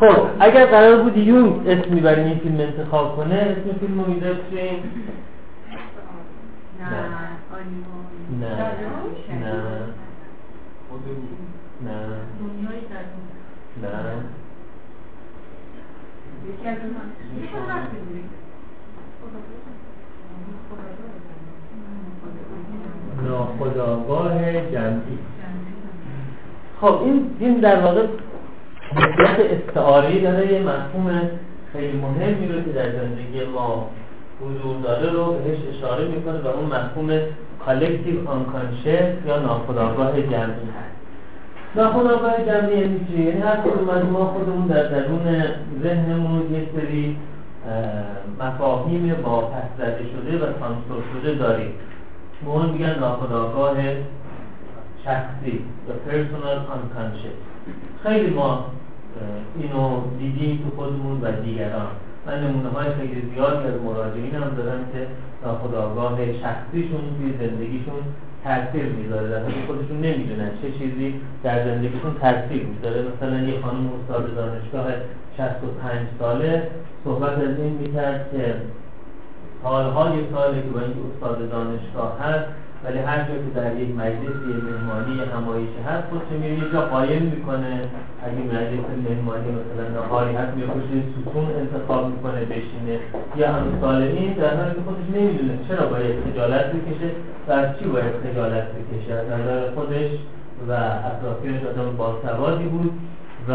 خب اگر قرار بود یون اسمی برای این فیلم انتخاب کنه اسم فیلم رو میذاشتیم نه نه. نه. نه. نه. ناخداگاه جمعی. خب این این در واقع نسبت استعاری داره یه مفهوم خیلی مهمی رو که در زندگی ما حضور داره رو بهش اشاره می‌کنه و اون مفهوم collective unconscious یا ناخودآگاه جمعی هست. ناخودآگاه جمعی یعنی چی؟ یعنی هر کدوم از ما خودمون در درون ذهنمون یه سری اه، مفاهیم واپس شده و سانسور شده داریم. به اون میگن ناخداگاه شخصی یا personal unconscious. خیلی ما اینو دیدیم تو خودمون و دیگران. من نمونه های خیلی زیادی از مراجعین هم دارم که ناخداگاه شخصیشون توی زندگیشون تاثیر می‌ذاره. در خودشون نمی‌دونن چه چیزی در زندگیشون تاثیر می‌ذاره. مثلا یه خانم استاد دانشگاه 65 ساله صحبت از این می‌کرد که سالهای ساله که با اینکه استاد دانشگاه هست ولی هر جا که در یک مجلسی مهمانی همایش هست خودش میره یه جا قایم می‌کنه. اگه مجلس مهمانی مثلا نهاری هست پشت ستون انتخاب می‌کنه بشینه. یا هم این در حالی که خودش نمی‌دونه چرا باید خجالت بکشه و از چی باید خجالت بکشه. از نظر خودش و اطرافیانش آدم باسوادی بود و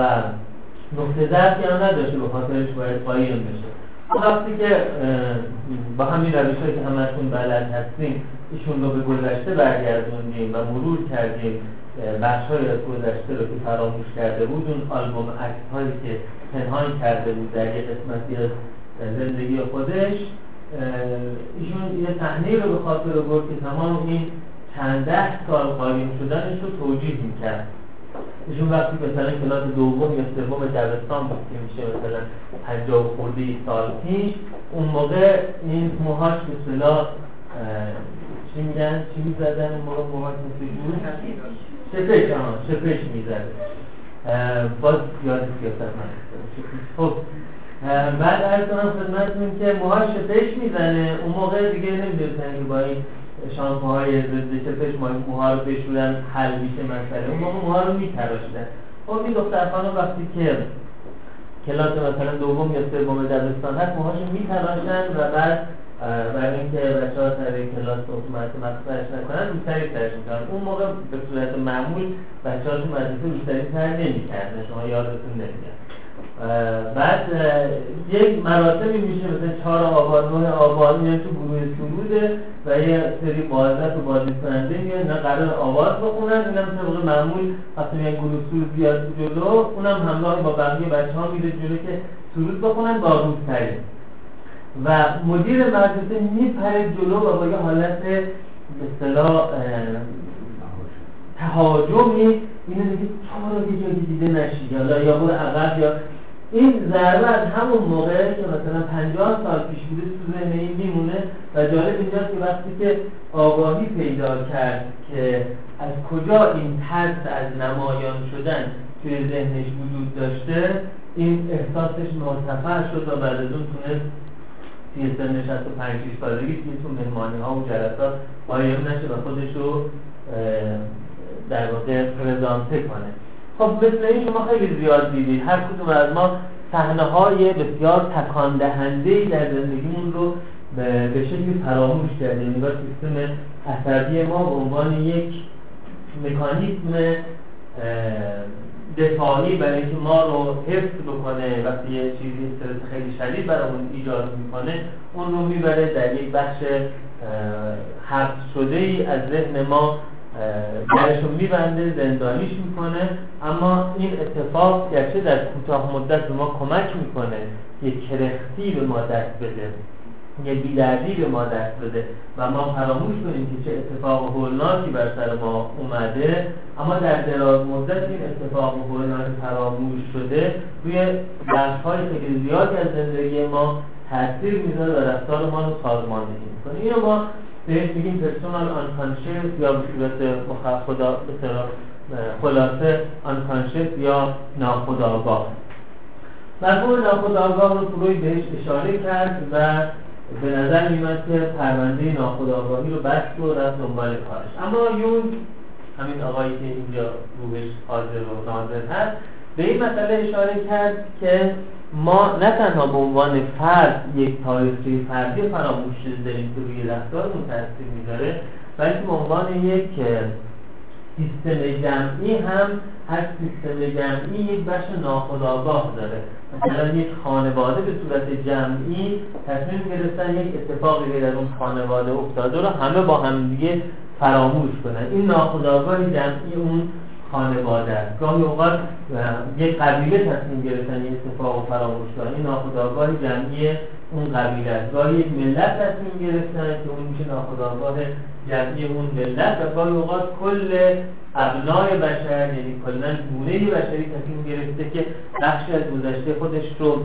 نقطه ضعفی هم نداشته به خاطرش باید قایم بشه. وقتی که با همین روش که همتون بلد هستیم ایشون رو به گذشته برگردوندیم و مرور کردیم بخش های از گذشته رو که فراموش کرده بود اون آلبوم عکس هایی که پنهان کرده بود در یک قسمتی از زندگی خودش. ایشون یه صحنه رو به خاطر برد که تمام این چند ده سال قایم شدنش رو توجیه می‌کرد. ایشون وقتی مثلا کلاس دوم یا سوم دبستان بود که میشه مثلا پنجاه خورده سال پیش اون موقع این موهاش به صلاح چی می‌زدن موقع موهاش مثل جور؟ شپش ها شپش می‌زده باز یاد سیاست من خب بعد ارز کنم خدمتتون که موهاش شپش می‌زنه اون موقع دیگه نمی‌دونستن که با این شامپوهای ضد شپش موها رو بشورن حل میشه مسئله اون موقع موها رو میتراشتن خب این دختر خانم وقتی که کلاس مثلا دوم یا سوم دبستان هست موهاشو میتراشن و بعد برای اینکه بچه ها سر کلاس اتومات مقصرش نکنن روسری سرش می‌کنن اون موقع به صورت معمول بچه ها تو مدرسه روسری سر نمی‌کردن. شما یادتون نمیاد. بعد یک مراسمی میشه مثلا چهار آبان نه آبان میان تو گروه سروده و یه سری بازرس و بازی کننده میان اینا قرار آواز بخونن. اینم طبق معمول وقتی میان گروه سرود بیاد جلو اونم همراه با بقیه بچه ها میره جلو که سرود بخونن با روسری و مدیر مدرسه میپره جلو و با یه حالت به اصطلاح تهاجمی. اینو میگه تو رو یه جایی دیده نشی. یا یا برو عقب یا این ضربه از همون موقع که مثلا 50 سال پیش بوده تو ذهن این میمونه و جالب اینجاست که وقتی که آگاهی پیدا کرد که از کجا این ترس از نمایان شدن توی ذهنش وجود داشته این احساسش مرتفع شد و بعد از اون تونست توی سن 65 6 سالگی توی تو مهمانی ها و جلسات قایم نشه و خودش رو در واقع پرزانته کنه. خب مثل این شما خیلی زیاد دیدید. هر کدوم از ما صحنه های بسیار تکان دهنده در زندگیمون رو به شکلی فراموش کردیم. انگار سیستم عصبی ما به عنوان یک مکانیزم دفاعی برای اینکه ما رو حفظ بکنه وقتی یه چیزی استرس خیلی شدید برامون ایجاد می‌کنه اون رو می‌بره در یک بخش حبس شده ای از ذهن ما درشو میبنده زندانیش می‌کنه. اما این اتفاق گرچه در کوتاه مدت به ما کمک می‌کنه یک کرختی به ما دست بده. یه بیدردی به ما دست بده. و ما فراموش کنیم که چه اتفاق هولناکی بر سر ما اومده. اما در دراز مدت این اتفاق هولناک فراموش شده روی بخش‌های خیلی زیادی از زندگی ما تاثیر می‌ذاره و رفتار ما رو سازماندهی می‌کنه. اینو ما بهش میگیم پرسونال آنکانشس یا به صورت خدا خلاصه آنکانشس یا ناخودآگاه. مفهوم ناخودآگاه رو فروید بهش اشاره کرد و به نظر میمد که پرونده ناخودآگاهی رو بست و رفت دنبال کارش. اما یون همین آقایی که اینجا روحش حاضر و ناظر هست به این مسئله اشاره کرد که ما نه تنها به عنوان فرد یک تاریخی فردی فراموش داریم که روی رفتارمون تاثیر می‌ذاره بلکه به عنوان یک سیستم جمعی هم هر سیستم جمعی یک بخش ناخودآگاه داره. مثلا یک خانواده به صورت جمعی تصمیم گرفتن یک اتفاقی در اون خانواده افتاده رو همه با هم دیگه فراموش کنن. این ناخودآگاه جمعی اون خانواده است. گاهی اوقات یک قبیله تصمیم گرفتن این اتفاق فراموش کنن. این ناخودآگاه جمعی اون قبیله است. گاهی یک ملت تصمیم گرفتن که اون میشه ناخودآگاه جمعی اون ملت و گاهی اوقات کل ابنای بشر یعنی کلا گونه بشری تصمیم گرفته که بخشی از گذشته خودش رو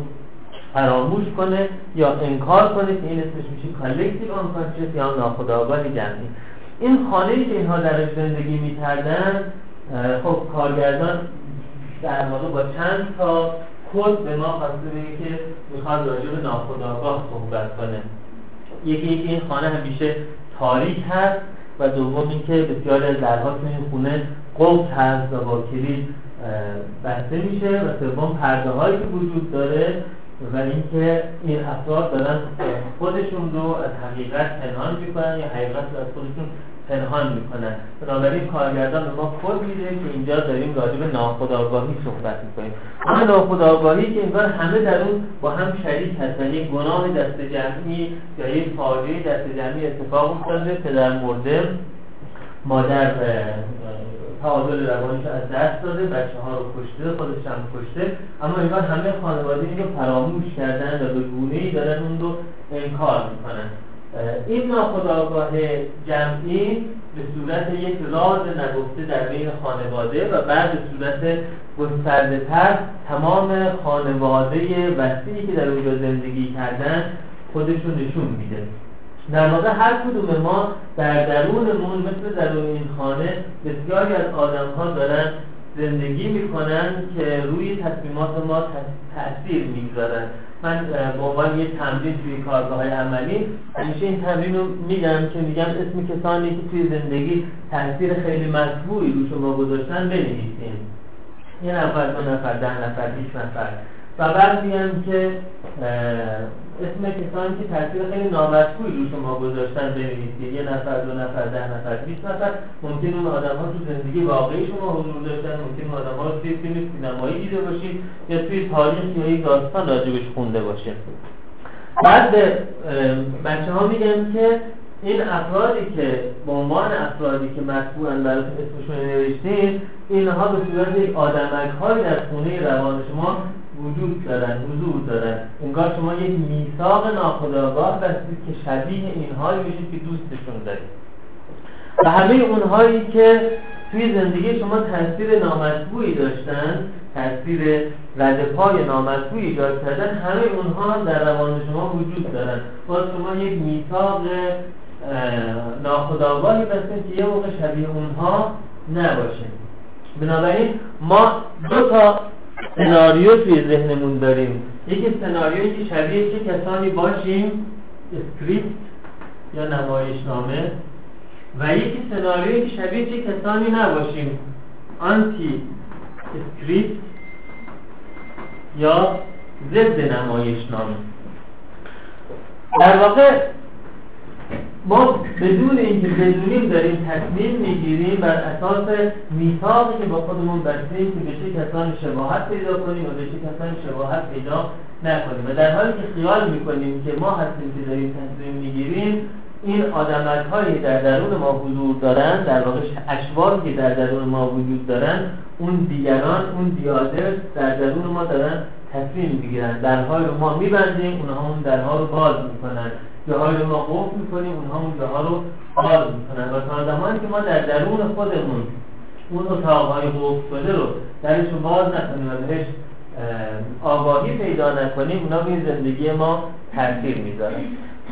فراموش کنه یا انکار کنه که این اسمش میشه collective unconscious یا ناخودآگاه جمعی. این خانه که اینها درش زندگی می‌کردن خب کارگردان در واقع با چند تا کد به ما خواسته بگه که می‌خواد راجع به ناخودآگاه صحبت کنه. یکی یکی این خانه همیشه تاریک هست. و دوم اینکه بسیار از درها تو این خونه قفل هست و با کلید بسته میشه و سوم پرده هایی که وجود داره و اینکه این افراد دارن خودشون رو از حقیقت پنهان می‌کنن یا حقیقت رو از خودشون پنهان می‌کنن. بنابراین کارگردان به ما کد میده که اینجا داریم راجع به ناخودآگاهی صحبت می‌کنیم. اما ناخودآگاهی که انگار همه در اون با هم شریک هستن. یک گناه دست جمعی یا یک فاجعه دست جمعی اتفاق افتاده. که در مورد مادر تعادل روانیش از دست داده. بچه ها رو کشته خودش هم کشته. اما انگار همه خانواده این رو فراموش کردن و به گونه ای دارن اون رو انکار می‌کنن. این ناخداگاه جمعی به صورت یک راز نگفته در بین خانواده و بعد به صورت گسترده تر تمام خانواده وسیعی که در اونجا زندگی کردن خودشون نشون میده. در واقع هر کدوم ما در درونمون مثل درون این خانه بسیاری از آدم ها دارن زندگی می‌کنن که روی تصمیمات ما تاثیر می‌گذارن. من به عنوان یه تمرین توی کارگاه عملی همیشه این تمرین رو میگم که میگم اسم کسانی که توی زندگی تاثیر خیلی مطبوعی رو شما گذاشتن بنویسین. یه نفر دو نفر ده نفر بیش نفر. و بعد میگم که اسم کسانی که تاثیر خیلی نامطبوعی رو شما گذاشتن بنویسید یه نفر دو نفر ده نفر 20 نفر ممکن اون آدم ها تو زندگی واقعی شما حضور داشتن ممکن اون آدم ها رو توی فیلم سینمایی دیده باشید یا توی تاریخ یا یک داستان راجبش خونده باشید بعد به بچه ها میگم که این افرادی که به عنوان افرادی که مطبوعن براتون اسمشون نوشتین اینها به صورت یک آدمک در خونه روان شما وجود دارن حضور دارن. انگار شما یک میثاق ناخودآگاه بستید که شبیه اینهایی بشید که دوستشون دارید. و همه اونهایی که توی زندگی شما تاثیر نامطبوعی داشتن تاثیر رد پای نامطبوعی ایجاد کردن همه اونها در روان شما وجود دارن. باز شما یک میثاق ناخودآگاهی بستید که یه موقع شبیه اونها نباشه. بنابراین ما دو تا سناریو توی ذهنمون داریم. یکی سناریویی که شبیه چه کسانی باشیم؟ script یا نمایشنامه. و یکی سناریویی که شبیه چه کسانی نباشیم؟ anti-script یا ضد نمایشنامه. در واقع ما بدون اینکه بدونیم داریم تصمیم می‌گیریم بر اساس میثاقی که با خودمون بستیم که به چه کسانی شباهت پیدا کنیم و به چه کسانی شباهت پیدا نکنیم. و در حالی که خیال می‌کنیم که ما هستیم که داریم تصمیم می‌گیریم این آدمک هایی در درون ما حضور دارن در واقع اشواری که در درون ما وجود دارن اون دیگران اون دیادر در درون ما دارن تصمیم می‌گیرن. درهای رو ما میبندیم اونها اون درها رو باز می‌کنن. جاهای رو ما قفل می‌کنیم اونها اون جاها رو باز می‌کنن. و تا زمانی که ما در درون خودمون اون اتاقهای قفل شده رو درش رو باز نکنیم و بهش آگاهی پیدا نکنیم اونا به زندگی ما تاثیر می‌ذارن.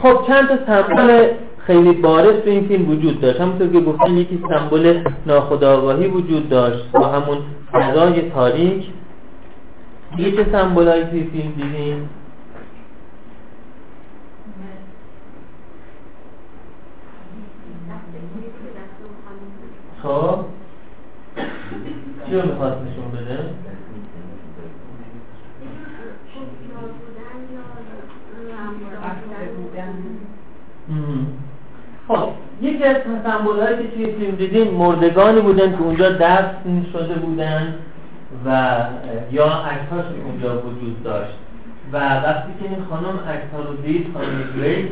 خب چند تا سمبل خیلی بارز تو این فیلم وجود داشت. همونطور که گفتیم یکی سمبل ناخودآگاهی وجود داشت با همون فضای تاریک. دیگه چه سمبولایی توی فیلم دیدیم خب. چی رو می‌خواست نشون بده؟ خب یکی از سمبول هایی که توی فیلم دیدیم مردگانی بودن که اونجا دفن شده بودن و یا عکساش اونجا وجود داشت. و وقتی که این خانم رو دید خانم گریس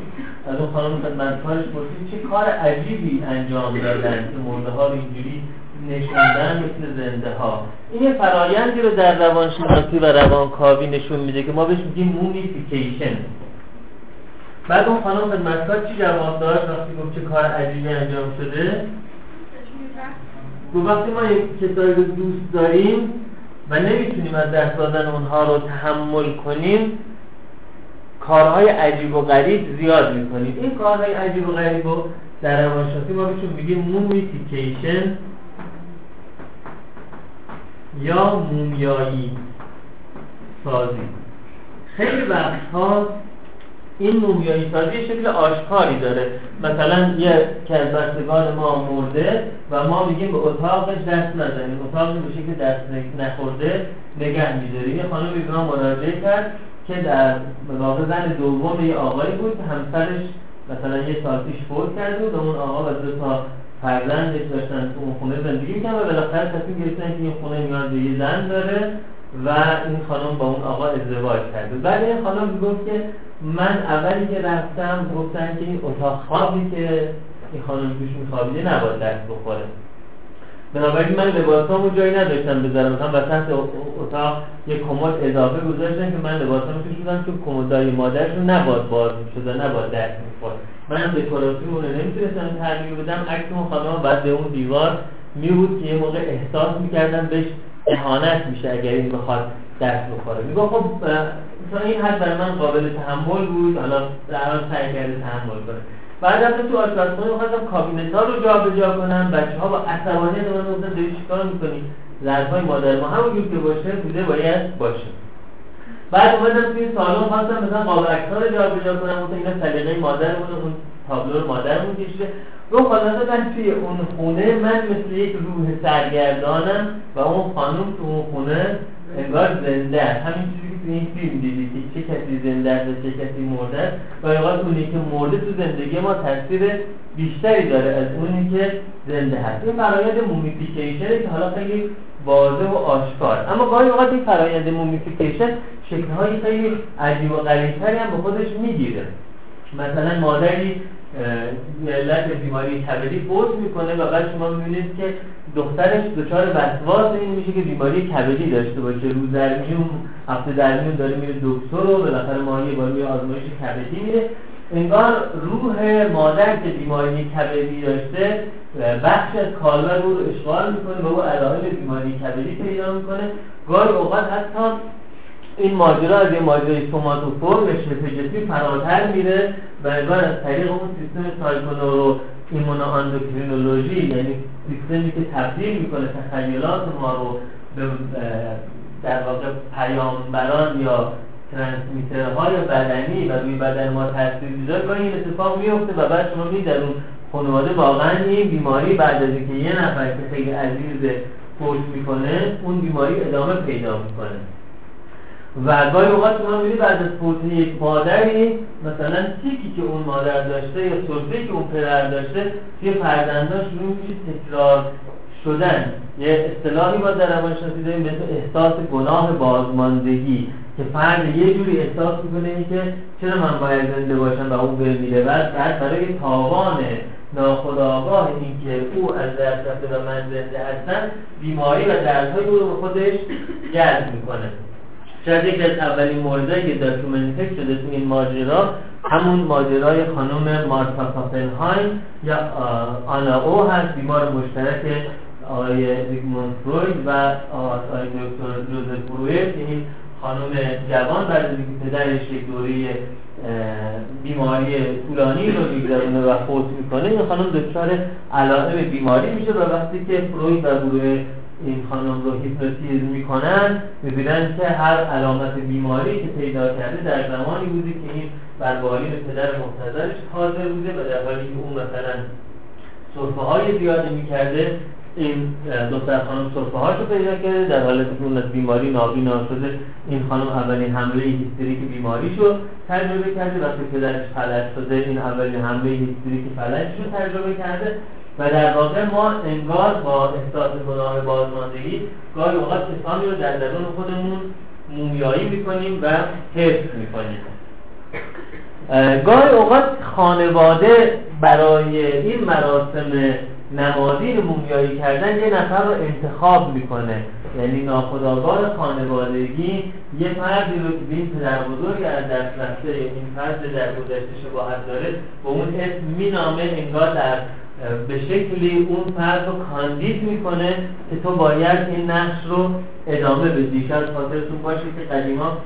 از اون خانم خدمتکارش پرسید چه کار عجیبی انجام دادن که مرده ها رو اینجوری نشوندن مثل زنده ها این یه فرایندی رو در روانشناسی و روانکاوی نشون میده که ما بهش میگیم مومیفیکیشن بعد اون خانم خدمتکار چی جواب داشت وقتی گفت چه کار عجیبی انجام شده؟ گفت وقتی ما یک کسایی رو دوست داریم و نمی‌تونیم از دست دادن اونها رو تحمل کنیم کارهای عجیب و غریب زیاد می‌کنیم. این کارهای عجیب و غریب رو در روانشناسی ما بهشون میگیم مومیفیکیشن یا مومیایی سازی. خیلی وقتها این مومیایی سازی شکل آشکاری داره. مثلا یه که از بستگان ما مرده و ما میگیم به اتاقش دست نزنیم. اتاق به شکل دست نخورده نگه میداریم. یه خانمی به مراجعه کرد که در واقع زن دوم یه آقایی بود. همسرش مثلا یه سال پیش فوت کرده بود اون آقا و دو تا فرزندش داشتن تو اون خونه زندگی می‌کنن و بالاخره تصمیم گرفتن که این خونه نیاز به یه زن داره و این خانم با اون آقا ازدواج کرده. بعد این خانم گفت که من اولی که رفتم گفتن که این اتاق خوابی که این خانم توش میخوابیده نباید دست بخوره. بنابراین من لباسامو جایی نداشتم بذارم. مثلا وسط اتاق یه کمد اضافه گذاشتن که من لباسامو توش بودم چون کمدای مادرشون نباید باز می‌شد نباید دست می‌خورد. من دکوراتیو اون نمی‌تونستم تغییر بدم. عکس اون خانم بعد به اون دیوار می بود که یه موقع احساس می‌کردم بهش اهانت میشه اگر این بخواد دست بخوره. میگه خب تا این حد برای من قابل تحمل بود. حالا در حال سعی کرده تحمل کنه. بعد از تو آشپزخونه می‌خواستم کابینت ها رو جابجا کنم. بچه ها با عصبانیت من گفتن داری چیکار می‌کنی؟ ظرفای مادر ما همونجور که باشه بوده باید باشه. بعد اومدم توی سالن خواستم مثلا قاب عکس‌ها رو جابجا کنم. گفتم اینا سلیقه مادرمون اون تابلو رو مادرمون کشیده. رو خلاصه من توی اون خونه من مثل یک روح سرگردانم و اون خانم تو اون خونه انگار زنده است. همین چیزی که این فیلم دیدی که چه کسی زنده است و چه کسی مرده است و اوقات اونی که مرده تو زندگی ما تاثیر بیشتری داره از اونی که زنده هست. این فرایند mummification که حالا خیلی واضح و آشکار. اما گاهی اوقات این فرایند mummification شکل‌های خیلی عجیب و غریب‌تری هم به خودش می‌گیره. مثلا مادری علت بیماری کبدی فوت می‌کنه و بعد شما می‌بینید که دخترش دچار وسواس این میشه که بیماری کبدی داشته باشه. روز در میون هفته در میون داره میره دکتر و بالاخره ماهی بار میره آزمایش کبدی میره. انگار روح مادر که بیماری کبدی داشته بخش از کالبد رو اشغال می‌کنه و او علائم بیماری کبدی پیدا می‌کنه. گاهی اوقات حتی این ماجرا از یه ماجرای سوماتوفور و شبه فراتر میره و انگار از طریق اون سیستم سایکونورو ایمونو اندوکرینولوژی یعنی سیستمی که تبدیل می‌کنه تخیلات ما رو به در واقع پیامبران یا ترانسمیترهای بدنی و روی بدن ما تاثیر می‌ذاره گاهی این اتفاق میفته و بعد شما در اون خانواده واقعا این بیماری بعد از اینکه یه نفر که خیلی عزیز فوت می‌کنه اون بیماری ادامه پیدا می‌کنه. و گاهی اوقات شما می‌بینید بعد از فوت یک مادری مثلا تیکی که اون مادر داشته یا سلطه که اون پدر داشته توی فرزندان شروع میشه تکرار شدن. یه اصطلاحی با در روانشناسی داریم به احساس گناه بازماندگی که فرد یه جوری احساس می‌کنه این که چرا من باید زنده باشم و اون بمیره بعد بعد برای تاوان ناخداگاه این که او از دست رفته و من زنده هستم بیماری و دردهای او رو به خودش جذب می‌کنه. شاید یکی از اولین موردهایی که داکیومنتر شده تو این ماجرا همون ماجرای خانم مارتا پاپنهایم یا آنا او هست بیمار مشترک آقای زیگموند فروید و آقای دکتر جوزف برویر که این خانم جوان بعد اینکه پدرش یک دوره بیماری طولانی رو میگذرونه و فوت می‌کنه این خانم دچار علائم بیماری میشه و وقتی که فروید و گروه این خانم رو هیپنوتیزم می‌کنن می‌بینن که هر علامت بیماری که پیدا کرده در زمانی بوده که این بر بالین پدر محتضرش حاضر بوده و در حالی که اون مثلا صرفه های زیادی می‌کرده این دختر خانم صرفه هاشو پیدا کرده در حالت که اون از بیماری نابینا شده این خانم اولین حمله هیستریک بیماریشو تجربه کرده وقتی پدرش فلج شده این اولین حمله هیستریک فلجش رو تجربه کرده. و در واقع ما انگار با احساس گناه بازماندگی گاهی اوقات کسانی رو در درون خودمون مومیایی می‌کنیم و حفظ می‌کنیم. گاهی اوقات خانواده برای این مراسم نمادین مومیایی کردن یه نفر رو انتخاب می‌کنه. یعنی ناخداگاه خانوادگی یه فردی رو که این پدر بزرگ از دست رفته این فرد در گذشته شباهت داره به اون اسم مینامه انگار در به شکلی اون فرد رو کاندید می‌کنه که تو باید این نقش رو ادامه بدی. شاید خاطرتون باشه که قدیما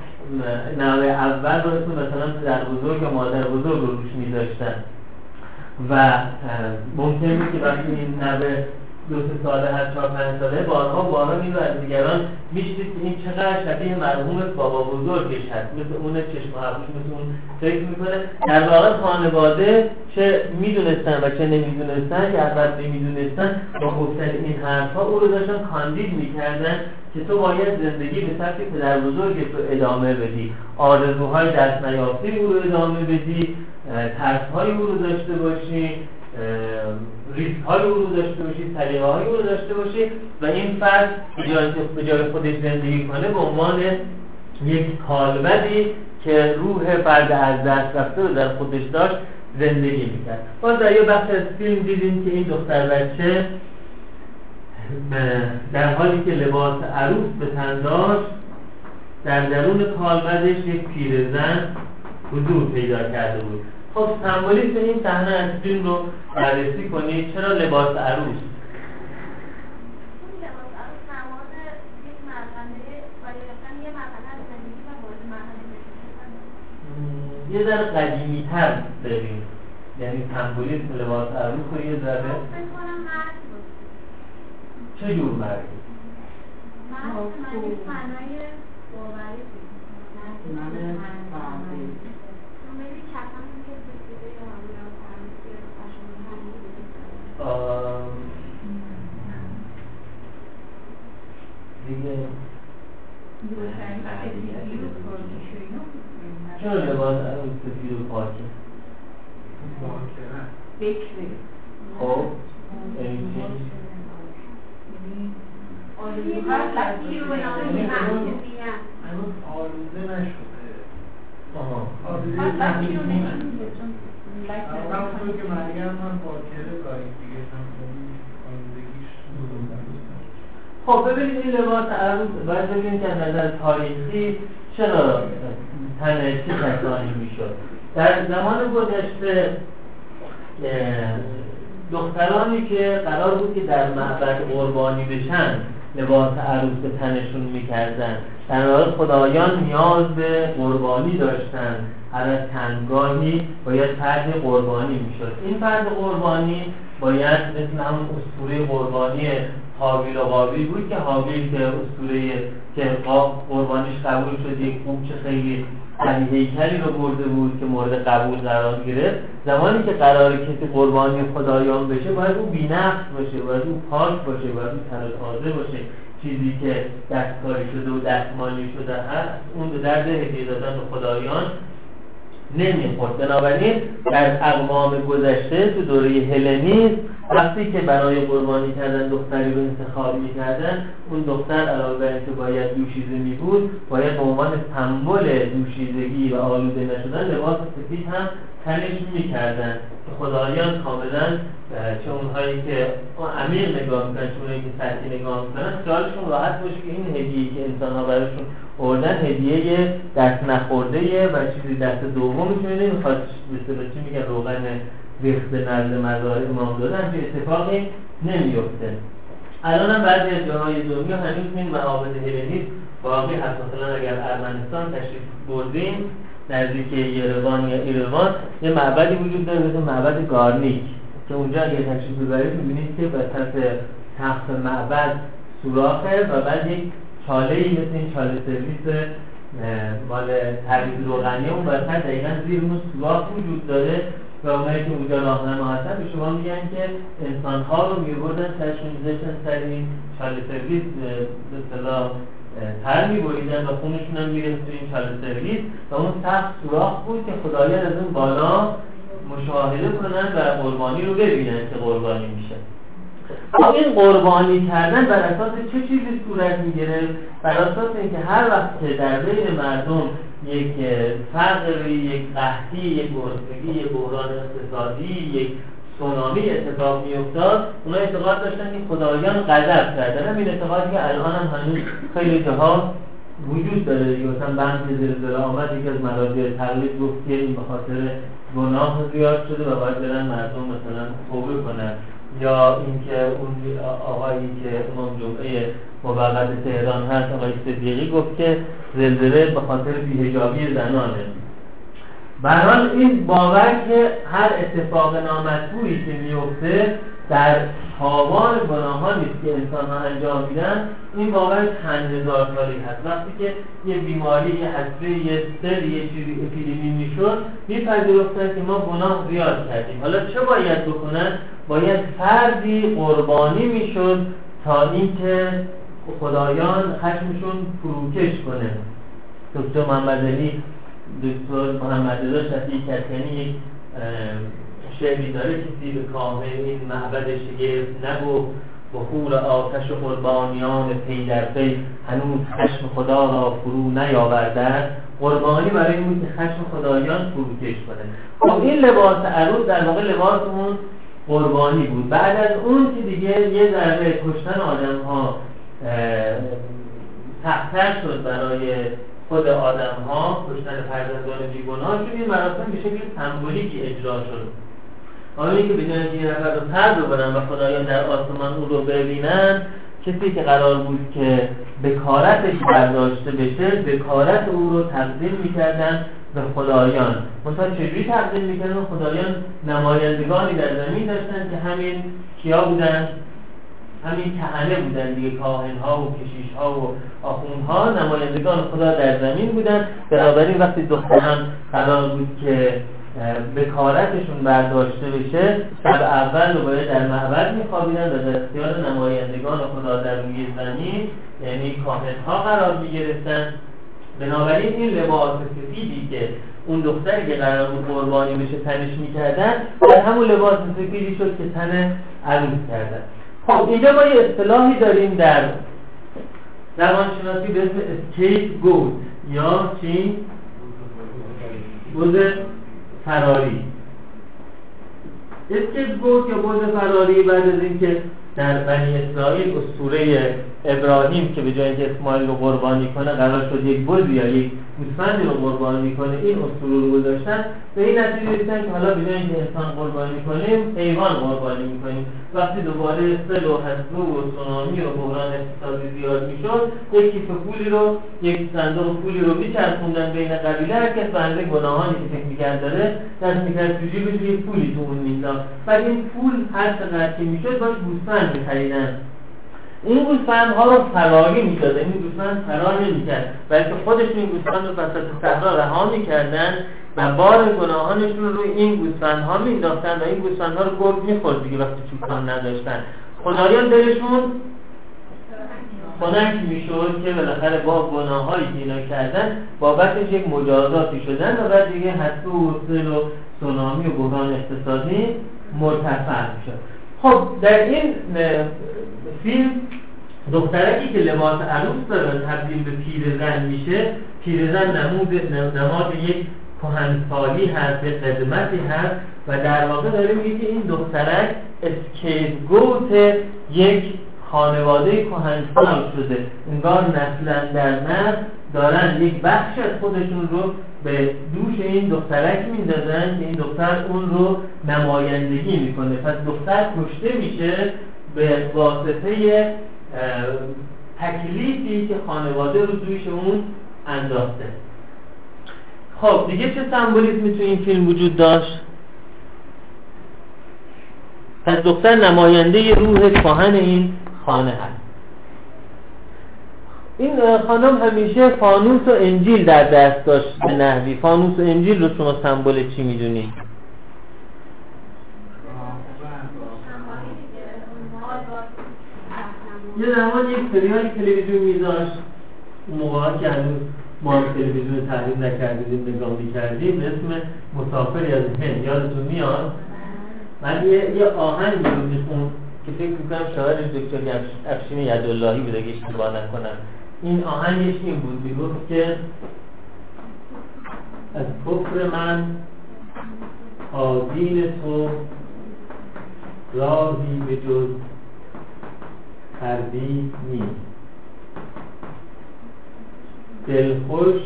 نوع اول رو اسم مثلا پدر بزرگ یا مادر بزرگ رو روش میذاشتن و ممکنه که وقتی این نوع دو سه ساله هر چهار پنج ساله بارها بارها رو از دیگران میشتید که این چقدر شبیه مرحوم بابا بزرگش هست. مثل اون چشم حقوش مثل اون فکر می‌کنه. در واقع خانواده چه می‌دونستن و چه نمی‌دونستن که اول نمی‌دونستن با گفتن این حرفها او رو داشتن کاندید می‌کردن که تو باید زندگی به سبک پدر بزرگ تو ادامه بدی. آرزوهای دست نیافته او رو ادامه بدی. ترسهای او رو داشته باشی. ریسک های رو داشته باشی سلیقه های رو داشته باشی و این فرد به جای خودش زندگی کنه به عنوان یک کالبدی که روح فرد از دست رفته رو در خودش داشت زندگی می‌کرد. باز در یه بخش از فیلم دیدیم که این دختر بچه در حالی که لباس عروس به تن داشت در درون کالبدش یک پیرزن حضور پیدا کرده بود. خب سمبولیک این صحنه از فیلم رو بررسی کنید چرا لباس عروس؟ یه ذره قدیمی تر بریم یعنی سمبولیسم لباس عروس رو یه ذره چه جور مردی؟ من دیگه چرا لباس عروس سفید و پاکه بکره خب یعنی آلوده نشده آها همونطور که مریم هم باکره گاهی دیگه خب ببینید این لباس عروس باید ببینید که نظر تاریخی چرا تن چه کسانی می‌شد. در زمان گذشته دخترانی که قرار بود که در معبد قربانی بشن لباس عروس به تنشون می‌کردن. در خدایان نیاز به قربانی داشتن. از تنگاهی باید فرد قربانی می‌شد. این فرد قربانی باید مثل همون اسطوره قربانی حاویل و قابیل بود که حاویل که اسطوره که قربانیش قبول شد یک چه خیلی علی هیکلی رو برده بود که مورد قبول قرار گرفت. زمانی که قرار کسی قربانی خدایان بشه باید اون بینفس باشه باید اون پاک باشه باید اون تازه باشه. چیزی که دستکاری شده و دستمالی شده هست اون به درد هدیه به خدایان نمی‌خورد. بنابراین در اقوام گذشته تو دوره هلنیسم وقتی که برای قربانی کردن دختری رو انتخاب می‌کردن اون دختر علاوه بر اینکه باید دوشیزه می بود باید به عنوان سمبل دوشیزگی و آلوده نشدن لباس سفید هم تنش می‌کردن. که خدایان کاملا چه اونهایی که عمیق نگاه می‌کنن چه اونهایی که سطحی نگاه می‌کنن خیالشون راحت باشه که این هدیه که انسان ها براشون اردن هدیه دست نخورده و چیزی دست دومشون نمی‌خواد به چی میگن روغن ریخت نزد مزار امام دادن که اتفاقی نمیفته الان هم بعضی از جاهای دنیا هنوز این معابد هلنیست باقی هست. مثلا اگر ارمنستان تشریف بردیم نزدیک یروان یا ایروان یه معبدی وجود داره مثل معبد گارنیک که اونجا اگر تشریف ببرید می‌بینید که وسط تخت معبد سوراخه و بعد یک چاله ای مثل این چاله سرویس مال ترویز روغنی اون وسط دقیقا زیر اون سوراخ وجود داره و اونایی که اونجا راهنما هستن به شما میگن که انسان ها رو میبردن سرشون میذاشتن سر این چاله سرویس به اصطلاح تر میبریدن و خونشون هم می‌رسه این چاله سرویس و اون سخت سوراخ بود که خدایان از اون بالا مشاهده کنن و قربانی رو ببینن که قربانی میشه. این قربانی کردن بر اساس چه چیزی صورت می‌گیره بر اساس اینکه هر وقت که در بین مردم یک فقری یک قحطی یک گرسنگی یک بحران اقتصادی یک سونامی اتفاق میافتاد اونا اعتقاد داشتن که خدایان غضب کردن این اعتقادی که الان هم هنوز خیلی جاها وجود داره دیگه. مثلا بند زلزله آمد یکی از مراجع تقلید گفت که این به خاطر گناه زیاد شده و باید برن مردم مثلا توبه کنن. یا اینکه اون آقایی که امام جمعه موقت تهران هست آقای صدیقی گفت که زلزله به خاطر بیهجابی زنانه. برحال این باور که هر اتفاق نامطبوعی که میفته در تاوان گناهانی که انسان ها انجام میدن. این باور چند هزار سالی هست. وقتی که یه بیماری یه حسره یه سل یه چیزی اپیدمی می‌شد میپذیرفتن که ما گناه زیاد کردیم. حالا چه باید بکنن؟ باید فردی قربانی می‌شد تا اینکه خدایان خشمشون فروکش کنه. دکتر محمد علی دکتر محمد رضا شفیعی کتکنی یک شعری داره کسی به کامل این معبد شگفت نگفت بخور آتش قربانیان پی در پی هنوز خشم خدا را فرو نیاورده. قربانی برای این بود که خشم خدایان فروکش کنه. خب این لباس عروض در واقع لباس اون قربانی بود. بعد از اون که دیگه یه ذره کشتن آدم ها تختر شد برای خود آدم ها کشتن فرزندان بیگناه شد. این مراسم به شکل سمبولیکی اجرا شد. حالا اینکه به جای یه نفر رو پر ببرن و خدایان در آسمان او رو ببینن کسی که قرار بود که بکارتش برداشته بشه بکارت او رو تقدیم می‌کردن به خدایان. منتها چجوری تقدیم می‌کردن؟ خدایان نمایندگانی در زمین داشتن که همین کیا بودن؟ همین کهنه بودن دیگه کاهن ها و کشیش ها و آخون ها نمایندگان خدا در زمین بودن. بنابراین وقتی دختران قرار بود که بکارتشون برداشته بشه شب اول رو باید در معبد میخوابیدن و در اختیار نمایندگان خدا در روی زمین یعنی کاهن ها قرار می‌گرفتن. بنابراین این لباس سفیدی که اون دختری که قرار بود قربانی بشه تنش می‌کردن در همون لباس سفیدی شد که تن عروس کردن. خب اینجا ما یه اصطلاحی داریم در روانشناسی به اسم scapegoat یا چی؟ بز فراری. scapegoat یا بز فراری بعد از اینکه در بنی اسرائیل اسطوره ابراهیم که به جای اینکه اسماعیل رو قربانی کنه قرار شد یک بز یا یک گوسفندی رو قربانی کنه این اسطوره رو گذاشتن. به این نتیجه رسیدن که حالا به جای اینکه انسان قربانی کنیم حیوان قربانی می‌کنیم. وقتی دوباره سل و حسلو و سونامی و بحران اقتصادی زیاد می‌شد یک کیف پولی رو یک صندوق پولی رو میچرخوندن بین قبیله. هر کس به گناهانی که فکر می‌کرد داره دست می‌کرد تو جیبش یک پولی تو اون مینداخت. بعد این پول هر چقدر که می‌شد باش گوسفند میخریدن. این گوسفند ها رو فراری می‌داده این گوسفند فرار نمی‌کرد. بلکه خودشون این گوسفند رو وسط صحرا رها می‌کردن و بار گناهانشون رو روی این گوسفند ها مینداختن و این گوسفند ها رو گرگ می‌خورد دیگه وقتی چوکان نداشتن. خدایان دلشون خنک می‌شد که بالاخره با گناهایی که اینا کردن بابتش یک مجازاتی شدن و بعد دیگه حسو و سل و سونامی و بحران اقتصادی مرتفع می‌شد. خب در این فیلم دخترکی که لباس عروس داره تبدیل به پیرزن میشه پیرزن نمود نماد یک کهنسالی هست به قدمتی هست و در واقع داره میگه که این دخترک اسکیپگوت یک خانواده کهنسال شده. انگار نسلا در نسل دارن یک بخش از خودشون رو به دوش این دخترک میندازن که این دختر اون رو نمایندگی می‌کنه. پس دختر کشته میشه به واسطه تکلیفی که خانواده رو دوش اون انداخته. خب دیگه چه سمبولیزمی تو این فیلم وجود داشت؟ پس دختر نماینده روح کهن این خانه هست. این خانم همیشه فانوس و انجیل در دست داشت به نحوی. فانوس و انجیل رو شما سمبل چی می‌دونی؟ یه زمان یک سریال تلویزیون میذاشت. اون موقع که هنوز ما تلویزیون تحریم نکردیم نگاه می‌کردیم به اسم مسافری از هند. یادتون میاد؟ من یه, یه آهنگ رو میخون که فکر می‌کنم شاعرش دکتر افشین یداللهی بوده اگه اشتباه نکنم. این آهنگش این بود می‌گفت که از کفر من آدین تو راهی به جز تردید نیست. دلخوش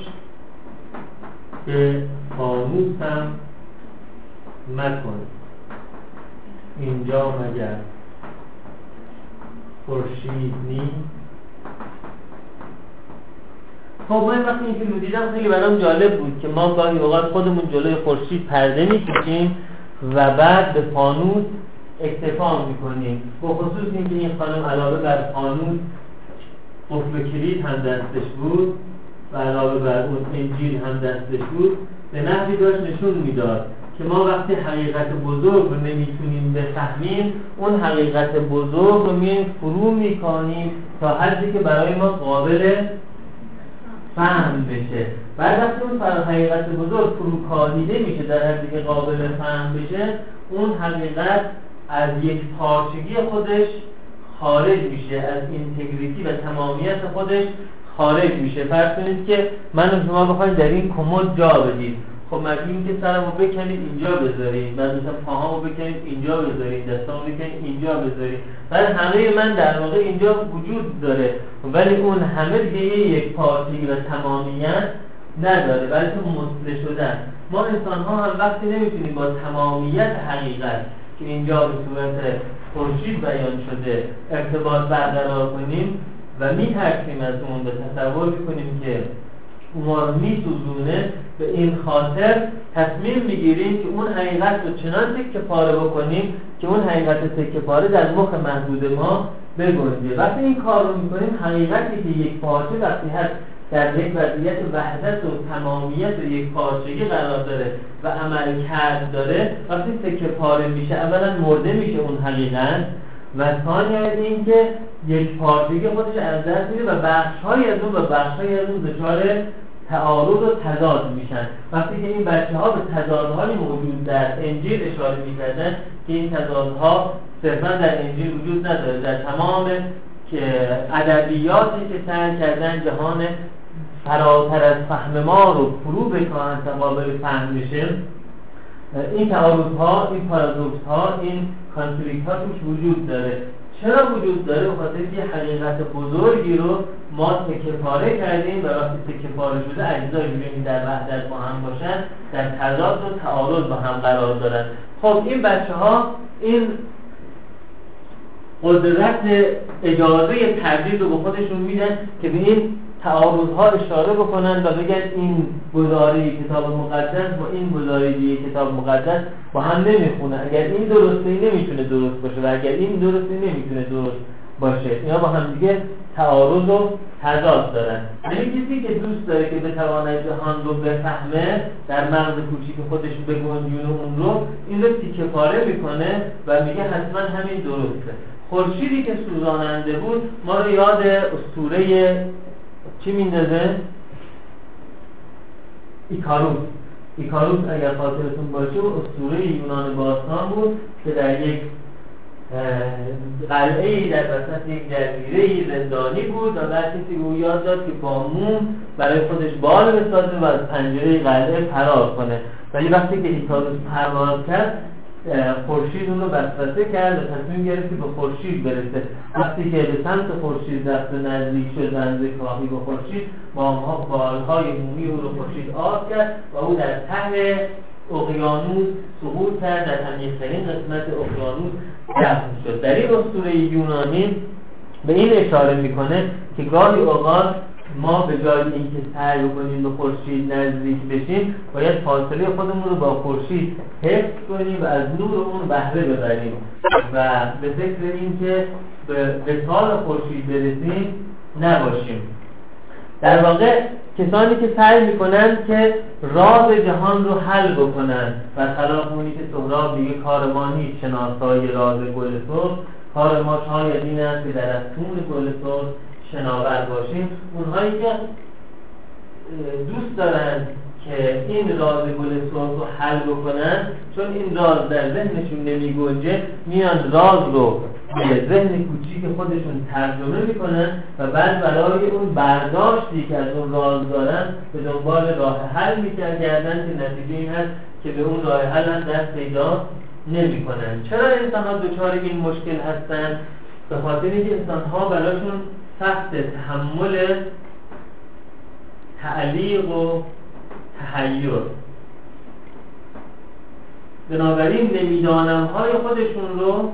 به فانوسم مکن اینجا مگر خورشید نیست. خب من وقتی این فیلم دیدم خیلی برام جالب بود که ما گاهی اوقات خودمون جلوی خورشید پرده می‌کشیم و بعد به فانوس اکتفا می‌کنیم. به خصوص اینکه این خانم علاوه بر فانوس قفل کلید هم دستش بود و علاوه بر اون انجیل هم دستش بود به نحوی داشت نشون می‌داد که ما وقتی حقیقت بزرگ رو نمی‌تونیم بفهمیم اون حقیقت بزرگ رو میایم فرو می‌کنیم تا حدی که برای ما قابل فهم بشه. بعد وقتی اون حقیقت بزرگ فروکاهیده میشه در حدی که قابل فهم بشه اون حقیقت از یک پارچگی خودش خارج میشه از اینتگریتی و تمامیت خودش خارج میشه. فرض کنید که من و شما بخواید در این کمد جا بدید خب مگه که سرمو بکنید اینجا بذارید بعد مثلا پاهامو بکنید اینجا بذارید دستامو بکنید اینجا بذارید بعد همه من در واقع اینجا وجود داره. ولی اون همه دیگه یک پارتی و تمامیت نداره. بلکه مصله شدن. ما انسان ها هم وقتی نمی‌تونیم با تمامیت حقیقت که اینجا به صورت خورشید بیان شده ارتباط برقرار کنیم و میترسیم از اون به تصور می‌کنیم که ما رو میسوزونه به این خاطر تصمیم می‌گیریم که اون حقیقت رو چنان تکه پاره بکنیم که اون حقیقت تکه پاره در مخ محدود ما بگنجه. وقتی این کار رو می‌کنیم حقیقتی که یک پارچه وقتی هست در یک وضعیت وحدت و تمامیت و یک پارچگی قرار داره و عمل کرد داره وقتی تکه پاره میشه اولا مرده میشه اون حقیقت و ثانی از این که یک پارچگی خودش از دست میده و بخشهایی از اون و بخشهایی از اون دچار تعارض و تضاد میشن. وقتی که این بچه ها به تضادهایی موجود در انجیل اشاره می‌کردن که این تضادها صرفا در انجیل وجود نداره. در تمام که ادبیاتی که سعی کردن جهان فراتر از فهم ما رو فرو بکنن تا قابل فهم بشه این تعارض ها این پارادوکس ها این کانفلیکت ها توش وجود داره. چرا وجود داره؟ به خاطر یه حقیقت بزرگی رو ما تکه کردیم و وقتی تکه شده اجزای که در وحدت با هم باشن در تضاد و تعارض با هم قرار دارن. خب این بچه ها این قدرت اجازه تردید رو به خودشون میدن که به این تعارض ها اشاره بکنن و بگن این گزاره کتاب مقدس با این گزاره کتاب مقدس با هم نمی‌خونه. اگر این درسته نمی‌تونه درست باشه و اگر این درسته نمی‌تونه درست باشه اینا با هم دیگه تعارض و تضاد دارن. یعنی کسی که دوست داره که بتواند جهان رو بفهمه در مغز کوچیک خودش بگنجونه اون رو این رو تیکه پاره می‌کنه و میگه حتما همین درسته. خورشیدی که سوزاننده بود ما رو یاد اسطوره چی میندازه؟ ایکاروس ایکاروس اگر خاطرتون باشه اسطوره یونان باستان بود که در یک قلعه در وسط یک جزیره زندانی بود و بعد کسی او یاد داد که با موم برای خودش بال بسازه و از پنجره قلعه فرار کنه ولی وقتی که ایکاروس پرواز کرد خورشید اون رو وسوسه کرد و تصمیم گرفت که به خورشید برسه. وقتی که به سمت خورشید رفت نزدیک شد نزدیک راهی به خورشید با بالهای مومی او رو خورشید آب کرد و او در ته اقیانوس سقوط کرد. در عمیقترین قسمت اقیانوس دفن شد. در این اسطوره یونانی به این اشاره می‌کنه که گاهی اوقات ما به جای اینکه سعی کنیم به خورشید نزدیک بشیم باید فاصله خودمون رو با خورشید حفظ کنیم و از نور اون بهره ببریم. و به فکر اینکه به وصال خورشید برسیم نباشیم. در واقع کسانی که سعی می‌کنن که راز جهان رو حل بکنن و خلاف اونی که سهراب دیگه کار ما نیست شناسای راز گل کار ما شاید این است که در از گل شناور باشیم اونهایی که دوست دارن که این راز گل سرخ رو حل بکنن چون این راز در ذهنشون نمی گنجه میان راز رو به ذهن کوچیک خودشون ترجمه می‌کنن و بعد برای اون برداشتی که از اون راز دارن به دنبال راه حل می‌کردن که نتیجه این هست که به اون راه حل هم دست پیدا نمی‌کنن. چرا انسان ها دچار این مشکل هستن؟ به خاطر اینکه انسان ها براشون سخت تحمل تعلیق و تحیر. بنابراین نمی‌دانم های خودشون رو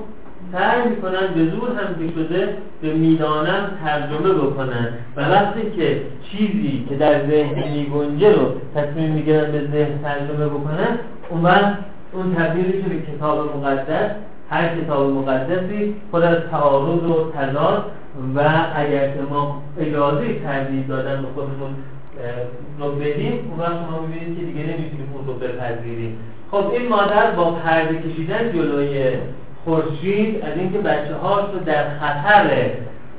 سعی می‌کنن به زور هم که شده به می‌دانم ترجمه بکنن. و وقتی که چیزی که در ذهن میگنجه رو تصمیم می‌گیرن به ذهن ترجمه بکنن اون وقت اون تبدیل به کتاب مقدس هر کتاب مقدسی خود از تعارض و تضاد و اگر که ما اجازه تردید دادن به خودمون رو بدیم اون وقت شما که دیگه نمی‌تونیم اون رو بپذیریم خب این مادر با پرده کشیدن جلوی خورشید از اینکه بچه هاش رو در خطر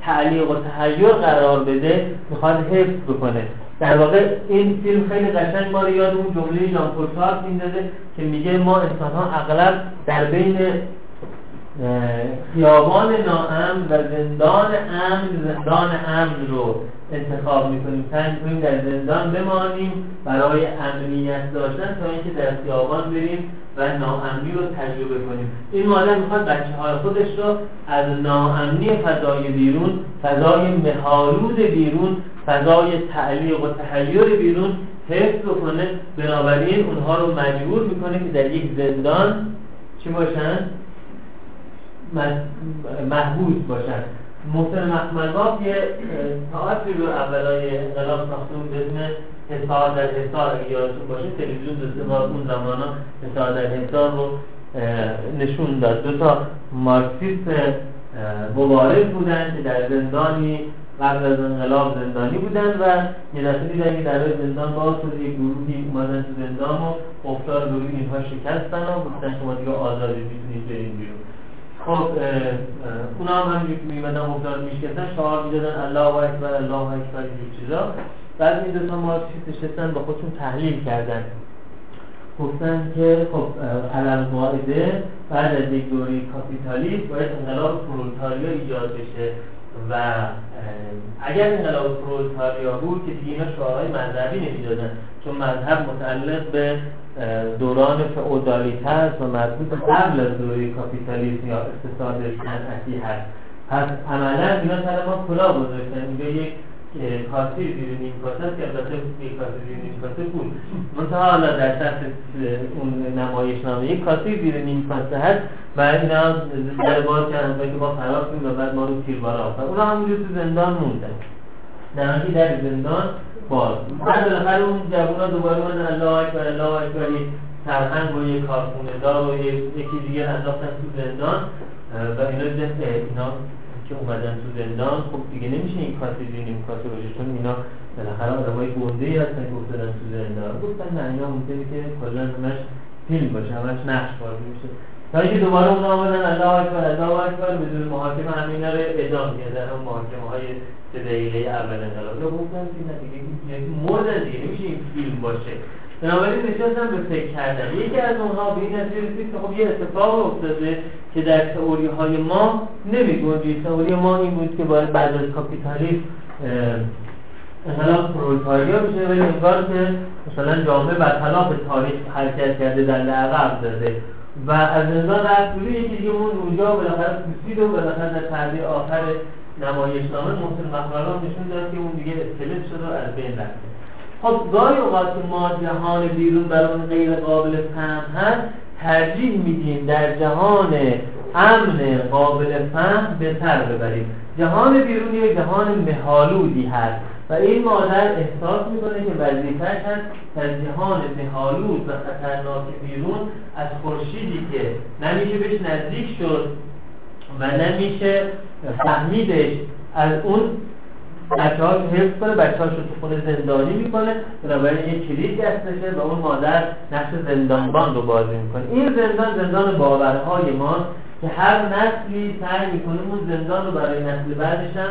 تعلیق و تحیر قرار بده می‌خواد حفظ بکنه. در واقع این فیلم خیلی قشنگ ما رو یاد اون جمله ژان میندازه که میگه ما انسان ها اغلب در بین خیابان ناامن و زندان امن زندان امن رو انتخاب می‌کنیم. سعی می‌کنیم در زندان بمانیم برای امنیت داشتن تا اینکه در خیابان بریم و ناامنی رو تجربه کنیم. این مادر می‌خواد بچه های خودش رو از ناامنی فضای بیرون فضای مهالود بیرون فضای تعلیق و تحیر بیرون حفظ بکنه. بنابراین اونها رو مجبور می‌کنه که در یک زندان چی باشن؟ محبوس باشن. محسن مخملباف یه تاعتی رو اولای انقلاب ساختون به اسم حسار در حسار اگه یادتون باشه تلویزیون دو اون زمان ها حسار در حسار رو نشون داد. دو تا مارکسیست مبارز بودن که در زندانی قبل از انقلاب زندانی بودن و یه دفعه دیدن که در زندان باز شده یک گروهی اومدن تو زندان و افتار روی اینها شکستن و گفتن شما دیگه آزادی می‌تونید برین بیرون. خب اونا هم همینجور میمدن مبدال میشکستن شعار می‌دادن الله اکبر الله اکبر اینجور چیزا. بعد این دوتا مارکسیست نشستن؟ با خودشون تحلیل کردن. گفتن که خب علم قاعده بعد از یک دوری کاپیتالیسم باید انقلاب پرولتاریا ایجاد بشه. و اگر انقلاب پرولتاریا بود که دیگه اینا شعارهای مذهبی نمی‌دادن چون مذهب متعلق به دوران فئودالیته است و مربوط قبل از دوره کاپیتالیسم یا اقتصاد صنعتی هست. پس عملا اینا سر ما کلا گذاشتن. اینجا یک کاسه زیر نیم کاسه که البته یک کاسه زیر نیم کاسه بود. منتها حالا در سطح اون نمایش نامه یک کاسه زیر نیم کاسه هست. و اینا در باز کردن. که ما فرار کنیم و بعد ما رو تیربار آفتن اونا همونجور تو زندان موندن. در در زندان باز. بعد بالاخره اون جوونا دوباره من الله اکبر الله اکبر سرهنگ و یک کارخونه دار و یکی دیگه انداختن تو زندان. و اینا دیدن اینا که اومدن تو زندان خب دیگه نمیشه این کاسی این کاسی باشه چون اینا بالاخره آدمای گنده ای هستن که افتادن تو زندان. گفتن نه اینا ممکنه که کلا همش فیلم باشه همش نقش بازی میشه تا اینکه دوباره اونا آمدن الله اکبر الله اکبر بدون محاکمه همین رو ادام کردن اون محاکمه های سه دقیقه اول انقلاب. یا گفتن که نه دیگه مرد دیگه نمیشه این فیلم باشه. بنابراین نشستم به فکر کردن یکی از اونها به این نتیجه رسید که خب یه اتفاق افتاده که در تئوری های ما نمیگنجید. تئوری ما این بود که باید بعد از کاپیتالیسم انقلاب پرولتاریا بشه ولی انگار که مثلا جامعه برخلاف تاریخ حرکت کرده در عقب داده. و از زندان رفت روی یکی دیگه اون اونجا بالاخره پوسید و بالاخره در پرده آخر نمایشنامه محسن مخبران نشون داد که اون دیگه اسکلت شده و از بین رفته. خب گاهی اوقات که ما جهان بیرون برای غیر قابل فهم هست ترجیح میدیم در جهان امن قابل فهم به سر ببریم. جهان بیرون یک جهان مهالودی هست. و این مادر احساس می‌کنه که وظیفهش هست در جهان مهالود و خطرناک بیرون از خورشیدی که نمیشه بهش نزدیک شد و نمیشه فهمیدش از اون بچه هاش حفظ کنه بچه هاش رو تو خونه زندانی می‌کنه. بنابراین یه کلید دستشه و اون مادر نقش زندانبان رو بازی می‌کنه. این زندان زندان باورهای ماست که هر نسلی سعی می‌کنه اون زندان رو برای نسل بعدش هم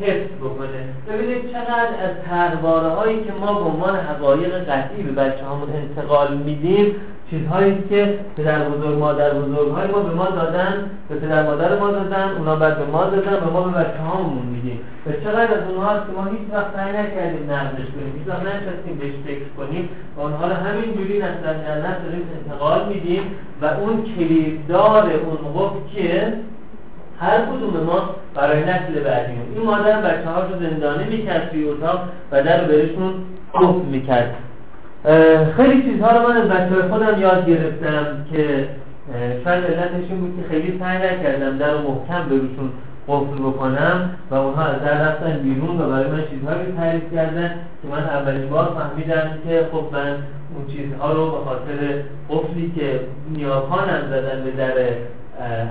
حفظ بکنه. ببینید چقدر از ترواره هایی که ما به عنوان حقایق قطعی به بچه همون انتقال میدیم چیزهایی که پدر بزرگ مادر بزرگ های ما به ما دادن به پدر مادر ما دادن اونا بعد به ما دادن و ما به بچه هامون میدیم. و چقدر از اونها هست که ما هیچ وقت سعی نکردیم نقدش کنیم هیچ وقت نشستیم بهش فکر کنیم. و اونها رو همینجوری نسل در داریم انتقال میدیم. و اون کلیددار اون قفل که هر کدوم ما برای نسل بعدیمون. این مادر بچه رو زندانی می‌کرد توی اتاق و در رو بهشون قفل می‌کرد. خیلی چیزها رو من از بچه خودم یاد گرفتم که شاید علتش بود که خیلی سعی نکردم در محکم بروشون قفل بکنم و اونها از در رفتن بیرون و برای من چیزهایی تعریف کردن که من اولین بار فهمیدم که خب من اون چیزها رو به خاطر قفلی که نیاکانم زدن به در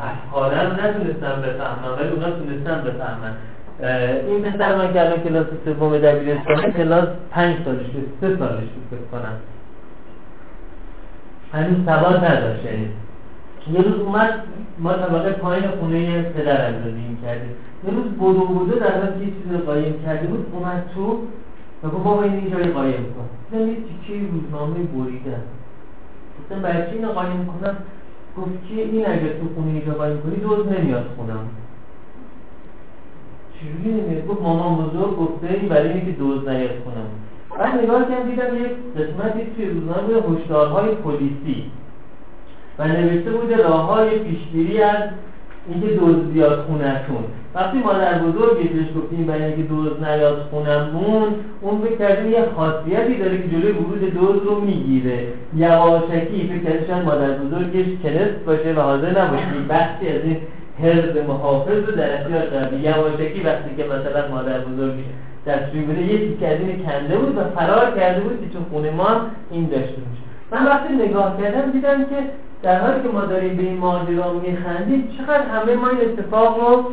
افکارم نتونستم بفهمم ولی اونا تونستم بفهمن. این پسر من که الان کلاس سوم دبیرستانه کلاس پنج سالش بود سه سالش بود فکر کنم. هنوز سواد نداشت یعنی. یه روز اومد ما طبقه پایین خونه پدرم زندگی کردیم. یه روز بودو بودو در حال یه چیز رو قایم کرده بود اومد تو و گفت بابا این اینجا قایم کن. دیدم یه تیکه روزنامه بریدن. گفتم برای چی اینو قایم کنم؟ گفت که این اگه تو خونه اینجا قایم کنی دوز نمیاد خونم. چجوری نمیاد؟ گفت مامان بزرگ گفته این برای اینکه دوز نیاد خونم. بعد نگاه کردم دیدم یک قسمتی توی روزنامه هشدارهای پلیسی و نوشته بوده راه های پیشگیری از اینکه دوز بیاد خونتون وقتی مادر بزرگی بهش گفتیم برای اینکه دوز نیاد خونمون اون فکر کردیم یه خاصیتی داره که جلوی ورود دوز رو می‌گیره. یواشکی فکر کردیم مادر بزرگش کنست باشه و حاضر نباشه بخشی از این حرز محافظ رو در اختیار قرار یواشکی وقتی که مثلا مادر بزرگش دستشویی بوده یه تیکه از کنده بود و فرار کرده بود که چون خونه ما این داشته باشه. من وقتی نگاه کردم دیدم که در حالی که ما داریم به این ماجرا میخندیم چقدر همه ما این اتفاق رو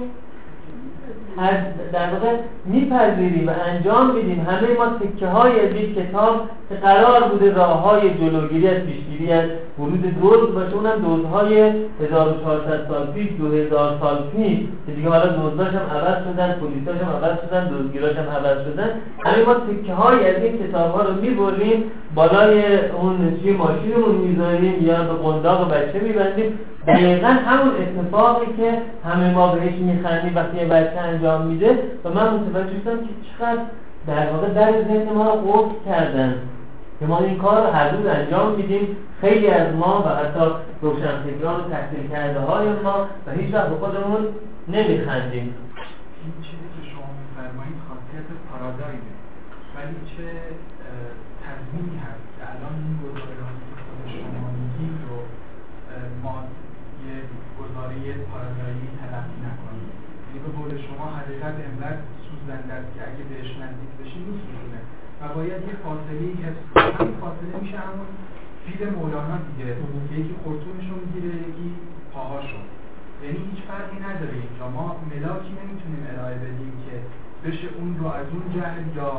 در واقع میپذیریم و انجام میدیم. همه ما تکه های از یک کتاب که قرار بوده راه های جلوگیری از پیشگیری از ورود دوز باشه اونم دوزهای 1400 سال پیش 2000 سال پیش. که دیگه حالا دوزداش هم عوض شدن پلیساش هم عوض شدن دوزگیراش هم عوض شدن. همه ما تکه های از این کتاب ها رو می‌بریم بالای اون چی ماشینمون می‌ذاریم یا به قنداق بچه میبندیم. دقیقا همون اتفاقی که همه ما بهش میخندیم وقتی یه بچه انجام میده و من متوجه شدم که چقدر در واقع در ذهن ما رو کردن که ما این کار رو هر روز انجام میدیم. خیلی از ما و حتی روشنفکران و تحصیل کرده های ما و هیچ وقت به خودمون نمیخندیم. این چیزی که شما میفرمایید خاصیت پارادایمه. ولی چه تضمینی که الان این گزاره‌هایی که خود شما میگید رو ما یه گزاره پارادایمی تلقی نکنیم یعنی به قول شما حقیقت انقدر سوزنده است که اگه بهش نزدیک بشی میسوزونه و باید یه فاصله حفظ همین فاصله میشه همون فیل مولانا دیگه. یکی خورتونش رو می‌گیره یکی پاهاشو یعنی هیچ فرقی نداره اینجا. ما ملاکی نمی‌تونیم ارائه بدیم که بشه اون رو از اون جهل یا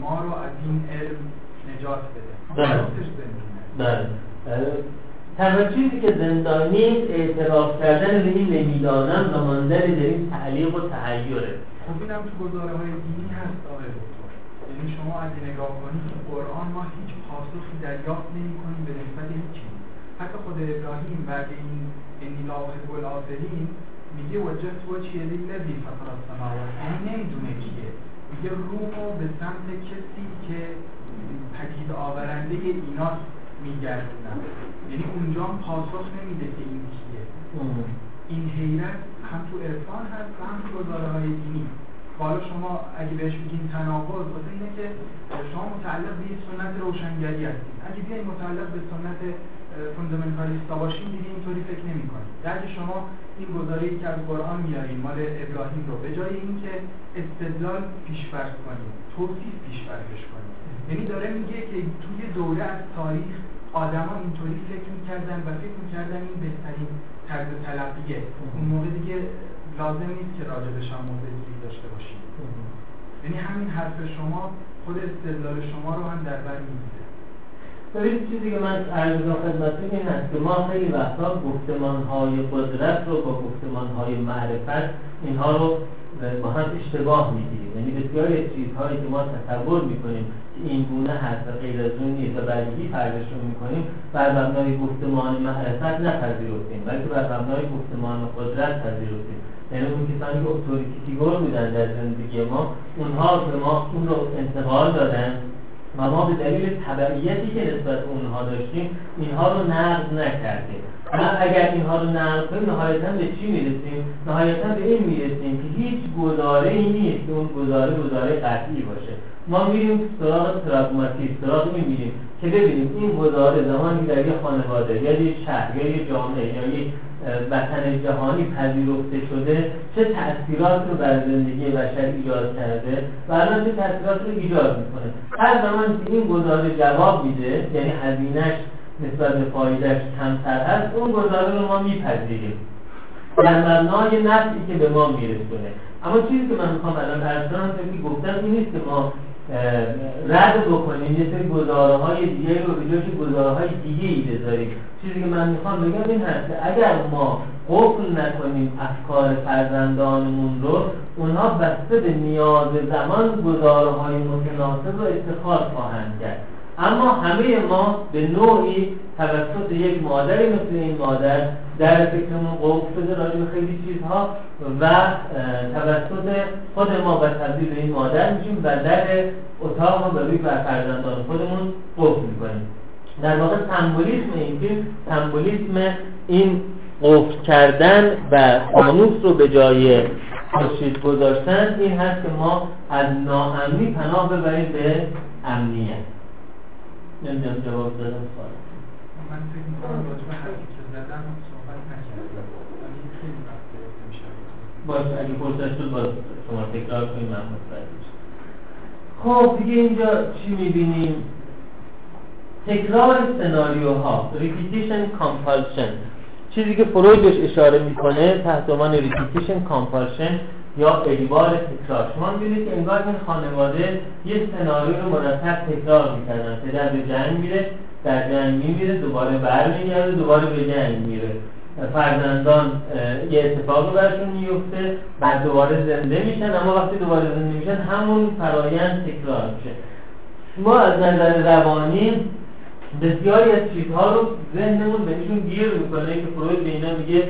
ما رو از این علم نجات بده. بله. تنها چیزی که زندانی اعتراف کردن به این نمی‌دانم و ماندن در این تعلیق و تحیره. خب اینم تو گزاره های دینی هست آقای یعنی شما اگه نگاه کنید تو قرآن ما هیچ پاسخی دریافت نمی کنیم به نسبت هیچی. حتی خود ابراهیم بعد این انی لا احب الافلین میگه وجهت وجهی للذی فطر السماوات. یعنی نمی‌دونه کیه میگه روحو به سمت کسی که پدید آورنده ایناست میگردونم یعنی اونجا پاسخ نمیده که این کیه این حیرت هم تو عرفان هست و هم تو گزاره های دینی. حالا شما اگه بهش بگین تناقض واسه اینه که شما متعلق به سنت روشنگری هستید. اگه بیاین متعلق به سنت فوندامنتالیستا باشین دیگه اینطوری فکر نمی کنید اگه شما این گزاره که از قرآن میارین مال ابراهیم رو به جای اینکه استدلال پیشفرض کنید توصیف پیشفرضش کنید. یعنی داره میگه که توی دوره از تاریخ آدما اینطوری فکر می‌کردن و فکر می‌کردن این بهترین طرز تلقیه. اون موقع دیگه لازم نیست که راجبش هم موضع داشته باشیم. یعنی همین حرف شما خود استدلال شما رو هم در بر می‌گیره ببین چیزی که من عرض خدمتتون این هست که ما خیلی وقتا گفتمان های قدرت رو با گفتمان های معرفت اینها رو با هم اشتباه می‌گیریم. یعنی بسیاری از چیزهایی که ما تصور می‌کنیم که این گونه هست و غیر از اون نیست و بدیهی فرضش رو می‌کنیم بر مبنای گفتمان معرفت نپذیرفتیم بلکه بر مبنای گفتمان قدرت پذیرفتیم. یعنی اون کسانی که اتوریتیگور بودن در زندگی ما اونها به ما اون رو انتقال دادن و ما به دلیل تبعیتی که نسبت اونها داشتیم اینها رو نقض نکردیم و اگر اینها رو نقض کنیم نهایتا به چی می‌رسیم؟ نهایتا به این می‌رسیم که هیچ گزاره ای نیست که اون گزاره گزاره قطعی باشه ما میریم سراغ پراگماتیک سراغ این میریم که ببینیم این گزاره زمانی در یه خانواده یا یه شهر یا یه جامعه یا یه وطن جهانی پذیرفته شده چه تأثیرات رو بر زندگی بشر ایجاد کرده و الان چه تأثیرات رو ایجاد می‌کنه؟ هر زمان که این گزاره جواب میده یعنی هزینهش نسبت به فایدهش کمتر هست اون گزاره رو ما میپذیریم. در مبنای نفعی که به ما میرسونه. اما چیزی که من می‌خوام الان کنم که گفتم این نیست که ما رد بکنیم. یه سری گزاره های دیگه رو جاش گزاره های دیگه ای بذاریم. چیزی که من می‌خوام بگم این هست که اگر ما قفل نکنیم افکار فرزندانمون رو اونها بسته به نیاز زمان گزاره های متناسب رو اتخاذ خواهند کرد. اما همه ما به نوعی توسط یک مادری مثل این مادر در فکرمون قوم شده راجع به خیلی چیزها و توسط خود ما و تبدیل به این مادر میشیم و در اتاق ما روی بر فرزندان خودمون قفل می‌کنیم. در واقع سمبولیسم این فیلم سمبولیسم این قفل کردن و فانوس رو به جای خورشید گذاشتن این هست که ما از ناامنی پناه ببریم به امنیت. نمی‌دونم جواب دادم سوال. من فکر می‌کنم راجب حرفی که زدم باشه اگه فرصت شد باز شما تکرار کنیم خب دیگه اینجا چی می‌بینیم؟ تکرار سناریوها repetition compulsion. چیزی که فروید بهش اشاره می‌کنه تحت عنوان repetition compulsion یا اجبار تکرار. شما می‌بینید که انگار این خانواده یه سناریو رو مرتب تکرار می‌کردن. پدر به جنگ میره در جنگ میمیره دوباره برمیگرده دوباره به جنگ میره. فرزندان یه اتفاقی برشون میفته بعد دوباره زنده میشن اما وقتی دوباره زنده میشن همون فرایند تکرار میشه. ما از نظر روانی بسیاری از چیزها رو ذهنمون بهشون گیر می‌کنه که فروید به اینا میگه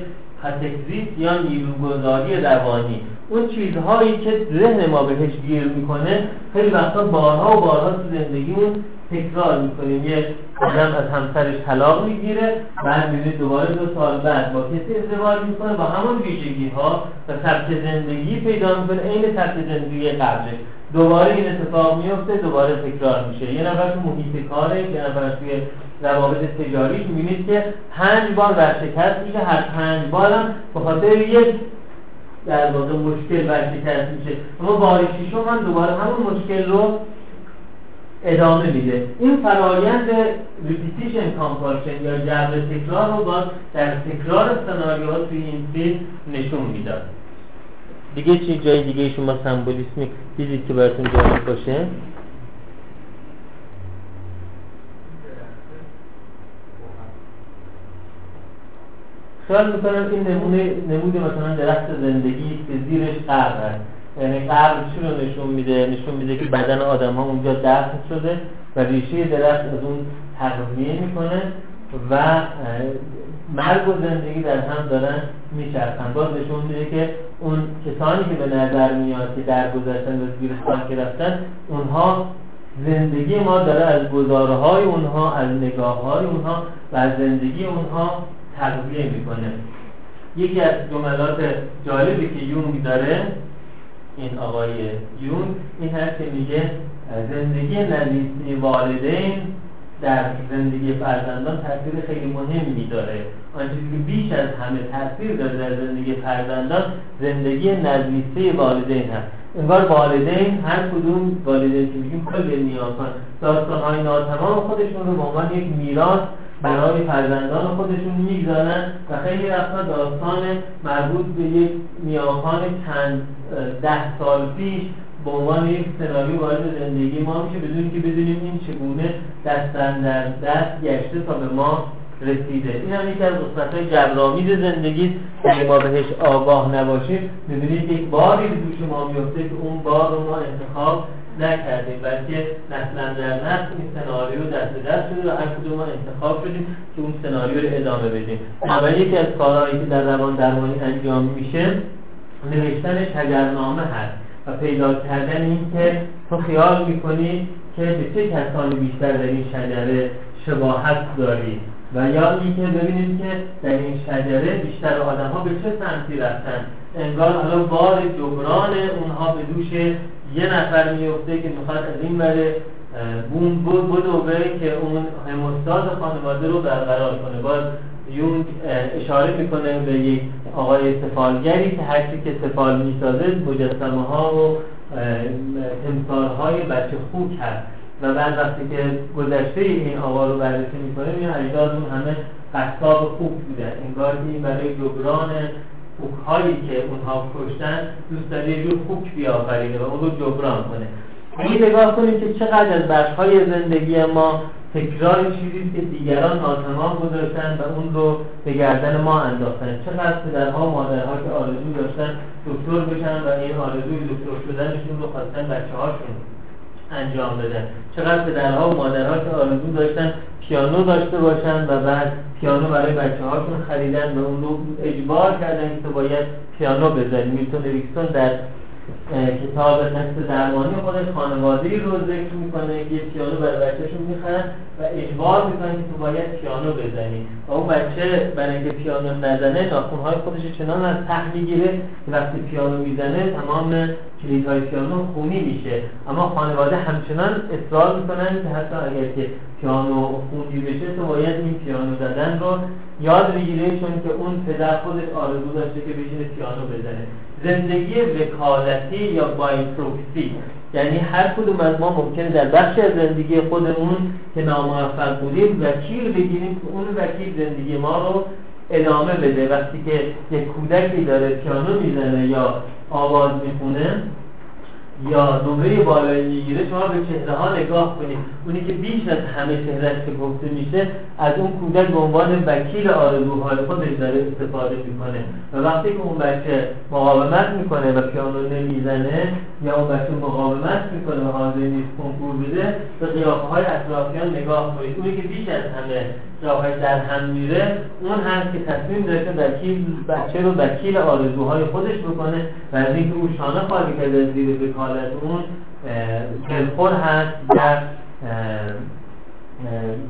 کاتکزیس یا نیروگذاری روانی. اون چیزهایی که ذهن ما بهش گیر می‌کنه خیلی وقتا بارها و بارها تو زندگیمون تکرار می‌کنیم. یه آدم از همسرش طلاق می‌گیره بعد می‌بینید دوباره دو سال بعد با کسی ازدواج می‌کنه با همون ویژگی ها و سبک زندگی پیدا می‌کنه عین سبک زندگی قبلش دوباره این اتفاق میفته دوباره تکرار میشه. یه نفر تو محیط کاره یه نفر توی روابط تجاری. می‌بینید که پنج بار ورشکست میشه هر پنج بارم به خاطر یک در واقع مشکل ورشکست میشه. اما بار شیشم هم دوباره همون مشکل رو ادامه میده. این فرایند repetition compulsion یا جبر تکرار رو باز در تکرار سناریوها توی این فیلم نشون می‌داد. دیگه چی؟ جای دیگه شما سمبولیسمی چیزی که براتون جالب باشه؟ خیال می‌کنم این نمونه نمود مثلا درخت زندگی که زیرش قبر هست یعنی قبر چی رو نشون میده؟ نشون میده که بدن آدم ها اونجا دفن شده و ریشه درخت از اون تغذیه می‌کنه و مرگ و زندگی در هم دارن میچرخن. باز نشون میده که اون کسانی که به نظر میاد که در گذشتن و زیر که رفتن اونها زندگی ما داره از گزاره های اونها از نگاه های اونها و از زندگی اونها تغذیه می‌کنه. یکی از جملات جالبی که یونگ داره این آقای یونگ این هست که میگه زندگی نزیستی والدین در زندگی فرزندان تاثیر خیلی مهمی داره. آن چیزی که بیش از همه تاثیر داره در زندگی فرزندان زندگی نزدیکی والدین هست. انگار والدین هر کدوم والدین که میگیم کل نیازان داستانهای ناتمام خودشون رو به عنوان یک میراث برای فرزندان خودشون می‌گذارن و خیلی وقتا داستان مربوط به یک نیاکان چند ده سال پیش به عنوان یک سناریو وارد زندگی ما میشه. بدون که بدونیم این چگونه دستن در دست گشته تا به ما رسیده. این هم یکی از قسمت های جبرآمیز زندگی که ما بهش آگاه نباشیم می‌بینید یک باری به دوش ما میفته که اون بار رو ما انتخاب نکردیم. بلکه نسلا در نسل این سناریو دست دست شده و هر کدوم انتخاب شدیم که اون سناریو رو ادامه بدیم. اول یکی از کارهایی که در روان درمانی انجام میشه نوشتن شجرنامه هست و پیدا کردن این که تو خیال می‌کنی که به چه کسانی بیشتر در این شجره شباهت داری و یا اینکه ببینید که در این شجره بیشتر آدم ها به چه سمتی رفتن. انگار حالا بار جبران اونها به دوش یه نفر میفته که می‌خواد از این بره بون بدوه که اون هموستاز خانواده رو برقرار کنه. باز یون اشاره می‌کنه به یک آقای سفالگری که هرچی که سفال می‌سازه مجسمه ها و تمثال های بچه خوک هست. و بعد وقتی که گذشته این آقا رو بررسی می‌کنه این اجداد اون همه قصاب خوب بودن انگار این برای جبران خوک هایی که اونها کشتن دوست داره یه جور خوک بیافرینه و اون رو جبران کنه. این نگاه کنیم که چقدر از بخش های زندگی ما تکرار چیزی که دیگران ناتمام گذاشتن و اون رو به گردن ما انداختن. چقدر پدرها و مادرها که آرزو داشتن دکتر بشن و این آرزوی دکتر شدنشون رو خواستن بچه هاشون انجام بدن چقدر پدرها و مادرها که آرزو داشتن پیانو داشته باشن و بعد پیانو برای بچه هاشون خریدن و اون رو اجبار کردن که باید پیانو بزنی میلتون اریکسون در کتاب نقص درمانی خودش خانواده رو ذکر می‌کنه که پیانو برای بچهشون می‌خرن و اجبار می‌کنن که تو باید پیانو بزنی. و اون بچه برای اینکه پیانو نزنه ناخونهای خودش چنان از ته می‌گیره که وقتی پیانو می‌زنه تمام کلیدهای پیانو خونی میشه. اما خانواده همچنان اصرار می‌کنن که حتی اگر که پیانو خونی بشه تو باید این پیانو زدن رو یاد بگیره چون که اون پدر خودش آرزو داشته که بشینه پیانو بزنه. زندگی وکالتی یا بایپروکسی یعنی هر کدوم از ما ممکنه در بخش از زندگی خودمون که ناموفق بودیم وکیل بگیریم که اون وکیل زندگی ما رو ادامه بده. وقتی که یک کودکی داره پیانو می‌زنه یا آواز می‌خونه یا نمره بالایی می‌گیره شما به چهره ها نگاه کنید. اونی که بیش از همه چهرهش که گفته میشه از اون کودک به عنوان وکیل آرزوهای خودش داره استفاده می‌کنه. و وقتی که اون بچه مقاومت می‌کنه و پیانو نمی‌زنه یا اون بچه مقاومت می‌کنه و حاضر نیست کنکور بده به قیافه های اطرافیان نگاه کنید. اونی که بیش از همه راهش در هم میره اون هست که تصمیم داره وکیل بچه رو وکیل آرزوهای خودش بکنه و از اینکه او شانه خالی کرده زیر وکالت اون دلخور هست در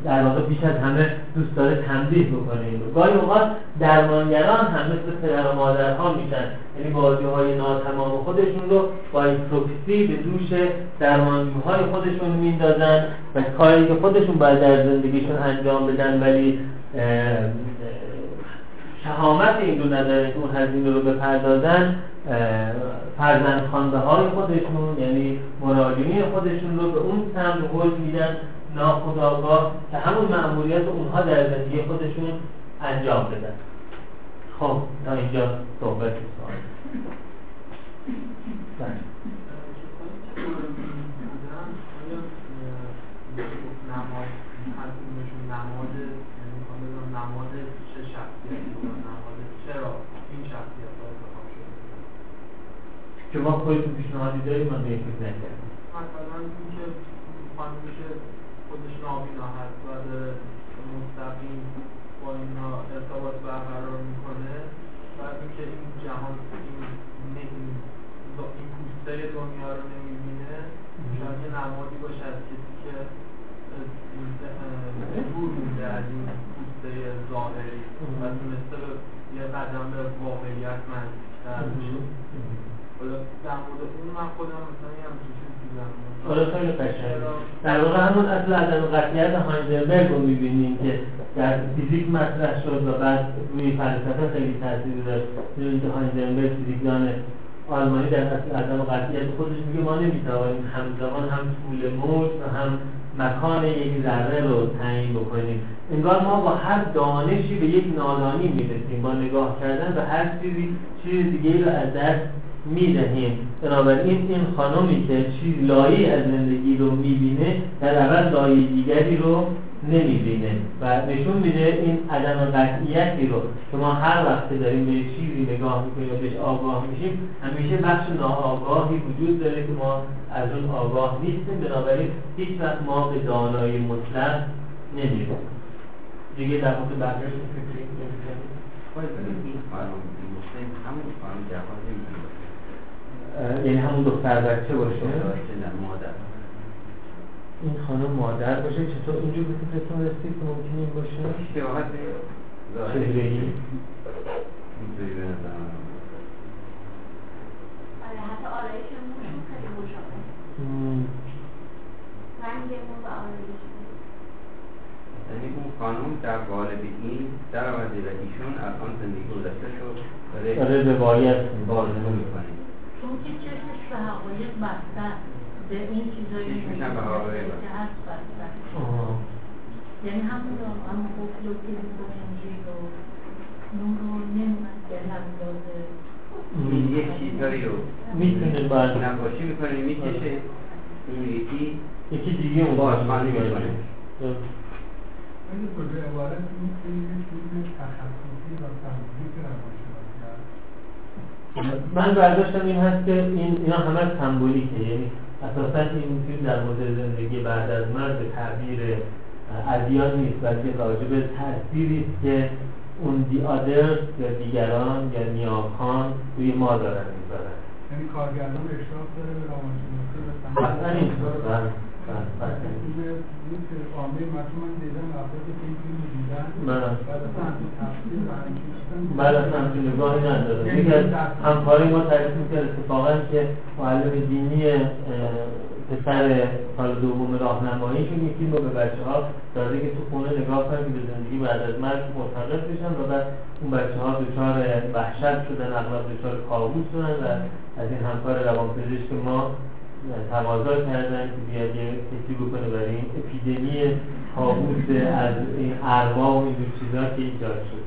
در واقع بیش از همه دوست داره تنبیه بکنه این رو. گاهی اوقات درمانگران هم مثل پدر و مادرها میشن. یعنی بازی های ناتمام خودشون رو با این پروکسی به دوش درمانجوهای خودشون میندازن و کاری که خودشون باید در زندگیشون انجام بدن ولی شهامت این رو نداره که اون هزینه رو بپردازن فرزند خانده های خودشون یعنی مراجعین خودشون رو به اون سمت حل میدن ناخداگاه که همون معمولیت اونها در زندگی خودشون انجام بدن. خب تا اینجا صحبت سوال بله. شما خودتون پیشنهادی دارید؟ من به یک فکر نکردم مثلا اینکه خانمی که خودش نابینا هست و مستقیم با اینا ارتباط برقرار می‌کنه بعد اینکه این جهان این این پوسته دنیا رو نمی‌بینه شاید یه نمادی باشه از کسی که دور مونده از این پوسته ظاهری و تونسته یه قدم به واقعیت نزدیکتر بشه. در مورد اون من خودم مثلا یه همچین چیز حالا خیلی قشنگ در واقع همون اصل عدم قطعیت هایزنبرگ رو می‌بینیم که در فیزیک مطرح شد و بعد روی فلسفه خیلی تاثیر داشت. می‌دونید که هایزنبرگ فیزیکدان آلمانی در اصل عدم قطعیت خودش میگه ما نمی‌توانیم همزمان هم طول موج و هم مکان یک ذره رو تعیین بکنیم. انگار ما با هر دانشی به یک نادانی می‌رسیم. با نگاه کردن به هر چیزی چیز دیگه رو از دست می‌دهیم. بنابراین این خانمی که چیز لایی از زندگی رو می‌بینه در عوض لایه دیگری رو نمی‌بینه. و نشون میده این عدم قطعیتی رو که ما هر وقت داریم به چیزی نگاه می‌کنیم و بهش آگاه میشیم همیشه بخش ناآگاهی وجود داره که ما از اون آگاه نیستیم. بنابراین هیچ وقت ما به دانایی مطلق نمیریم دیگه در مورد فکری این خانم همون جوان یعنی همون دختر بچه باشه؟ نه مادر. این خانم مادر باشه؟ چطور اینجور به فکرتون رسید که ممکنه این باشه؟ به نظر من آره حتی آرایش موشون خیلی مشابه. مم. رنگ مو و آرایش مو. یعنی اون خانم در قالب این در آمده و ایشون الان زندگی گذشته شد. داره داره روایت بازنمو می‌کنه. چون که چشمش به حقایق بسته. به این چیزایی هم که هست بسته. یعنی همون رو همون قفل و کلید و انجیل و نور رو نمی‌دهد اندازه این یک رو می‌تونه بعد نقاشی می‌کنه می‌کشه. اون یکی یکی دیگه اون بازخوانی می‌کنه. ولی کجا عبارت نیست که چیز تخصصی و هست من برداشتم این هست که این اینا همه سمبولیکه. یعنی اساسا این فیلم در مورد زندگی بعد از مرگ به تعبیر ادیان نیست بلکه راجع به تأثیری است که اون دی یا دیگران یا نیاکان روی ما دارن می‌ذارن. یعنی کارگردان اشراف داره به روانشناسی بعد از همچین نگاهی نداره. یکی از همکاری ما تعریف می‌کرد اتفاقا که معلم دینی پسر سال دوم راهنماییشون فیلم رو به بچه ها داده که تو خونه نگاه کنن که به زندگی بعد از مرگ مرتبط بشن و بعد اون بچه ها دچار وحشت شدن اغلب دچار کابوس شدن و از این همکار روانپزشک ما تقاضا کردن که بیاد یه کسی بکنه برای این اپیدمی کابوس از این ارواح و این چیزا که ایجاد شد.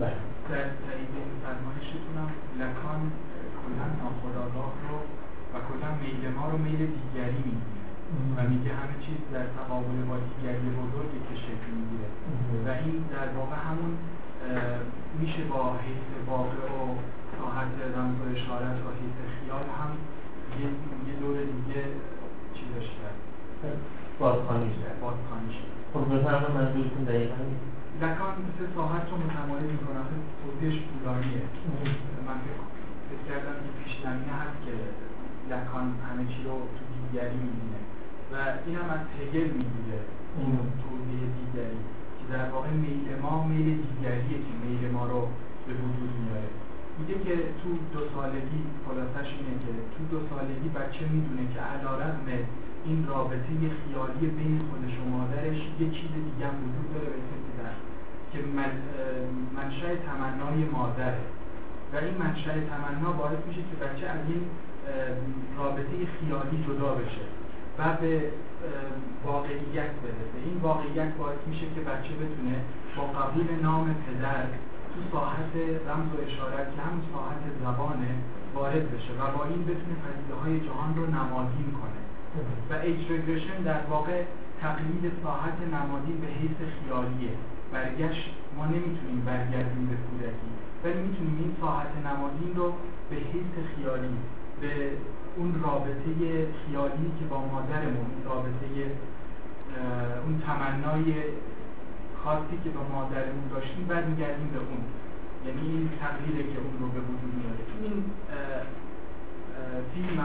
بله. در تایید این فرمایشتونم لکان کلا ناخودآگاه رو و کلا میل ما رو میل دیگری می‌گیره. و میگه همه چیز در تقابل با دیگری بزرگی که شکل می‌گیره. و این در واقع همون میشه با حیث واقع و ساحت رمز و اشارت و حیث خیال هم یه دور دیگه چیزش کرد؟ بازخوانی شد. بازخوانی شد. خب بفرما منظورتون دقیقا؟ لکان سه ساحت رو متمایز می‌کنه آخه توضیحش طولانیه. من فکر کردم که پیش زمینه هست که لکان همه چی رو تو دیگری می‌بینه. و این هم از هگل می‌گیره این توضیح دیگری. که در واقع میل ما میل دیگریه که میل ما رو به وجود میاره. میگه که تو دو سالگی خلاصش اینه که تو دو سالگی بچه می‌دونه که علیرغم این رابطه خیالی بین خودش و مادرش یه چیز دیگه هم وجود داره به اسم پدر که منشأ تمنای مادره. و این منشأ تمنا باعث میشه که بچه از این رابطه خیالی جدا بشه و به واقعیت برسه. این واقعیت باعث میشه که بچه بتونه با قبول نام پدر تو ساحت رمز و اشارت که هم ساحت زبانه وارد بشه و با این بتونه پدیده های جهان رو نمادین کنه. و ایج رگرشن در واقع تقلید ساحت نمادین به حیث خیالیه. برگشت ما نمی‌تونیم برگردیم به کودکی ولی می‌تونیم این ساحت نمادین رو به حیث خیالی به اون رابطه خیالی که با مادرمون رابطه اون تمنای خاصی که با مادرمون داشتیم برمیگردیم به اون. یعنی این تغییره که اون رو به وجود میاره. این فیلم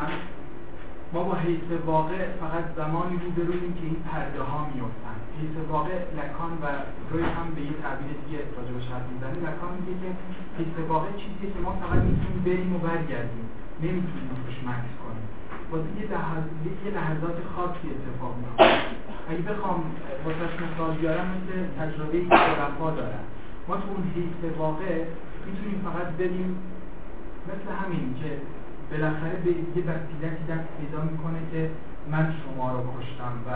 ما با حیث واقع فقط زمانی روبرویم که این پرده ها میفتن حیث واقع لکان و روی هم به یه تعبیر دیگه راجبش حرف می‌زنه لکان میگه که حیث واقع چیزیه که ما فقط می‌تونیم بریم و برگردیم. نمی‌تونیم توش مکس کنیم. واسه یه. یه لحظات خاصی اتفاق میفته اگه بخوام واسه مثال بیارم مثل تجربه که عرفا دارن ما تو اون حیث واقع می‌تونیم فقط بریم مثل همین که بالاخره به یه وسیلتی دست پیدا می‌کنه که من شما رو کشتم و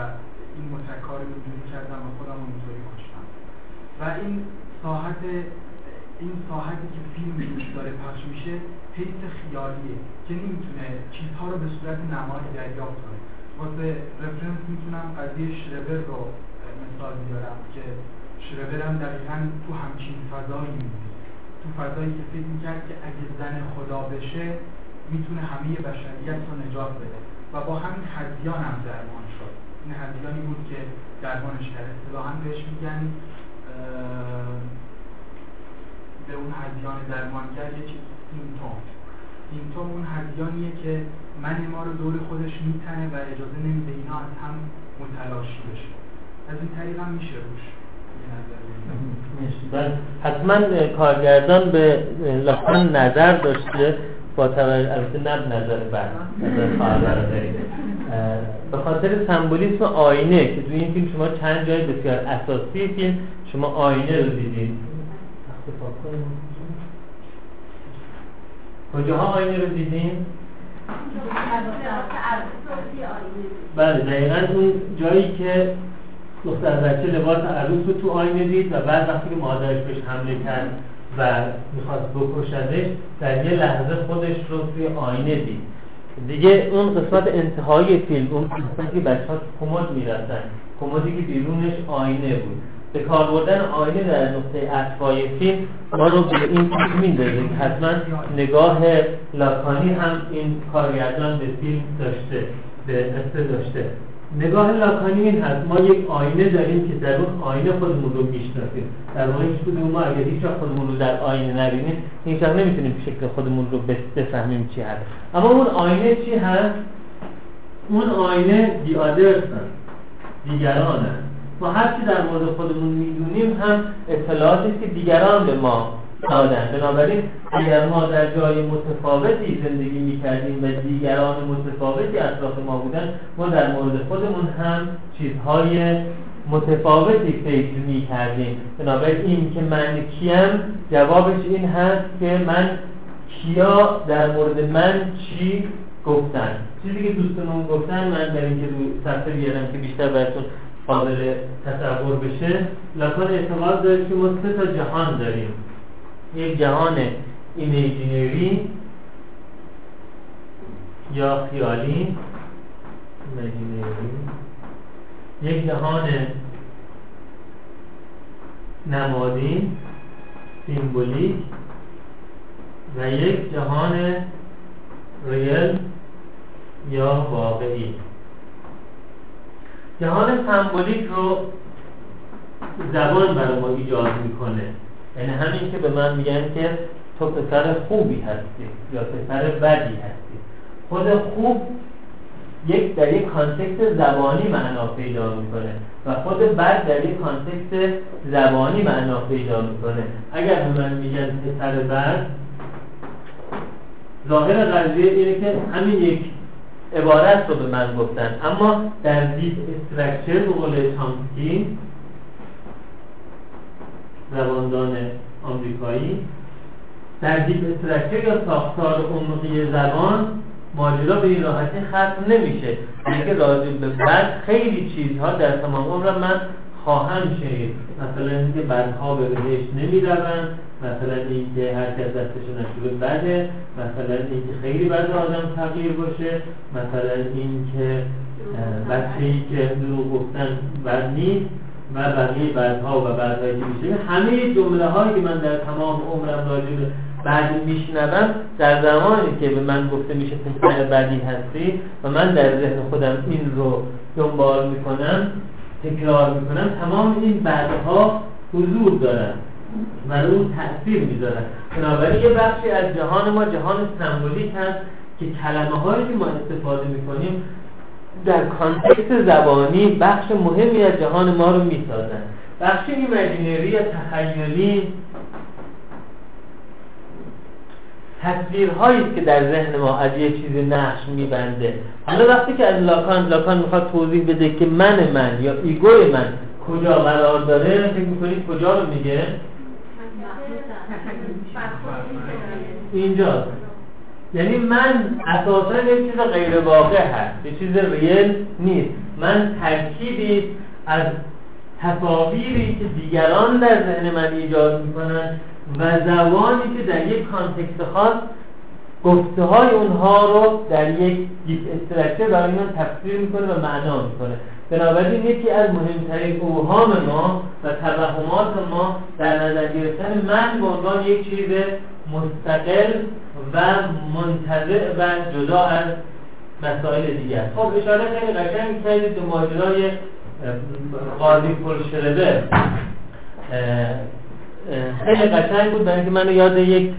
این متکار رو اینجوری کردم و خودم رو اینطوری کشتم. و این ساحت این ساحتی که فیلم روش داره پخش میشه حیث خیالیه که نمی‌تونه چیزها رو به صورت نمایی دریافت کنه. واسه رفرنس می‌تونم قضیه شربر رو مثال بیارم که شربر هم دقیقا تو همچین فضایی تو فضایی که فکر می‌کرد که اگه زن خدا بشه می‌تونه همه بشریت رو نجات بده. و با همین هزیان هم درمان شد. این هزیانی بود که درمانش کرد. اصطلاحا بهش میگن به اون هزیان درمانگر یه چیز سیمتوم. سیمتوم اون هزیانیه که من ما رو دور خودش میتنه و اجازه نمیده اینا از هم متلاشی بشه از این طریق هم میشه روش. حتما کارگردان به لطفا نظر داشته با توجه البته نه نظر بعد نظر خواهر به خاطر سمبولیسم آینه که توی این فیلم شما چند جای بسیار اساسی فیلم شما آینه رو دیدید کجاها آینه رو دیدین؟ بله دقیقا اون جایی که دختر بچه لباس عروس رو تو آینه دید و بعد وقتی که مادرش بهش حمله کرد و می‌خواست بکشدش در یه لحظه خودش رو توی آینه دید دیگه اون قسمت انتهای فیلم اون قسمتی که بچه ها کمد می‌رسن کمدی که بیرونش آینه بود به کار بردن آینه در نقطه اطفای فیلم ما رو به این فیلم میندازه. حتما نگاه لاکانی هم این کارگردان به فیلم داشته به قصه داشته. نگاه لاکانی این هست ما یک آینه داریم که در اون آینه خودمون رو می‌شناسیم. در واقع هیچ کدوم ما اگر هیچ خودمون رو در آینه نبینیم هیچ نمی‌تونیم شکل خودمون رو بفهمیم چی هست. اما اون آینه چی هست؟ اون آینه دی دیگران هست. ما هر چی در مورد خودمون می‌دونیم هم اطلاعاتی که دیگران به ما دادن. بنابراین اگر ما در جای متفاوتی زندگی می‌کردیم و دیگران متفاوتی اطراف ما بودن ما در مورد خودمون هم چیزهای متفاوتی فکر می‌کردیم. بنابراین این که من کیم جوابش این هست که من کیا در مورد من چی گفتن. چیزی که دوستانمون گفتن من در اینکه رو صفحه بیارم که بیشتر براتون قابل تصور بشه لکان اعتقاد داره که ما سه تا جهان داریم. یک جهان imaginary یا خیالی. یک جهان نمادین سیمبولیک. و یک جهان ریل یا واقعی. جهان سمبولیک رو زبان برای ما ایجاد می‌کنه. یعنی همین که به من میگن که تو پسر خوبی هستی یا پسر بدی هستی. خود خوب یک در یک context زبانی معنا پیدا می‌کنه و خود بد در یک context زبانی معنا پیدا می‌کنه. اگر به من میگن پسر بد ظاهر قضیه اینه که همین یک عبارت رو به من گفتن. اما در deep structure به قول چامسکی زباندان آمریکایی در دیپ استرکچر یا ساختار عمقی زبان ماجرا به این راحتی ختم نمیشه. اینکه راجع به بعد خیلی چیزها در تمام عمر من خواهم شنید. مثلا اینکه بعدها به بهش نمی‌روند. مثلا اینکه هر کس دستش نشده بده مثلا اینکه خیلی بعد آدم تغییر باشه مثلا اینکه بچه ای که دروغ گفتن بد نیست و بقیه بعدها و بعدهایی که میشه همه جمله هایی که من در تمام عمرم راجع به بعد میشنوم در زمانی که به من گفته میشه پسر بدی هستی و من در ذهن خودم این رو دنبال می‌کنم تکرار می‌کنم تمام این بعدها حضور دارن و اون تأثیر می‌ذارن بنابراین یه بخشی از جهان ما جهان سمبولیک هست که کلمه هایی که ما استفاده می‌کنیم در context زبانی بخش مهمی از جهان ما رو می‌سازن. بخش imaginary یا تخیلی تصویرهایی که در ذهن ما از یه چیزی نقش میبنده. حالا وقتی که از لاکان لاکان می‌خواد توضیح بده که من من یا ego ی من کجا قرار داره فکر می‌کنید کجا رو میگه؟ اینجا یعنی من اساسا یه چیز غیر واقع هست. یه چیز real نیست. من ترکیبی از تصاویری که دیگران در ذهن من ایجاد می‌کنن و زبانی که در یک context خاص گفته های اونها رو در یک deep structure برای من تفسیر می‌کنه و معنا می‌کنه. بنابراین یکی از مهمترین اوهام ما و توهمات ما در نظر گرفتن من به عنوان یک چیز مستقل و منتظر و جدا از مسائل دیگر. خب اشاره خیلی قشنگ کردید به ماجرای قاضی پرشربه خیلی قشنگ بود برای منو یاد یک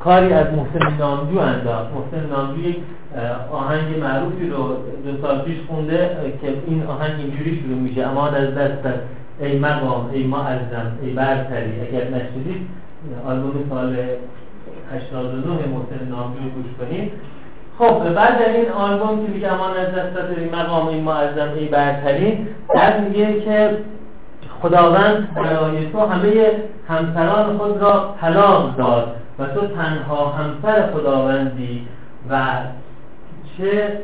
کاری از محسن نامجو انداخت. محسن نامجو یک آهنگ معروفی رو دو سال پیش خونده که این آهنگ اینجوری شروع میشه. امان از دست ای مقام ای ما ازم ای برتری. اگر نشدید آلبوم سال 89 محسن نامجو گوش کنید. خب بعد در این آلبوم که میگه امان از دست ای مقام ای ازم ای برتری در میگه که خداوند برای تو همه همسران خود را طلاق داد و تو تنها همسر خداوندی و چه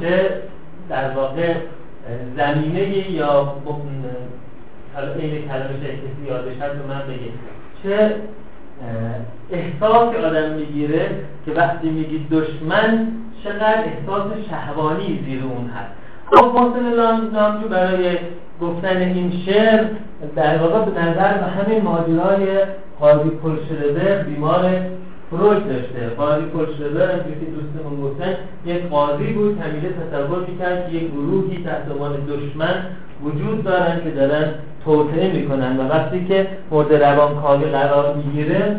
چه در واقع زمینه یا این کلمه کسی یادش هست به من بگه چه احساس آدم می‌گیره که وقتی میگی دشمن چقدر احساس شهوانی زیر اون هست. خب محسن نامجو برای گفتن این شعر در واقع به نظر به همین ماجرای قاضی پلشربر بیمار فروش داشته. قاضی پلشربر که دوستمون گفتن یک قاضی بود همیشه تصور می‌کرد که یک گروهی تحت عنوان دشمن وجود دارن که دارن توطعه می‌کنن. و وقتی که مورد روانکاوی قرار می‌گیره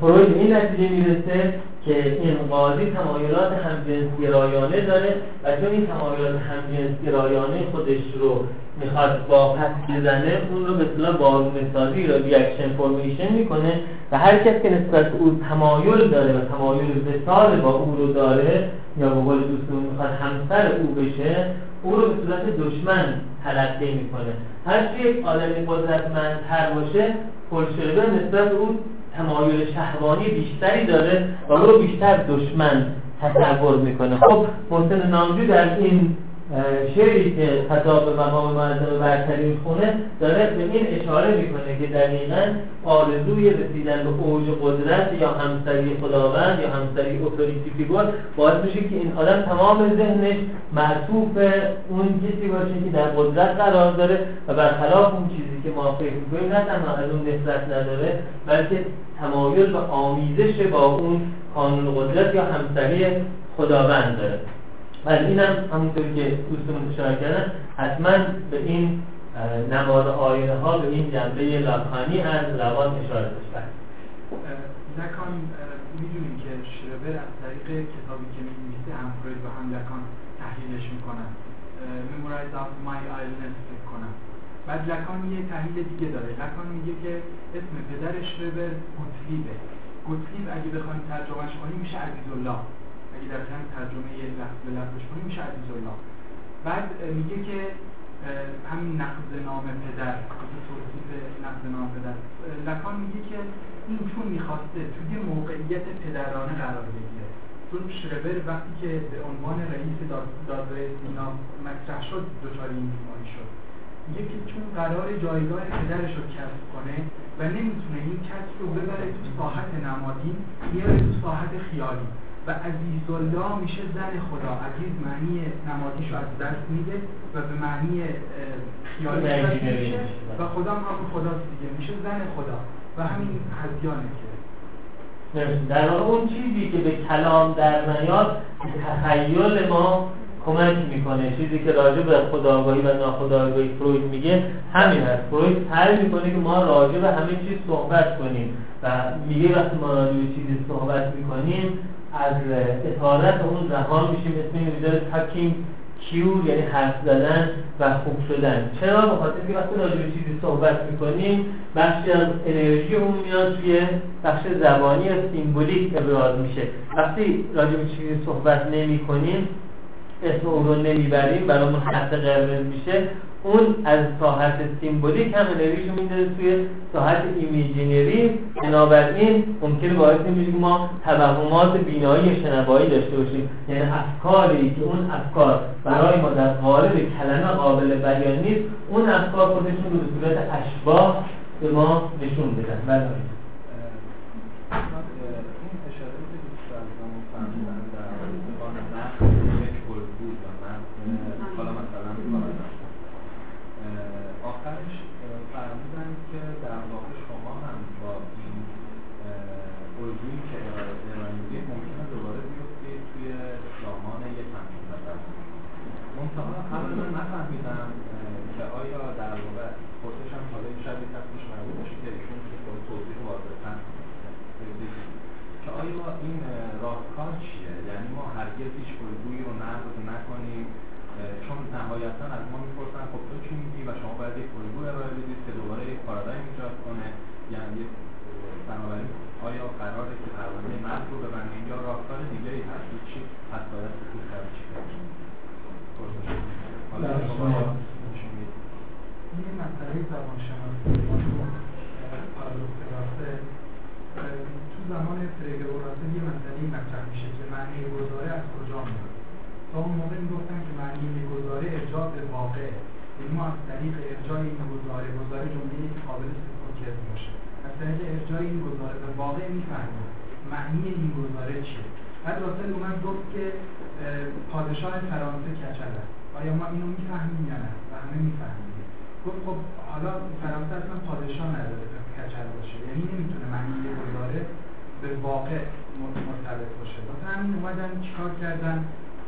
فروید این نتیجه می‌رسه که این قاضی تمایلات همجنسگرایانه داره و چون این تمایلات همجنسگرایانه خودش رو می‌خواد با پس بزنه اون رو به اصطلاح بارونسازی رو ریاکشن فرمیشن می‌کنه و هر کس که نسبت او تمایل داره و تمایل وسال با او رو داره یا به قول دوستمون می‌خواد همسر او بشه او رو به صورت دشمن تلقی می‌کنه. هر چی یک آدمی قدرتمندتر باشه پلشربه نسبت او تمایل شهوانی بیشتری داره و او رو بیشتر دشمن تصور می‌کنه. خب محسن نامجو در این شعری که خطاب به مقام معظم برترین خونه داره به این اشاره می‌کنه که دقیقا آرزوی رسیدن به اوج قدرت یا همسری خداوند یا همسری اتوریتی فیگور باعث میشه که این آدم تمام ذهنش معطوف اون کسی باشه که در قدرت قرار داره و برخلاف اون چیزی که ما فکر می‌کنیم نه تنها از اون نفرت نداره بلکه تمایل به آمیزش با اون قانون قدرت یا همسری خداوند داره. و اینم همونطور که دوستمون اشاره کردن حتما به این نماد آینه ها به این جنبه لاکانی از روان اشاره داشتن لکان می‌دونیم که شربر از طریق کتابی که می‌نویسه هم فروید و هم لکان تحلیلش می‌کنن. Memorize of My Islandness فکر کنم. بعد لکان یه تحلیل دیگه داره. لکان میگه که اسم پدر شربر گوتلیبه گوتلیب اگه بخوایم ترجمهش کنیم میشه عزیزالله اگه در ترجمه لفظ به لفظش کنیم میشه عزیز الله بعد میگه که همین نقض نام پدر توصیف نقض نام پدر. لکان میگه که این چون می‌خواسته توی موقعیت پدرانه قرار بگیره. چون شربر وقتی که به عنوان رئیس دادگاه سینا مطرح شد دچار این بیماری شد. که چون قرار جایگاه پدرش رو کسب کنه و نمی‌تونه این کسب رو ببره تو ساحت نمادی میاره تو ساحت خیالی. و عزیز الله میشه زن خدا. عزیز معنی نمادیش از دست میده و به معنی خیالی میشه و خدا هم خداست دیگه. میشه زن خدا. و همین هزیانه که. در اون چیزی که به کلام در نیاد تخیل ما کمک می‌کنه. چیزی که راجع به خداگاهی و ناخداگاهی فروید میگه همین هست. فروید سعی می‌کنه که ما راجع به همه چیز صحبت کنیم و میگه وقتی ما راجع به چیزی صحبت می‌کنیم از اطارت اون رها میشیم اسم می‌ذاره تاکینگ کیور یعنی حرف زدن و خوب شدن. چرا؟ به که وقتی راجع به چیزی صحبت می‌کنیم بخشی از انرژی اون میاد توی بخش زبانی یا سیمبولیک ابراز میشه. وقتی راجع به چیزی صحبت اسم اون رو نمی‌بریم برامون خط قرمز میشه. اون از ساحت symbolic هم انرژیشو میندازه توی ساحت imaginary. بنابراین ممکن باعث نمیشه که ما توهمات بینایی شنوایی داشته باشیم. یعنی افکاری که اون افکار برای ما در قالب کلمه قابل بیان نیست اون افکار خودشون رو به صورت اشباح به ما نشون بدن. بله. موضوع کچل است آیا ما اینو می‌فهمیم یا نه؟ و همه می‌فهمیم. گفت خب حالا فرانسه اصلا پادشاه نداره که کچل باشه. یعنی نمی‌تونه معنی گذاره به واقع مرتبط باشه. با همین اومدن چیکار کردن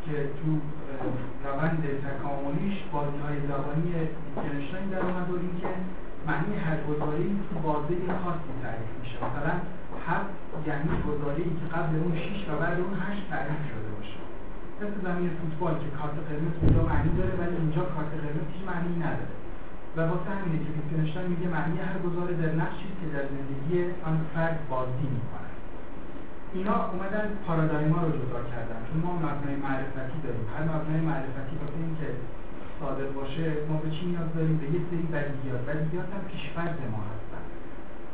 که تو روند تکاملیش بازی های زبانی ویتگنشتاین در اومد این که معنی هر گذاری تو بازه خاصی تعریف میشه. مثلا هفت یعنی گذاری که قبل اون 6 و بعد اون 8 تعریف شده باشه. مثل زمین فوتبال که کارت قرمز اونجا معنی داره ولی اینجا کارت قرمز هیچ معنی نداره. و واسه همینه که ویتگنشتاین میگه معنی هر گزاره در نقشی که در زندگی آن فرد بازی می‌کنه اینا اومدن پارادایما رو جدا کردن. چون ما مبنای معرفتی داریم. هر مبنای معرفتی واسه اینکه صادق باشه ما به چی نیاز داریم؟ به یه سری بدیهیات بدیهیات هم پیشفرض ما هستن.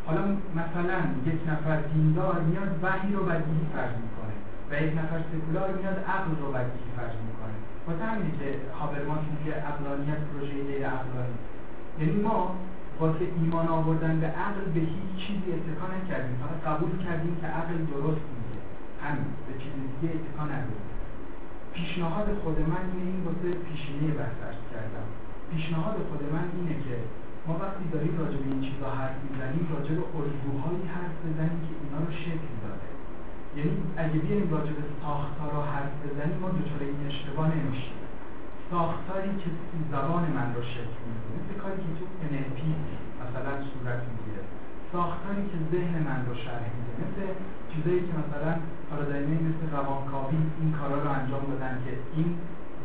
حالا مثلا یک نفر دیندار میاد وحی رو بدیهی فرض می‌کنه. یک نفر سکولار میاد عقل رو وظیفه فرض می‌کنه؟ واسه همینه که هابرماس میگه عقلانیت پروژه غیر عقلانی. یعنی ما واسه ایمان آوردن به عقل به هیچ چیزی اتکا نکردیم. فقط قبول کردیم که عقل درست میگه. همین به چیز دیگه اتکا نداریم پیشنهاد خود من اینه این واسه پیشینه بحث کردم. پیشنهاد خود من اینه که ما وقتی داریم راجع به این چیزا حرف می‌زنیم راجع به الگوهایی حرف بزنیم که اینا رو شکل داده. یعنی اگه بیایم راجع به ساختارها حرف بزنیم ما دچار این اشتباه نمیشیم. ساختاری که زبان من رو شکل میده مثل کاری که تو NLP مثلا صورت می‌گیره. ساختاری که ذهن من رو شرح میده مثل چیزایی که مثلا پارادایمه مثل روانکاوی این کارا رو انجام دادن که این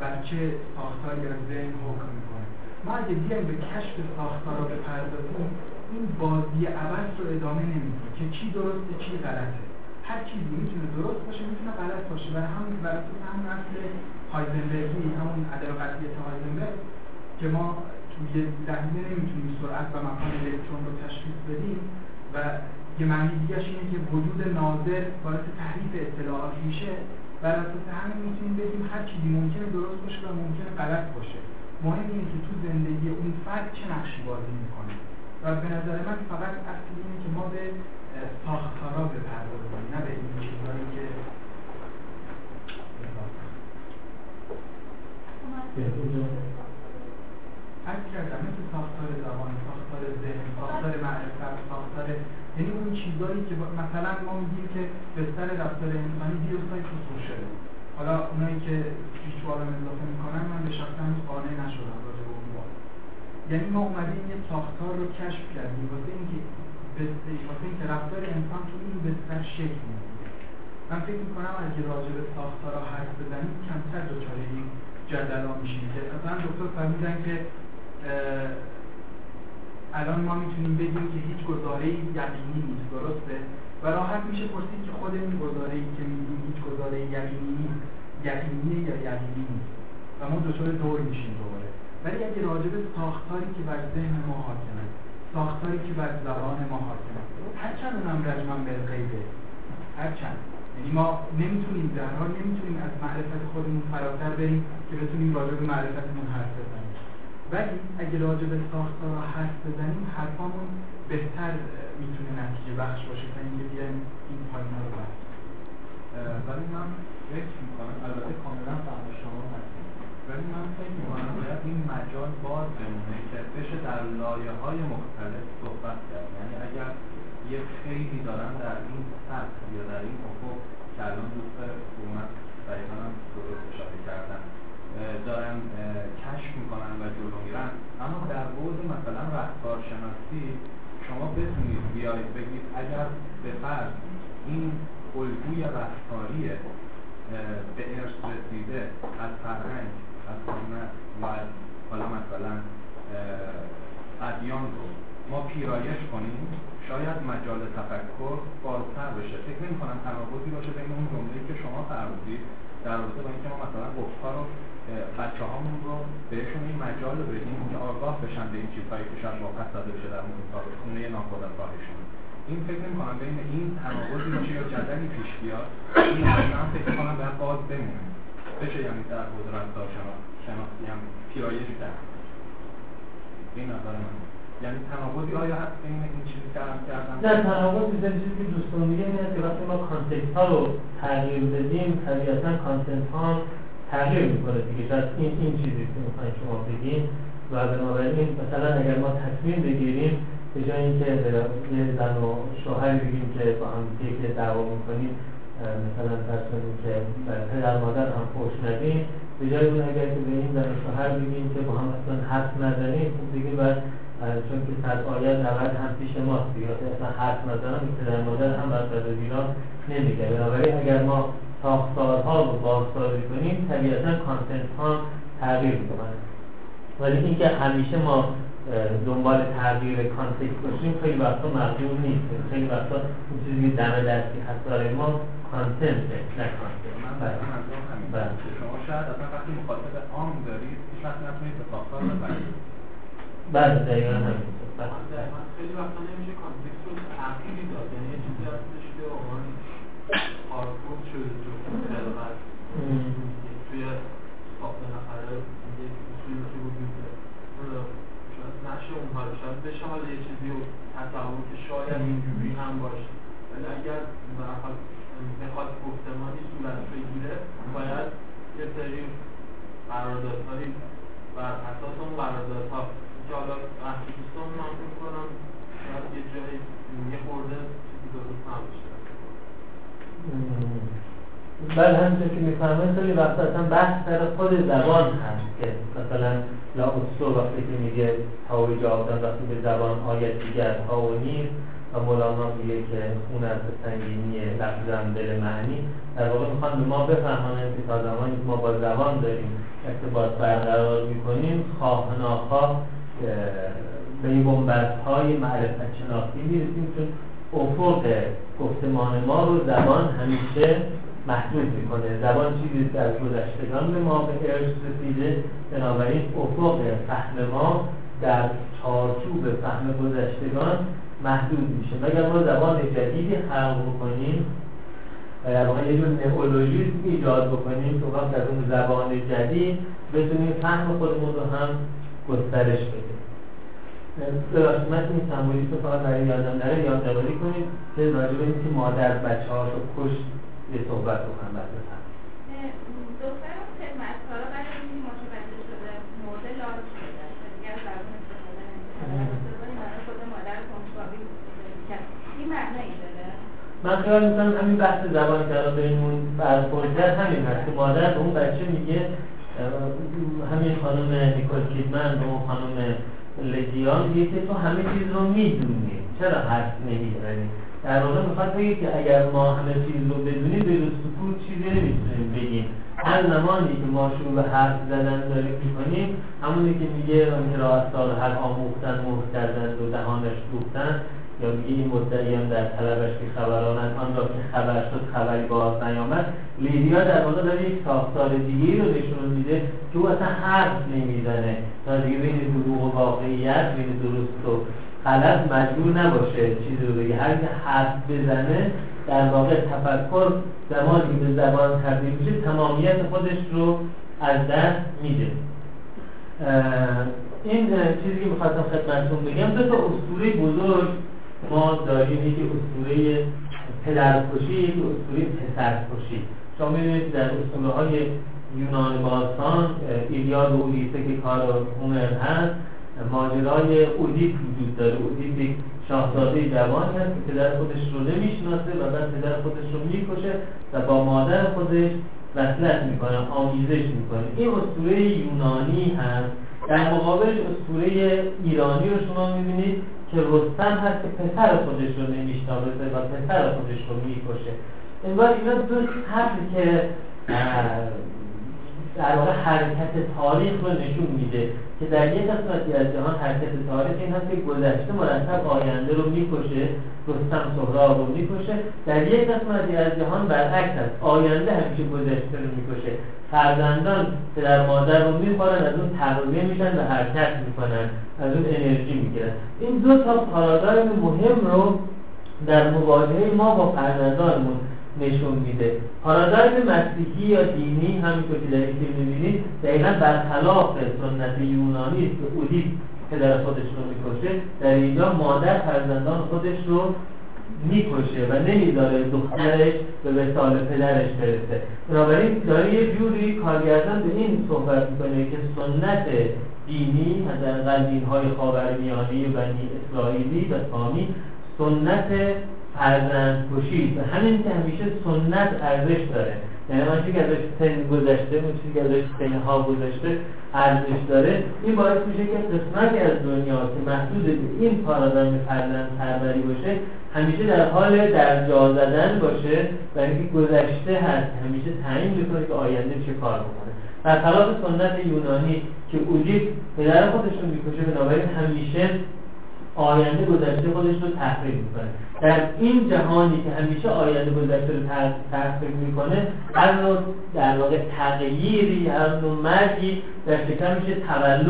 بچه ساختار یا ذهن حکم می‌کنه. ما اگه بیایم به کشف ساختار رو بپردازیم این بازی عوض رو ادامه نمیده که چی درسته چی غلطه. هر چیزی می‌تونه درست باشه می‌تونه غلط باشه. برای همین برای همون اصل هایزنبرگی همون عدم قطعیت هایزنبرگ که ما توی دهیه نمی‌تونیم سرعت و مکان الکترون رو تشخیص بدیم و یه معنی دیگهش اینه که وجود ناظر باعث تحریف اطلاعات میشه. بر اساس همین می‌تونیم بگیم هر چیزی ممکنه درست باشه و ممکنه غلط باشه. مهم اینه که تو زندگی اون فرد چه نقشی بازی می‌کنه. و به نظر من فقط اصل اینه که ما به ساختارا بپردازیم نه به این چیزهایی که از کردم مثل ساختار زبان ساختار ذهن ساختار معرفت ساختار یعنی اون چیزهایی که مثلا ما میگیم که بستر رفتار انسانی دیروسای تو شده حالا اونایی که هیچ اضافه می‌کنن من به شخصا قانع نشدم. یعنی ما اومدیم یه ساختار رو کشف کردیم. واسه اینکه واسه اینکه رفتار انسان تو این بستر شکل میده من فکر می‌کنم اگه راجع به ساختارها حرف بزنیم کمتر دچار این جدلا میشیم که مثلا دکتر فهمیدن که الان ما می‌تونیم بگیم که هیچ گزاره یقینی نیست. درسته؟ و راحت میشه پرسید که خود این گزاره ای که میگیم هیچ گزاره یقینی نیست. یقینی یا یقینی نیست؟ و ما دچار دور میشیم دوباره. ولی اگه راجع به ساختاری که بر ذهن ما حاکمه ساختاری که بر زبان ما حاکمه هرچند اونم رجمن به غیبه هرچند یعنی ما نمی‌تونیم در حال نمی‌تونیم از معرفت خودمون فراتر بریم که بتونیم راجع به معرفتمون حرف بزنیم. ولی اگه راجع به ساختار حرف بزنیم حرفامون بهتر می‌تونه نتیجه بخش باشه تا اینکه بیایم این پایین رو بحث ولی من فکر می‌کنم البته کاملا فهم شما ولی من فکر می‌کنم باید این مجال باز بمونه که بشه در لایه های مختلف صحبت کرد. یعنی اگر یه خیلی دارن در این سطح یا در این افق که الان دوست حکومت دقیقا هم درست اشاره کردن. دارن کشف می‌کنن و جلو میرن. اما در بود مثلا رفتارشناسی شما بتونید بیایید بگید اگر به فرض این الگوی رفتاری به ارث رسیده از فرهنگ از و حالا مثلا ادیان رو ما پیرایش کنیم. شاید مجال تفکر بازتر بشه. فکر نمی کنم تناقضی باشه بین اون جمله‌ای که شما فرمودید در رابطه با اینکه ما مثلا گفتار رو بچه هامون رو بهشون این مجال رو بدیم که آگاه بشن به این چیزهایی که شاید واقع داده بشه در محیط خونه ناخودآگاهشون این فکر نمی کنم بین این تناقضی باشه یا جدلی پیش بیاد. این من فکر کنم باید باز بمونه. بشه یعنی در حوض رفتار شناختی هم پیرایش کرد این نظر من. یعنی تناقضی آیا هست بین این چیزی که عرض کردم نه تناقض بیشتر چیزی که دوستان میگه که وقتی ما context ها رو تغییر بدیم طبیعتا content ها تغییر می‌کنه دیگه. شاید این این چیزی که می‌خواین شما بگین. و بنابراین مثلا اگر ما تصمیم بگیریم به جای اینکه یه زن و شوهری بگیم که با هم که دعوا می‌کنیم مثلا فرض کنیم که پدر مادر هم پشت ندیم به جای اون اگر که به این زن شوهر بگیم که با هم اصلا حرف نزنیم خب دیگه بعد چون که صد آید نود هم پیش ماست دیگه اصلا حرف نزنم پدر مادر هم بد و بیراه نمیگه. بنابراین اگر ما ساختارها رو بازسازی کنیم طبیعتا content ها تغییر می‌کنه ولی اینکه همیشه ما دنبال تغییر context باشیم خیلی وقتا مقبول نیست. خیلی وقتا این چیزی دم دستی هست ما content نه content من برای منظورم همین. که شما شاید اصلا وقتی مخاطب عام دارید هیچ وقت نتونید به ساختار بپردازید بله دقیقا همین خیلی وقتا نمیشه رو تغییری داد یعنی یه چیزی هستش که عنوان هاردکور شده جو خلقت توی بالاخره یک اصولی که وجود داره شاید نشه اونها رو شاید بشه حالا یه چیزی رو تصور که شاید اینجوری هم باشه ولی اگر برحال بخواد گفتمانی صورت بگیره باید یه سری قراردادهایی بر اساس اون قراردادها که حالا وقتی دوستان من می‌کنم شاید یه جایی یه خورده چیزی درست نباشه بله همینطور که می‌فهمه خیلی وقت اصلا بحث سر خود زبان هست که مثلا لا اصول وقتی که میگه تاوی جواب وقتی به زبان آیت دیگر ها و نیست و مولانا میگه که خون از سنگینی لفظم دل معنی. در واقع می‌خوان به ما بفهمانن که تا زمانی که ما با زبان داریم ارتباط برقرار می‌کنیم خواه ناخواه به این بنبست های معرفت شناختی می‌رسیم چون افق گفتمان ما رو زبان همیشه محدود می‌کنه. زبان چیزی در گذشتگان به ما به ارث رسیده بنابراین افق فهم ما در چارچوب فهم گذشتگان محدود میشه. مگر ما زبان جدیدی خلق بکنیم؟ و در واقع یه جور نئولوژیسم ایجاد بکنیم که در اون زبان جدید بتونیم فهم خودمون رو هم گسترش بدیم. ببخشید من این سمبولیسم فقط برای یادم نره یادآوری کنید که راجع به اینکه مادر بچه هاش رو کشت یه صحبت بکنم بعد بفهم. دخترم خدمتکارا برای شده مرده لال شده دیگر زبان استفاده نمی‌کنه. خود مادر کنجکاوی کرد این معنایی داره؟ من خیال می‌کنم همین بحث زبان که الان بینمون برخوردت همین هست که مادر به اون بچه میگه همین خانم نیکول کیدمن به اون خانم لگیان میگه که تو همه چیز رو می‌دونی چرا حرف نمی‌زنی در واقع می‌خواد بگه که اگر ما همه چیز رو بدونیم به سکوت چیزی نمی‌تونیم بگیم. هر زمانی که ما شروع به حرف زدن داریم می‌کنیم همونی که میگه حراستان هر آموختن مهر کردن و دهانش دوختن یا میگه این مدعیان در طلبش که خبرانند آن را که خبر شد خبری باز نیامد. لیدیا در واقع داره یک ساختار دیگه رو نشون میده که او اصلا حرف نمی‌زنه. تا دیگه بین دروغ و واقعیت بین درست و غلط مجبور نباشه. چیزی رو بگه. هر که حرف بزنه در واقع تفکر زمانی به زبان تبدیل میشه تمامیت خودش رو از دست میده. این چیزی که می‌خواستم خدمتتون بگم دو تا اسطوره بزرگ ما داریم. یکی اسطوره پدرکشی یکی اسطوره پسرکشی. شما می‌بینید در اسطوره های یونان باستان ایلیاد و اولیسه که کار هومر هست ماجرای اودیپ وجود داره. اودیپ یک شاهزاده جوانی هست که پدر خودش رو نمی‌شناسه و بعد پدر خودش رو می‌کشه و با مادر خودش وصلت می‌کنه آمیزش می‌کنه. این اسطوره یونانی هست. در مقابلش اسطوره ایرانی رو شما می‌بینید که رستم هست که پسر خودش رو نمی‌شناسه و پسر خودش رو می‌کشه. انگار اینا دو سطحی که در واقع حرکت تاریخ رو نشون میده. که در یک قسمتی از جهان حرکت تاریخ این هست که گذشته مرتب آینده رو می‌کشه رستم سهراب رو می‌کشه. در یک قسمتی از جهان برعکس است. آینده همیشه گذشته رو می‌کشه. فرزندان پدر مادر رو می‌خورن از اون تغذیه میشن و حرکت می‌کنن. از اون انرژی می‌گیرن. این دو تا پارادایم مهم رو در مواجهه ما با فرزندانمون نشون میده. پارادایم مسیحی یا دینی همینطور که در این می‌بینید دقیقا برخلاف سنت یونانی است که اودیپ پدر خودش رو می‌کشه در اینجا مادر فرزندان خودش رو می‌کشه و نمی‌ذاره دخترش به وسال پدرش برسه. بنابراین داره یه جوری کارگردان به این صحبت می‌کنه که سنت دینی حداقل دینهای خاورمیانه بنی اسرائیلی و سامی سنت فرزند کشید و همین که همیشه سنت ارزش داره. یعنی آن که ازش سن گذشته اون چیزی که ازش سنها گذشته ارزش داره این باعث میشه که قسمتی از دنیا که محدود به این پارادایم فرزند پروری باشه همیشه در حال در جا زدن باشه و اینکه گذشته هست. همیشه تعیین می‌کنه که آینده چه کار بکنه. برخلاف سنت یونانی که اوجیب پدر خودش رو می‌کشه بنابراین همیشه آینده گذشته خودش رو تحقیق می‌کنه. در این جهانی که همیشه آینده گذشته رو تحقیق می‌کنه هر نوع در واقع تغییری هر نوع مرگی در میشه تولد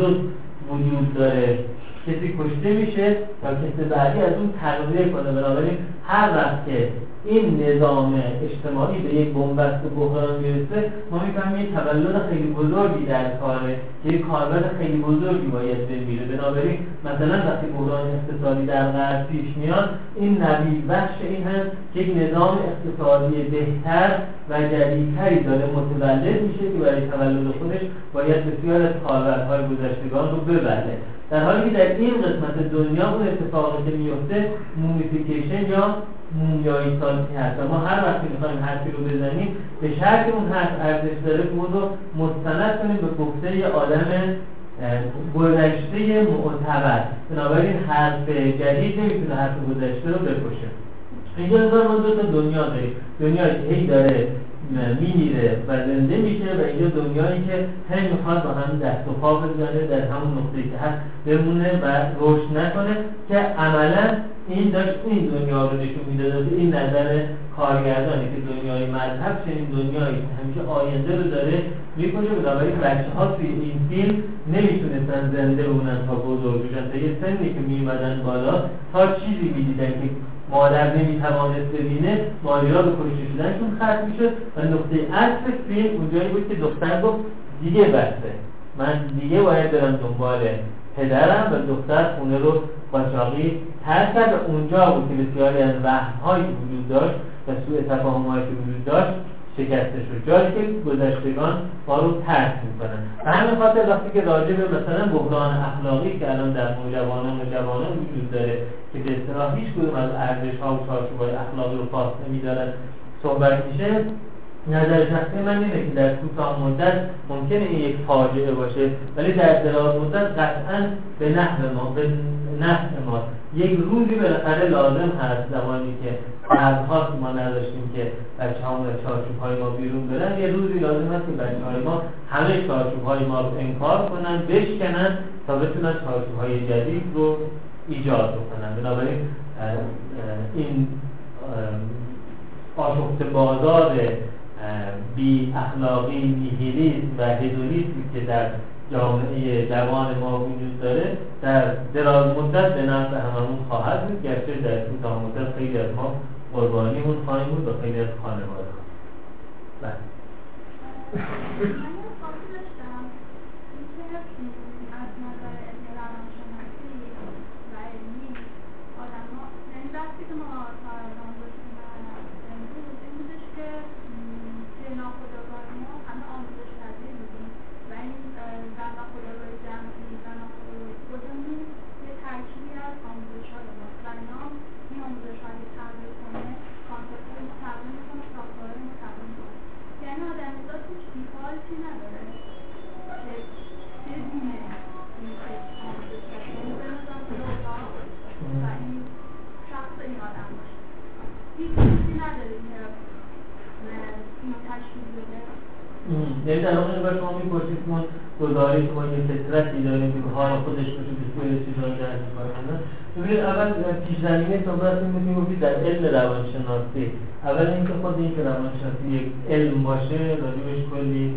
وجود داره. کسی کشته میشه و کسی بعدی از اون تغذیه کنه. بنابراین هر وقت که این نظام اجتماعی به یک بنبست بحران می‌رسه ما می‌فهمیم یک تولد خیلی بزرگی در کاره که یک کاربر خیلی بزرگی باید بمیره. بنابراین مثلا وقتی بحران اقتصادی در غرب پیش میاد این نوید بخش این هم که یک نظام اقتصادی بهتر و جدیدتری داره متولد میشه که برای تولد خودش باید بسیار از کاربرهای گذشتگان رو ببره. در حالی که در این قسمت دنیا اون اتفاقی که میفته مومیفیکیشن یا مومیایی سازی هست. ما هر وقتی می‌خوایم حرفی رو بزنیم به شرط اون حرف ارزش داره که اون رو مستند کنیم به گفته یه آدم گذشته معتبر. بنابراین حرف جدید نمی‌تونه حرف گذشته رو بکشه. اینجا ما دو تا دنیا داریم. دنیایی که هی داره میمیره و زنده میشه و اینجا دنیایی که هی می‌خواد با هم دست و پا بزنه در همون نقطه که هست بمونه و رشد نکنه که عملا این داشت این دنیا رو نشون می‌داد این نظر کارگردانی که دنیای مذهب چنین دنیایی همیشه آینده رو داره می‌کنه بنابراین بچه ها توی این فیلم نمی‌تونستن زنده بمونن تا بزرگ بشن. تا یه سنی که میمدن بالا تا چیزی می‌دیدن که مادر نمی‌توانست ببینه ماجرا به کشته شدنشون ختم می‌شد. و نقطه عطف فیلم اونجایی بود که دختر گفت دیگه بسته. من دیگه باید برم دنبال پدرم و دختر خونه رو قاچاقی کرد و اونجا بود که بسیاری از وهمهایی وجود داشت و سوء تفاهمهایی که وجود داشت شکسته شد جایی که گذشتگان ما رو ترک می‌کنن. و همین خاطر وقتی که راجع به مثلا بحران اخلاقی که الان در نوجوانان و جوانان وجود داره که به اصطلاح هیچ کدوم از ارزش ها و چارچوبهای اخلاقی رو پاس نمیدارن صحبت میشه نظر شخصی من اینه که در کوتاه مدت ممکنه این یک فاجعه باشه ولی در دراز مدت قطعا به نحو ما به نفع ما یک روزی بالاخره لازم هست زمانی که بعدها ما نداشتیم که بچه همون چارچوب های ما بیرون برن. یه روزی لازم هست که بچه های ما همه چارچوب های ما رو انکار کنن بشکنن تا بتونن چارچوب های جدید رو ایجاد بکنن. بنابراین این آشفت بازار بی اخلاقی نیهیلیسم و هدونیسمی که در جامعه جوان ما وجود داره در دراز مدت به نفع هممون خواهد بود گرچه در کوتاه مدت خیلی از ما قربانیمون خواهیم بود و خیلی از خانواده بله. در واقع بر شما می‌پرسید ما گزاری که ما یه فطرتی داریم که حال خودش باشه که توی چیزایی در می‌کنه ببینید اول پیش زمینه صحبت این بودیم در علم روانشناسی. اول اینکه خود این که روانشناسی یک علم باشه راجبش کلی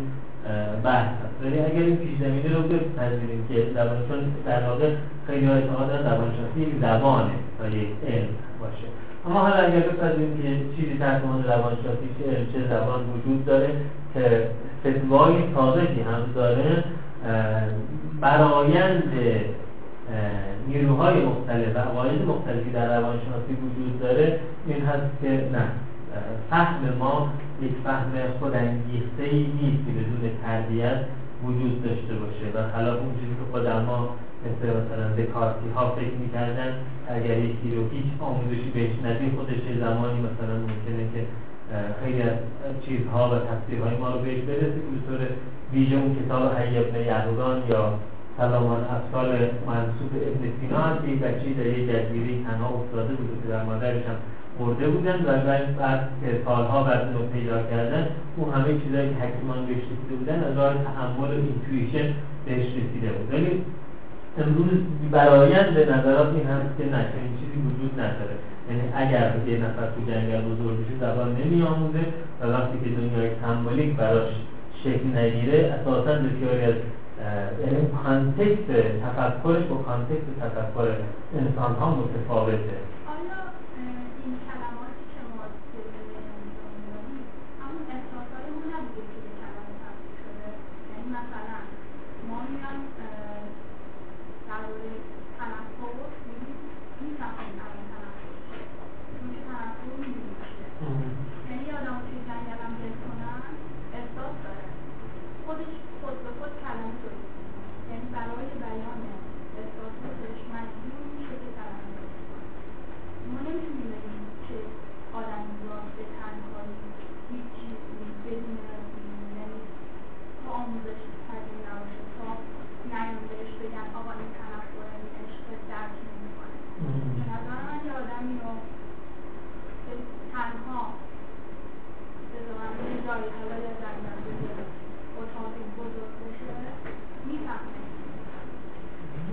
بحث هست. ولی اگر این پیش زمینه رو بپذیریم که روانشان در واقع خیلی اعتقاد دارن روانشناسی یک زبانه تا یک علم باشه. اما حالا اگر بپذیریم که چیزی تحت عنوان روانشناسی چه علم چه زبان وجود داره فتوای تازگی هم داره برایند نیروهای مختلف و عقاید مختلفی در روانشناسی وجود داره. این هست که نه فهم ما یک فهم خودانگیخته ای نیست که بدون تربیت وجود داشته باشه. و خلاف اون چیزی که خود ما مثل مثلا دکارتی ها فکر می‌کردن اگر یکی رو هیچ آموزشی بهش ندیم خودش زمانی مثلا ممکنه که خیلی از چیزها و تفسیرهای ما رو بهش برسه که طور ویژه اون کتاب حی ابن یعقوبان یا سلامان افسال منصوب ابن سینا هست که بچه در یک جزیره تنها افتاده بود که در مادرش هم مرده بودن و بعد سالها بعد اون پیدا کردن او همه چیزهایی که حکیمان بهش رسیده بودن از راه تحمل و اینتویشن بهش رسیده بود. ولی امروز برایند به نظرات این هست که نه این چیزی وجود نداره. یعنی اگر یه نفر تو جنگل بزرگ بشه زبان نمی آموزه و وقتی که دنیای سمبولیک براش شکل نگیره اساسا بسیاری از یعنی context تفکرش با context تفکر انسان ها متفاوته Thank you.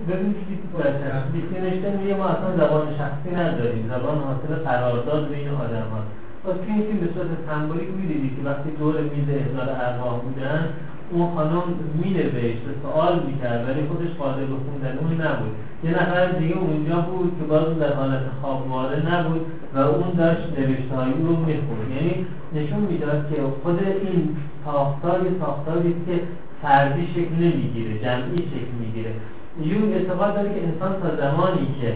ببین دیکته نوشته میگه ما اصلا زبان شخصی نداریم. زبان حاصل قرارداد بین آدم ها. پس توی این به صورت سمبولیک می‌دیدی که وقتی دور میز احضار ارواح بودن اون خانم میره بهش به سوال می‌کرد ولی خودش قادر به خوندن اون نبود. یه نفر دیگه اونجا بود که باز در حالت خوابوار نبود و اون داشت نوشتهایی رو می‌خوند. یعنی نشون می‌داد که خود این ساختار یه ساختاری که فردی شکل نمی‌گیره جمعی شکل می‌گیره. یون اعتقاد داره که انسان تا زمانی که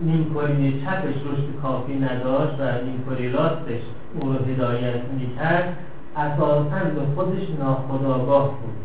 نیمکورین چپش رشد کافی نداشت و نیمکوری راستش او رو هدایت می‌کرد اساسا به خودش ناخداگاه بود.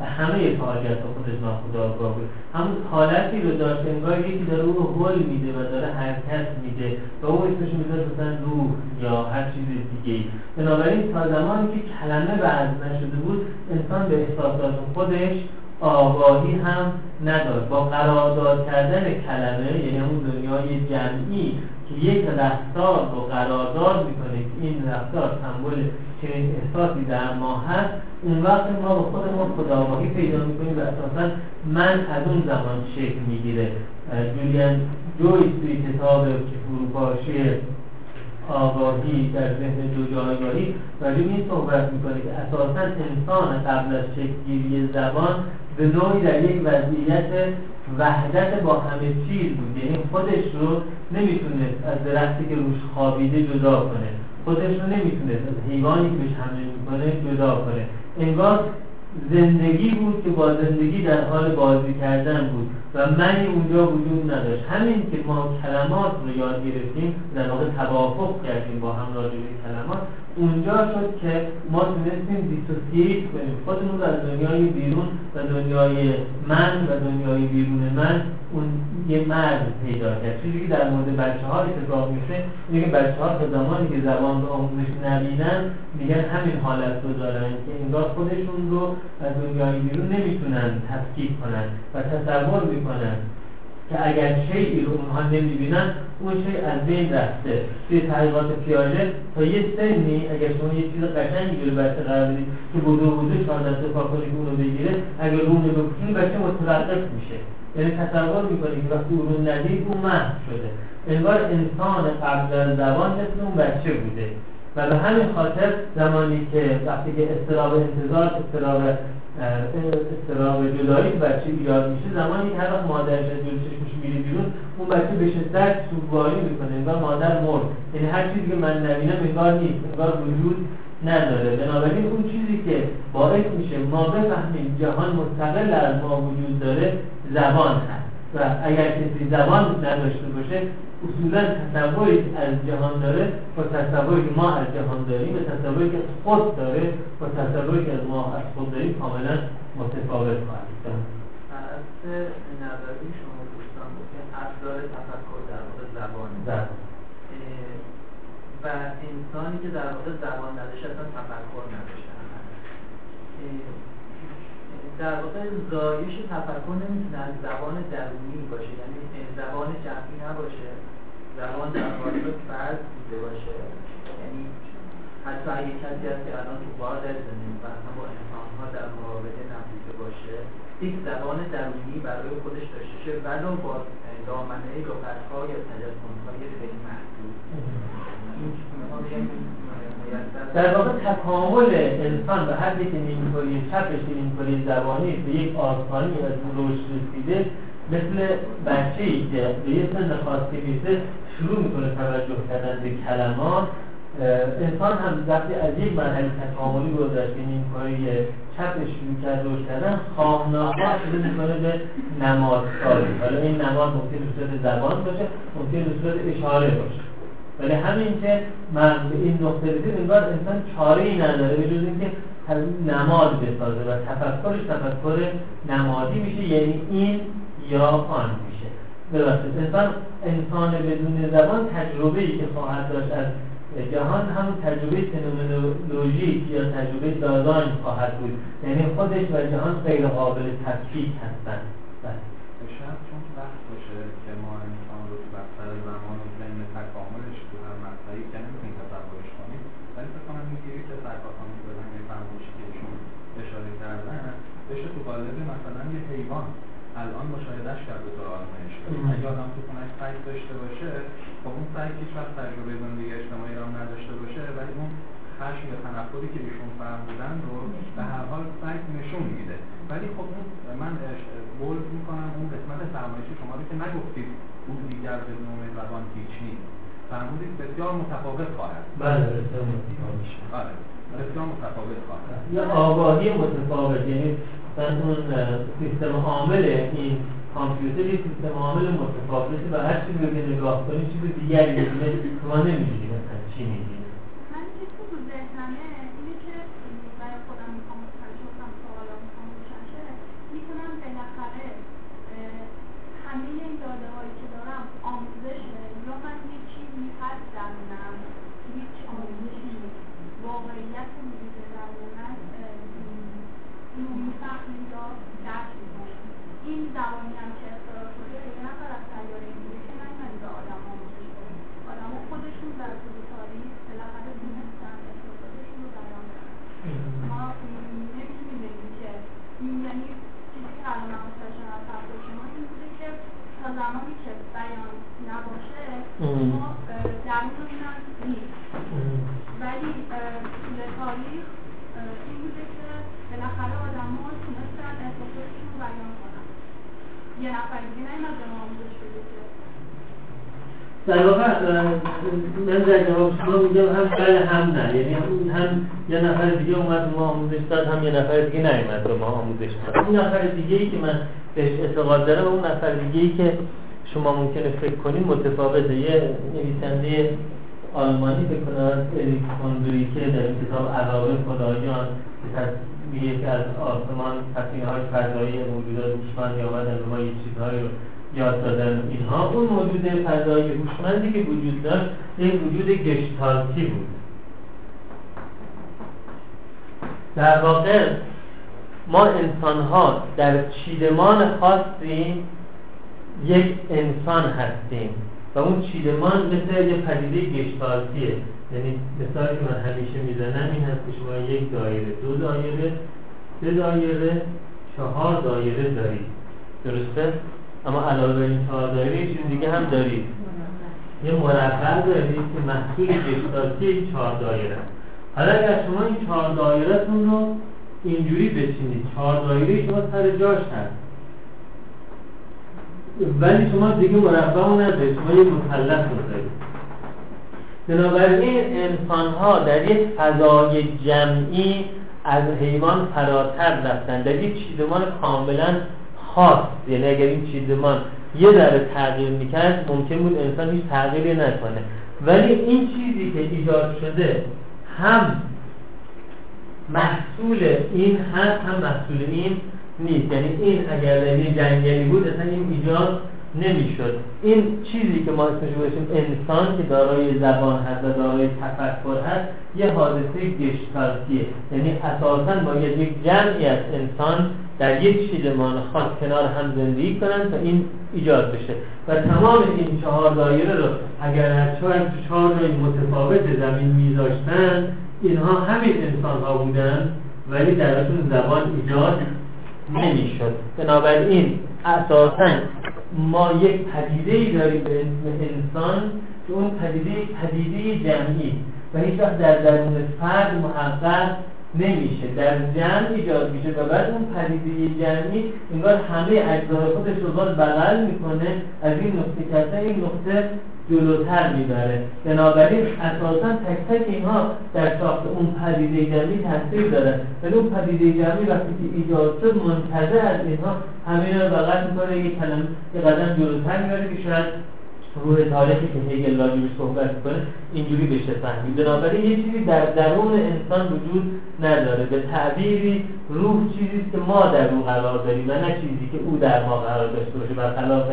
و همه فعالیت خودش ناخداگاه بود. همون حالتی رو داشت انگار یکی داره او رو حل میده و داره حرکت میده و او اسمش می‌ذاره مثلا روح یا هر چیز دیگه ای بنابراین تا زمانی که کلمه بعض نشده بود انسان به احساسات خودش آگاهی هم نداره با قرارداد کردن کلمه یعنی اون دنیای جمعی که یک رفتار رو قرارداد می‌کنه که این رفتار سمبل چنین احساسی در ما هست اون وقت ما به خودمون خداگاهی پیدا می‌کنیم و اساسا من از اون زمان شکل می‌گیره. جولیان جویس توی کتاب که فروپاشی آگاهی در ذهن دو جایگاهی ولی این صحبت می‌کنه که اساسا انسان قبل از شکلگیری زبان به نوعی در یک وضعیت وحدت با همه چیز بود یعنی خودش رو نمی‌تونست از درختی که روش خوابیده جدا کنه. خودش رو نمی‌تونست از حیوانی که بهش حمله می‌کنه جدا کنه. انگار زندگی بود که با زندگی در حال بازی کردن بود و منی اونجا وجود نداشت. همین که ما کلمات رو یاد گرفتیم در واقع توافق کردیم با هم راجع به کلمات اونجا شد که ما تونستیم دیسوسییت کنیم خودمون رو از دنیای بیرون و دنیای من و دنیای بیرون من اون یه مرد پیدا کرد. چیزی که در مورد بچه ها اتفاق میفته اینه که بچه ها تا زمانی که زبان به آموزش نبینن میگن همین حالت رو دارن که انگار خودشون رو از دنیای بیرون نمی‌تونن تفکیک کنن و تصور می‌کنن. که اگر شیعی رو اونها نمی‌بینن اون شیء از بین رفته. توی تحقیقات پیاژه تا یه سنی اگر شما یه چیز قشنگی جلو بچه قرار بدید که بودو بودو چهار دسته پا کنی که اونو بگیره اگر رونه بکشونی بچه متوقف میشه. یعنی تصور می‌کنی که وقتی اون ندید اون محو شده. انگار انسان قبل زبان مثل اون بچه بوده. و به همین خاطر زمانی که وقتی که استراب انتظار استراب استراب جدایی بچه ایجاد میشه زمانی هر وقت مادرش از جلو چشمش میره بیرون اون بچه به شدت سوگواری می‌کنه انگار مادر مرد. یعنی هر چیزی که من نبینم انگار نیست انگار وجود نداره. بنابراین اون چیزی که باعث میشه ما بفهمیم جهان مستقل از ما وجود داره زبان هست. و اگر کسی زبان نداشته باشه اصولا تصوری از جهان داره با تصوری که ما از جهان داریم و تصوری که خود داره با تصوری که ما از خود داریم کاملا متفاوت خواهد از نظری شما دوستان بود که ابزار تفکر در واقع زبان و انسانی که در واقع زبان نداشته اصلا تفکر نداشته در واقع زایش تفکر نمی‌تونه از زبان درونی باشه یعنی زبان جمعی نباشه. زبان در واقع فرد بوده باشه. یعنی حتی اگه کسی هست که الان تو بار زندگی و با انسانها در مقابله نبوده باشه یک زبان درونی برای خودش داشته شه ولو با دامنه لغتها یا تجسمهای خیلی محدود. در واقع تکامل انسان به حدی که نیمکاری چپش نیمکاری زبانی به یک آسانی از رشد رسیده مثل بچه ای که به یه سن خاصی می‌رسه شروع می‌کنه توجه کردن به کلمات انسان هم وقتی از یک مرحله تکاملی گذشت که نیمکاری چپش شروع کرد رشد کردن خواه ناخواه شروع می‌کنه به نمادسازی حالا این نماد ممکن به صورت زبان باشه ممکن به صورت اشاره باشه. ولی همین که من به این نقطه رسید انگار انسان چاره ای نداره به جز اینکه نماد بسازه و تفکرش تفکر نمادی میشه یعنی این یا آن. ببخشید. انسان انسان بدون زبان تجربه ای که خواهد داشت از جهان همون تجربه فنومنولوژیک یا تجربه دازان خواهد بود. یعنی خودش و جهان غیر قابل تفکیک هستند. بله. چون وقت باشه که ما انسان رو بستر زمان و ذهن تکاملش تو هر مقطعی که نمی‌تونیم تصورش کنیم ولی فکر کنم این گیری که سرکارخانه دادن یه فرمایشی که ایشون اشاره کردن بشه تو قالب مثلا یه حیوان الان مشاهدهش کرد به طور آزمایشگاهی اگه آدم تو خونش سگ داشته باشه خب اون سگ هیچ وقت تجربه زندگی اجتماعی را نداشته باشه ولی اون خشم یا تنفری که ایشون فرمودن رو به هر حال سگ نشون میده ولی خب اون من بولد می‌کنم اون قسمت فرمایشی شما رو که نگفتید اون دیگر به نوع زبان هیچ نیست فرمودید بسیار متفاوت خواهد. بله بسیار متفاوت بسیار متفاوت خواهد. یا آگاهی متفاوت یعنی مثلا اون سیستم عامل این کامپیوتر یک سیستم عامل متفاوته و هر چیزی که نگاه کنید چیز دیگری می‌بینه شما نمی‌دونید مثلا چی میگید من چیزی که تو ذهنمه اینه که برای خودم می‌خوام متوجه بشم سوالا می‌خوام روشن شه می‌تونم بالاخره همه این داده هایی که دارم آموزشه یا من یه چیزی هست درونم هیچ آموزشی نیست واقعیت موجود درون من رو می‌فهمیم یا درک می‌کنیم این زبانی هم که اختراع شده یه نفر از سیاره دیگه که نیومده به آدم آموزش بده آدم خودشون در طول تاریخ زمانی که بیان نباشه ام. ما اه، درون اینا نیست ام. ولی اه، طول تاریخ اه، این بوده که بالاخره آدم ها تونستن احساساتشون رو بیان کنن یه نفر دیگه نیمد به ما آموزش بده که در واقع من در جواب شما میگم هم بله هم نه. یعنی هم, یه نفر دیگه اومد ما آموزش داد هم یه نفر دیگه نیومد به ما آموزش داد. اون نفر دیگه ای که من بهش اعتقاد دارم اون نفر دیگه ای که شما ممکنه فکر کنید متفاوته یه نویسنده آلمانی فکر کنم اریک کندوری که در این کتاب علاقه خدایان که از آسمان سفینه های فضایی موجودات هوشمندی آمدن به ما یه چیزهایی رو یاد دادن. اینها اون موجود فضایی هوشمندی که وجود داشت یک وجود گشتالتی بود. در واقع ما انسان ها در چیدمان خاصی یک انسان هستیم و اون چیدمان مثل یه پدیده گشتالتیه. یعنی مثالی که من همیشه می‌زنم این هست که شما یک دایره دو دایره سه دایره چهار دایره دارید. درسته؟ اما علاوه بر این چهار دایره یه چیز دیگه هم دارید یه مربع دارید که محصول گشتالتی این چهار دایره. حالا اگر شما این چهار دایرهتون رو اینجوری بچینید چهار دایره شما سر جاش هست. ولی شما دیگه مربع رو ندارید شما یه مثلث رو دارید بنابراین انسان ها در یک فضای جمعی از حیوان فراتر رفتن. در یک چیدمان کاملا خاص. یعنی اگر این چیدمان یه ذره تغییر می‌کرد ممکن بود انسان هیچ تغییری نکنه. ولی این چیزی که ایجاد شده هم محصول این هست هم محصول این نیست. یعنی این اگر یه جنگلی بود اصلا این ایجاد نمی‌شد. این چیزی که ما اسمش گذاشتیم انسان که دارای زبان هست و دارای تفکر هست یه حادثه گشتالتیه. یعنی اساسا باید یک جمعی از انسان در یک چیدمان خاص کنار هم زندگی کنن تا این ایجاد بشه. و تمام این چهار دایره رو اگر هر چهار چهار جای متفاوت زمین میذاشتن اینها همین انسان ها بودن ولی درشون زبان ایجاد نمی‌شد. بنابراین اساسا ما یک پدیده ای داریم به اسم انسان که اون پدیده پدیده جمعی. و هیچ وقت در درون فرد محقق نمیشه. در جمع ایجاد میشه و بعد اون پدیده جمعی انگار همه اجزای خودش رو باز بغل می‌کنه. از این نقطه کسا این نقطه جلوتر می‌بره. بنابراین اساسا تک تک اینها در ساخت اون پدیده جمعی تاثیر داره. ولی اون پدیده جمعی وقتی که ایجاد شد منتظر از اینها همه رو بغل می‌کنه یک قدم جلوتر می‌بره که شاید روح تاریخی که هگل راجبش صحبت می‌کنه اینجوری بشه فهمید. بنابراین یه چیزی در درون انسان وجود نداره. به تعبیری روح چیزی که ما در او قرار داریم و نه چیزی که او در ما قرار داشته باشه. برخلاف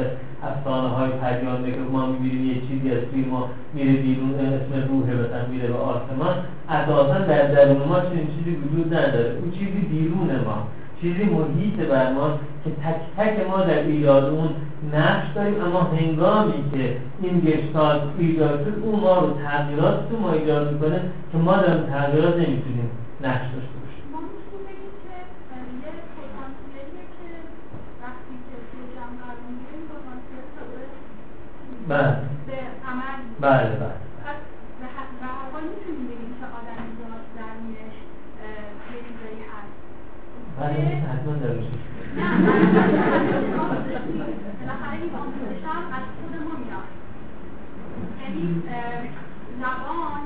افسانه های پریانده که ما می‌بینیم یه چیزی از توی ما میره بیرون اسم روحه مثلا میره به آسمان. اساسا در درون ما چنین چیزی وجود نداره. او چیزی بیرون ما چیزی محیط بر ما که تک تک ما در ایجاد نقش داریم اما هنگامی که این گشتال ایجاد شد اون ما رو تغییرات تو ما ایجاد می‌کنه که ما در تغییرات نمی‌تونیم نقش داشته باشیم. ما می‌تونیم بگیم که اه، یه پتانسیلیه که وقتی که توی جمع قرار می‌گیریم پتانسیل تازه بله به عمل می‌رسه. بله بله پس به هر به هر حال می‌تونیم بگیم که آدم زیاد درونش اه، یه چیزایی هست بله این حتما داریم نه بالاخره این آموزش هم از خود ما میاد یعنی اه، زبان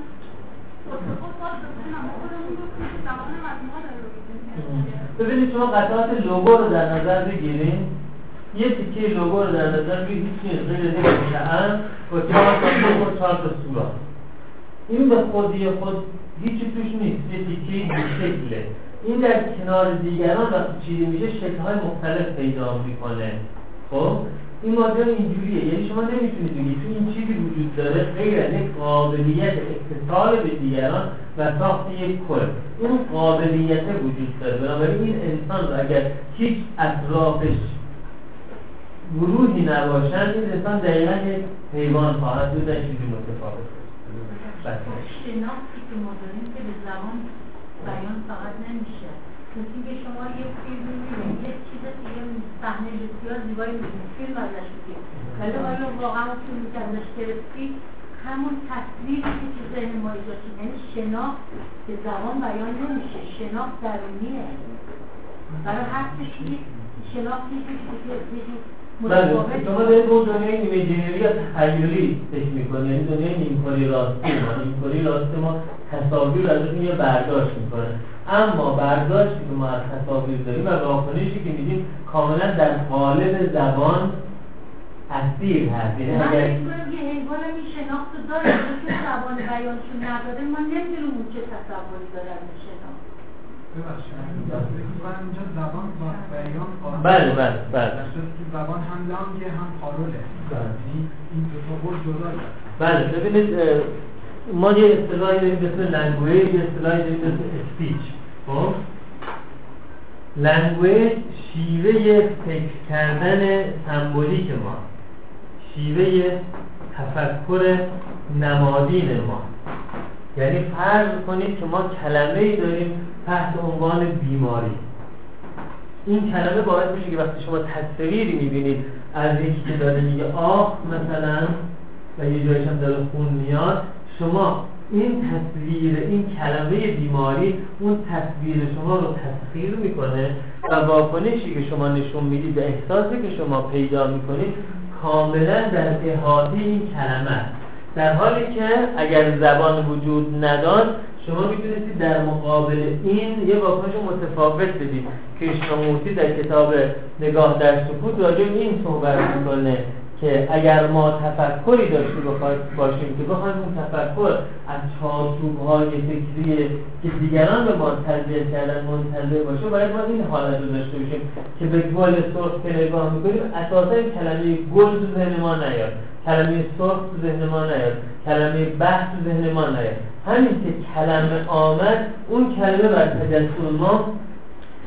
خود به خود باز بکنیم ما خودمون رو که زبان هم از ما داره رو می‌کنیم. ببینید شما قطعات لوگو رو در نظر بگیرید یه تیکه لوگو رو در نظر بگیرید هیچ چیز غیر با چهار تا لوگو و چهار تا سوراخ. این به خودی خود هیچی توش نیست. یه تیکه شکله. این در کنار دیگران وقتی چیده میشه شکل‌های مختلف پیدا می‌کنه. خب؟ این ماجرا اینجوریه. یعنی شما نمی‌تونید بگید تو این چیزی وجود داره غیر از یک قابلیت اتصال به دیگران و ساخت یک کل این قابلیت وجود داره. بنابراین این انسان رو اگر هیچ اطرافش گروهی نباشن این انسان دقیقا یک حیوان خواهد بود در چیزی متفاوت. بس. شناختی که ما داریم که به زبان بیان فقط نمیشه. کسی که شما یک فیلم می‌بینید یک چیز دیگه صحنه بسیار زیبایی می‌بینیم فیلم ازش میگیم ولی آیا واقعا که ازش گرفتی همون تصویری که تو ذهن ما ایجاد یعنی شناخت که زبان بیان نمیشه. شناخت درونیه. برای هر کسی شناختی که بله شما دارید اون دنیای imaginary یا تخیلی فکر می‌کنید. یعنی دنیای نیمکره‌ی راست ما. نیمکره‌ی راست ما تصاویر ازشون یه برداشت می‌کنه. اما برداشتی که ما از تصاویر داریم و واکنشی که میدیم کاملا در قالب زبان اسیر هست. یعنی اگر یه حیوان این شناخت داره که زبان بیانشون نداره ما نمی‌دونیم چه تصوری داره از بله بله بله. که زبان هم لانگه هم پاروله بله. یعنی این دو تا بله ببینید ما یه اصطلاحی داریم به اسم لنگویج یه اصطلاحی داریم به اسم اسپیچ خب؟ لنگویج شیوه فکر کردن سمبولیک ما. شیوه تفکر نمادین ما. یعنی فرض کنید که ما کلمه ای داریم تحت عنوان بیماری این کلمه باعث میشه که وقتی شما تصویری می‌بینید از یکی که داره میگه آه مثلا و یه جایش هم داره خون میاد شما این تصویر این کلمه بیماری اون تصویر شما رو تسخیر می‌کنه و واکنشی که شما نشون می‌دید به احساسی که شما پیدا می‌کنید کاملا در احاطه این کلمه است. در حالی که اگر زبان وجود نداشت شما می‌تونستید در مقابل این یه واکنش متفاوت بدید کریشنامورتی در کتاب نگاه در سکوت راجع به این صحبت می‌کنه که اگر ما تفکری داشته باشیم که بخوایم اون تفکر از چارچوب‌های فکری که دیگران به ما تزریق کردن منتظر باشه باید ما این حالت رو داشته باشیم که به گل سرخ که نگاه می‌کنیم. اساسا کلمه گل تو ذهن ما نیاد. کلمه سرخ تو ذهن ما نیاد. کلمه بحث تو ذهن ما نیاد. همین که کلمه آمد اون کلمه بر تجسم ما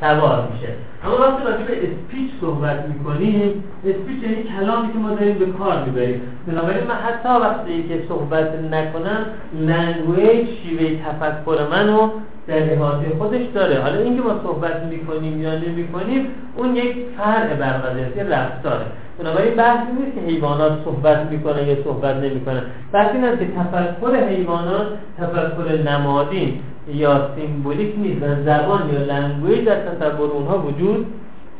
سوار میشه. اما وقتی راجع به speech صحبت می‌کنیم speech یعنی کلامی که ما داریم به کار می‌بریم. بنابراین من حتی وقتی که صحبت نکنم language شیوه تفکر منو در احاطه خودش داره. حالا اینکه ما صحبت می‌کنیم یا نمی‌کنیم اون یک فرع برقراری یه رفتاره. بنابراین بحثی نیست که حیوانات صحبت می‌کنن یا صحبت نمی‌کنن. بحث این است که تفکر حیوانات تفکر نمادین یا symbolic نیست و زبان یا language در تصور اونها وجود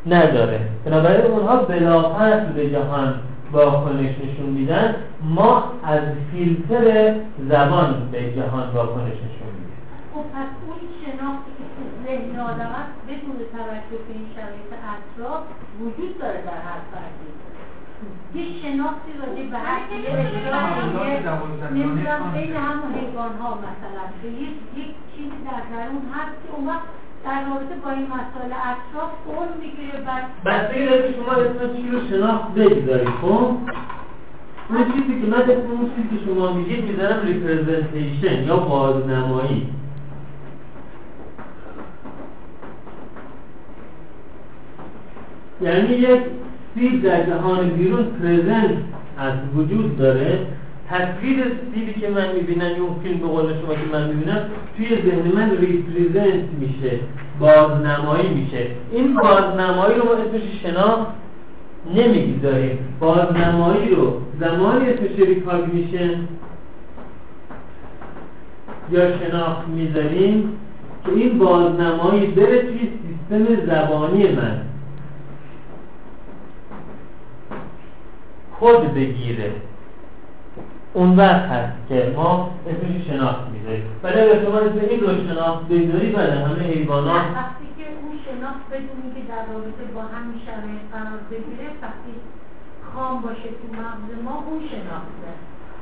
نداره. بنابراین اونها بلافاصله به جهان واکنش نشون میدن. ما از فیلتر زبان به جهان واکنش نشون میدیم. خب پس اون شناختی که تو ذهن آدم است بدون توجه به این شرایط اطراف وجود داره در هر فردی. یه شناختی راجع به هر یه نمی‌دونم بین همون حیوان ها مثلا که یک چیزی در درون هست که اون وقت در رابطه با این مسائل اطراف فرم می‌گیره داره که شما اسم چی رو شناخت بگذارید خب؟ اون چیزی که من اسم اون چیزی که شما میگید می‌ذارم ریپرزنتیشن یا بازنمایی. یعنی یک سیب در جهان بیرون present است وجود داره. تصویر سیبی که من می‌بینم یا اون فیلم به قول شما که من می‌بینم توی ذهن من represent میشه بازنمایی میشه. این بازنمایی رو ما اسمش شناخت نمی‌گذاریم. بازنمایی رو زمانی اسمش recognition یا شناخت می‌ذاریم که این بازنمایی بره توی سیستم زبانی من. کد بگیره. اون وقت هست که ما اسمش شناخت می‌ذاریم. ولی اگر شما اسم این رو شناخت بگذاری بله همه حیوانات. وقتی که اون شناخت بدونی که در رابطه با همین شرایط قرار بگیره وقتی خام باشه تو مغز ما اون شناخته.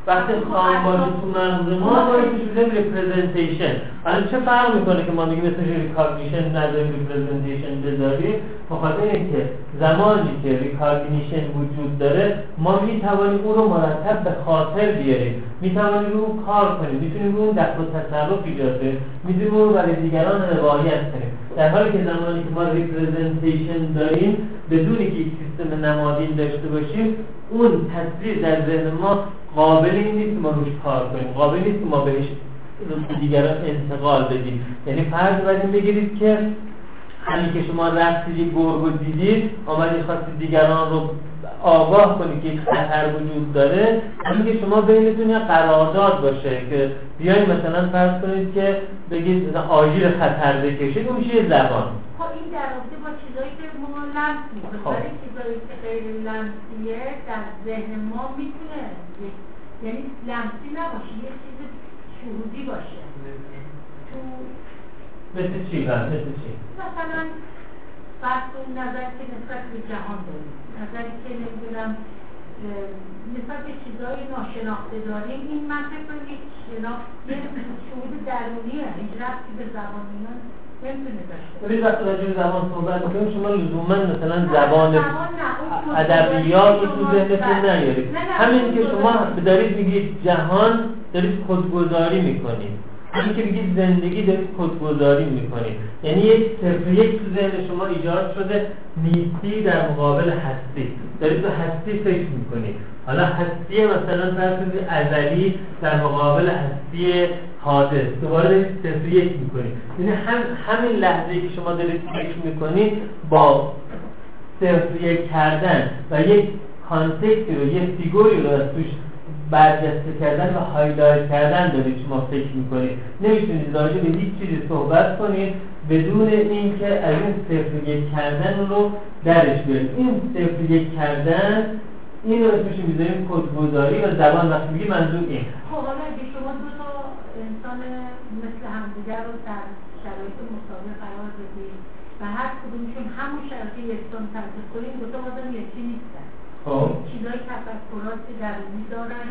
وقتی خام باشه تو مغز ما باید میشه representation حالا چه فرق می‌کنه که ما میگیم اسمش recognition نذاریم representation بذاریم؟ بخاطر اینکه زمانی که recognition وجود داره ما می‌توانیم اون رو مرتب به خاطر بیاریم. می‌توانیم رو کار کنیم. می‌تونیم روش دخل و تصرف ایجاد کنیم. می‌تونیم رو برای دیگران روایت کنیم. در حالی که زمانی که ما representation داریم بدونی که یک سیستم نمادین داشته باشیم اون تصویر در ذهن ما قابل این نیست ما روش کار کنیم. قابل نیست ما بهش به دیگران انتقال بدیم. یعنی فرض این بگیرید که همین که شما رفتید یه گرگ رو دیدید آمدید خواستید دیگران رو آگاه کنید که یک خطر وجود داره همین که شما بینتون یه قرارداد باشه که بیاین مثلا فرض کنید که بگید مثلا آژیر خطر بکشید اون میشه زبان. خب این در رابطه با چیزایی که ما لمس می‌کنیم. خب. ولی چیزایی که غیر لمسیه در ذهن ما می‌تونه یعنی لمسی نباشه یه چیز شهودی باشه. تو مثل چی؟ بله مثل چی؟ مثلا فرض اون نظر که نسبت به جهان داریم. نظری که نمی‌دونم نسبت به چیزهای ناشناخته داریم این من فکر کنم یک شناخت یه شهود درونیه. هیچ ربطی به زبان اینا نمی‌تونه داشته باشه. ببین وقتی راجع به زبان صحبت می‌کنیم شما لزوما مثلا زبان ادبیات رو تو ذهنتون. نیارید همین که. شما دارید میگید جهان دارید خودگذاری می‌کنید همین که بگید زندگی دارید خودگذاری می‌کنید یعنی یک یک تو ذهن شما ایجاد شده نیستی در مقابل هستی دارید به هستی فکر می‌کنید حالا هستی مثلا فرض ازلی در مقابل هستی حادث دوباره صرف یک می‌کنید یعنی هم همین لحظه که شما دارید فکر می‌کنید با صرف یک کردن و یک context ی رو یک فیگوری رو از توش برجسته کردن و highlight کردن دارید شما فکر می‌کنید. نمی‌تونید راجع به هیچ چیزی صحبت کنید بدون اینکه از این صفر یک کردن رو درش بیارید. این صفر یک کردن این رو اسمش می‌ذاریم کدگذاری و زبان. وقتی منظور این. خب حالا اگه شما دو تا انسان مثل همدیگر رو در شرایط مساوی قرار بدید و هر کدومشون همون شرایط یکسان تحقیق کنید دو تا بازم یکی نیستن. خب. چیزای تفکرات درونی دارن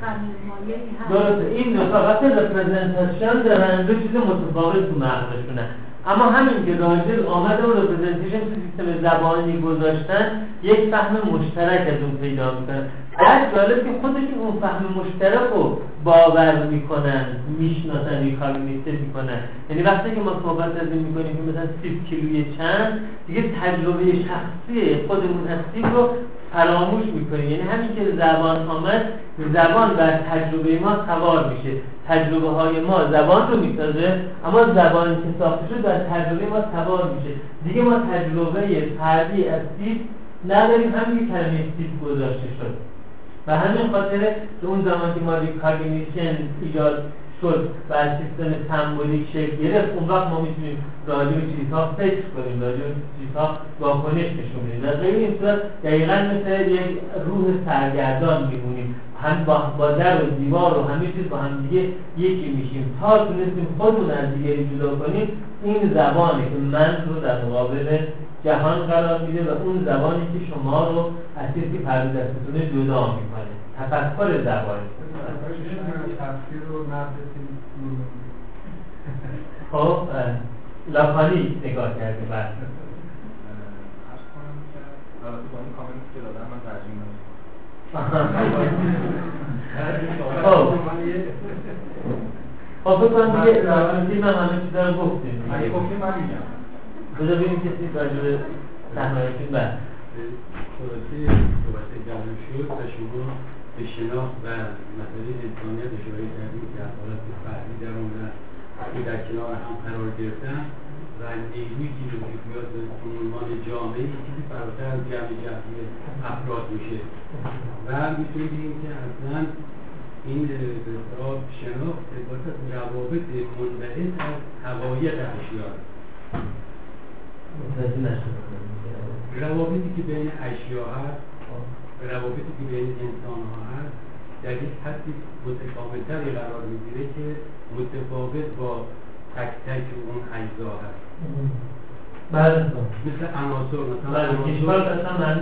خمیر مایه. درسته. این دو تا وقتی رپرزنتیشن دارن. دو چیز متفاوت تو مغزشونه. اما همین که راجر آمد اون رپرزنتیشن تو سیستم زبانی گذاشتن یک فهم مشترک از اون پیدا می‌کنن در جالب که خودشون اون فهم مشترک رو باور می‌کنن می‌شناسن کاگنیته می‌کنن. یعنی وقتی که ما صحبت از این می‌کنیم که مثلا سیب کیلوی چند دیگه تجربه شخصی خودمون هستیم رو فراموش می‌کنیم. یعنی همین که زبان آمد زبان بر تجربه ما سوار میشه. تجربه های ما زبان رو می‌سازه اما زبانی که ساخته شد بر تجربه ما سوار میشه. دیگه ما تجربه فردی از سیب نداریم همین کلمه سیب گذاشته شد. و همین خاطر اون زمان که ما recognition ایجاد شد و از سیستم سمبولیک شکل گرفت اون وقت ما می‌تونیم راجع به چیزها فکر کنیم راجع به چیزها واکنش نشون بدیم. در غیر این صورت دقیقا مثل یک روح سرگردان میمونیم. هم با, با در و دیوار و همه چیز با هم دیگه یکی میشیم. تا تونستیم خودمون از دیگری جدا کنیم این زبانه که من رو در مقابل جهان قرار میده و اون زبانی که شما رو از چیزی که پرده دستتونه جدا می‌کنه. تفکر زبانی. خب اه، لاکانی نگاه کرده بله. من ترجیح خب. خب فکر کنم دیگه راجع من همه چیزا رو گفتیم. اگه گفتیم من میگم. بذار ببینیم کسی راجع به صحنه‌های فیلم بله خلاصه صحبت جمع شد و شما به شناخت و مسئله انسانیت اشاره کردیم که حالت فردی در اون که در کنار هم قرار گرفتن و نیروی که وجود میاد به عنوان جامعه چیزی فراتر از جمع جمعی افراد میشه. و می‌تونیم بگیم که اصلا این به اصطلاح شناخت عبارت از روابط منبعث از حقایق نشدم روابطی که بین اشیا هست روابطی که بین انسان ها هست در یک حدی متکاملتری قرار می‌گیره که متفاوت با تک تک اون اجزا هست. بله مثل عناصر مثلا بله اصلا معنی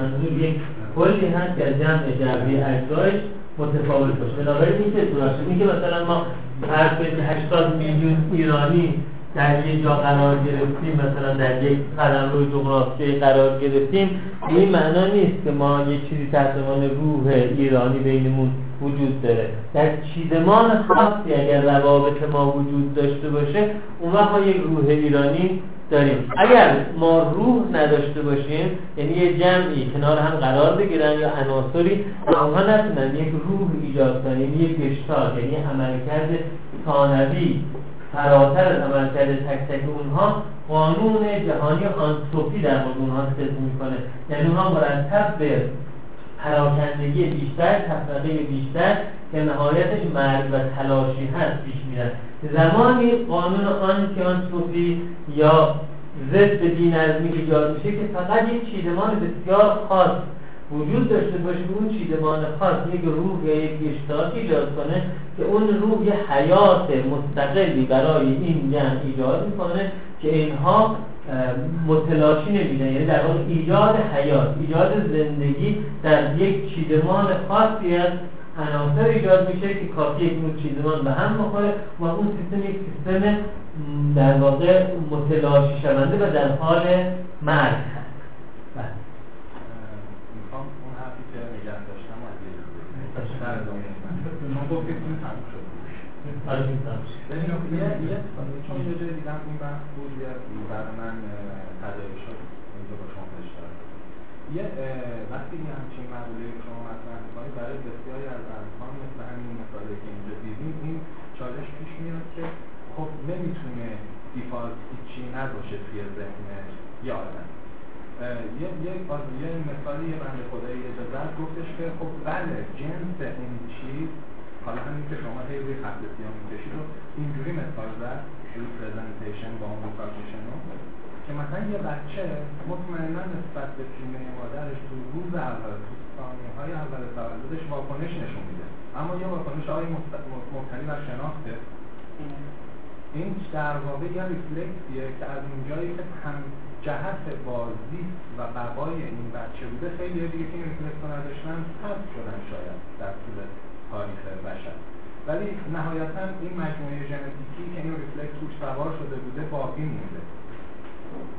منظور یک کلی هست که جمع جمعی اجزایش متفاوت باشه. بنابراین این که که مثلا ما هر کنیم 80 میلیون ایرانی در یک جا قرار گرفتیم مثلا در یک قدم روی جغرافیایی قرار گرفتیم. این معنا نیست که ما یک چیزی تحت روح ایرانی بینمون وجود داره. در چیدمان خاصی اگر روابط ما وجود داشته باشه اون وقت ما یک روح ایرانی داریم. اگر ما روح نداشته باشیم یعنی یه جمعی کنار هم قرار بگیرن یا عناصری و اونها نتونن یک روح ایجاد کنن یعنی یک گشتار یعنی عملکرد ثانوی فراتر از عملکرد تک تک اونها قانون جهانی آنتروپی در مورد اونها ستم می‌کنه. یعنی اونها مرتب به پراکندگی بیشتر تفرقه بیشتر که نهایتش مرگ و تلاشی هست پیش میرن. زمانی قانون آنتی یا ضد بینظمی ایجاد میشه که فقط یک چیدمان بسیار خاص وجود داشته باشه اون چیدمان خاص یک روح یا یک ایجاد کنه که اون روح یه حیات مستقلی برای این جمع ایجاد می‌کنه که اینها متلاشی نمیدن یعنی در واقع ایجاد حیات ایجاد زندگی در یک چیدمان خاصی از عناصر ایجاد میشه که کافی یک نوع چیدمان به هم بخوره و اون سیستم یک سیستم در واقع متلاشی شونده و در حال مرگ هست بله. می‌خوام اون حرفی که نگه داشتم از شما گفتید این تموم شد. چون یه جای دیدم این بحث بود یه برای من تدایی شد. اینجا با شما یه وقتی یه همچین مقوله شما مطرح می‌کنید برای بسیاری از ارکان مثل همین مثالی که اینجا دیدیم این چالش پیش میاد که خب نمی‌تونه default هیچی نباشه توی ذهن یه آدم. یه یه یه مثالی یه بنده خدایی اجازه گفتش که خب بله جنس اون چیز حالا همین که شما هی روی خط سیاه می‌کشید و اینجوری مثال زد representation با اون recognition که مثلا یه بچه مطمئنا نسبت به سینه مادرش تو روز اول تو ثانیه های اول تولدش واکنش نشون میده. اما یه واکنش های مبتنی بر شناخته. این در واقع یه ریفلکسیه که از اونجایی که هم جهت بازی و بقای این بچه بوده خیلی دیگه که این ریفلکس رو نداشتن شدن شاید در طول تاریخ بشر. ولی نهایتا این مجموعه ژنتیکی که این ریفلکس روش سوار شده بوده باقی مونده.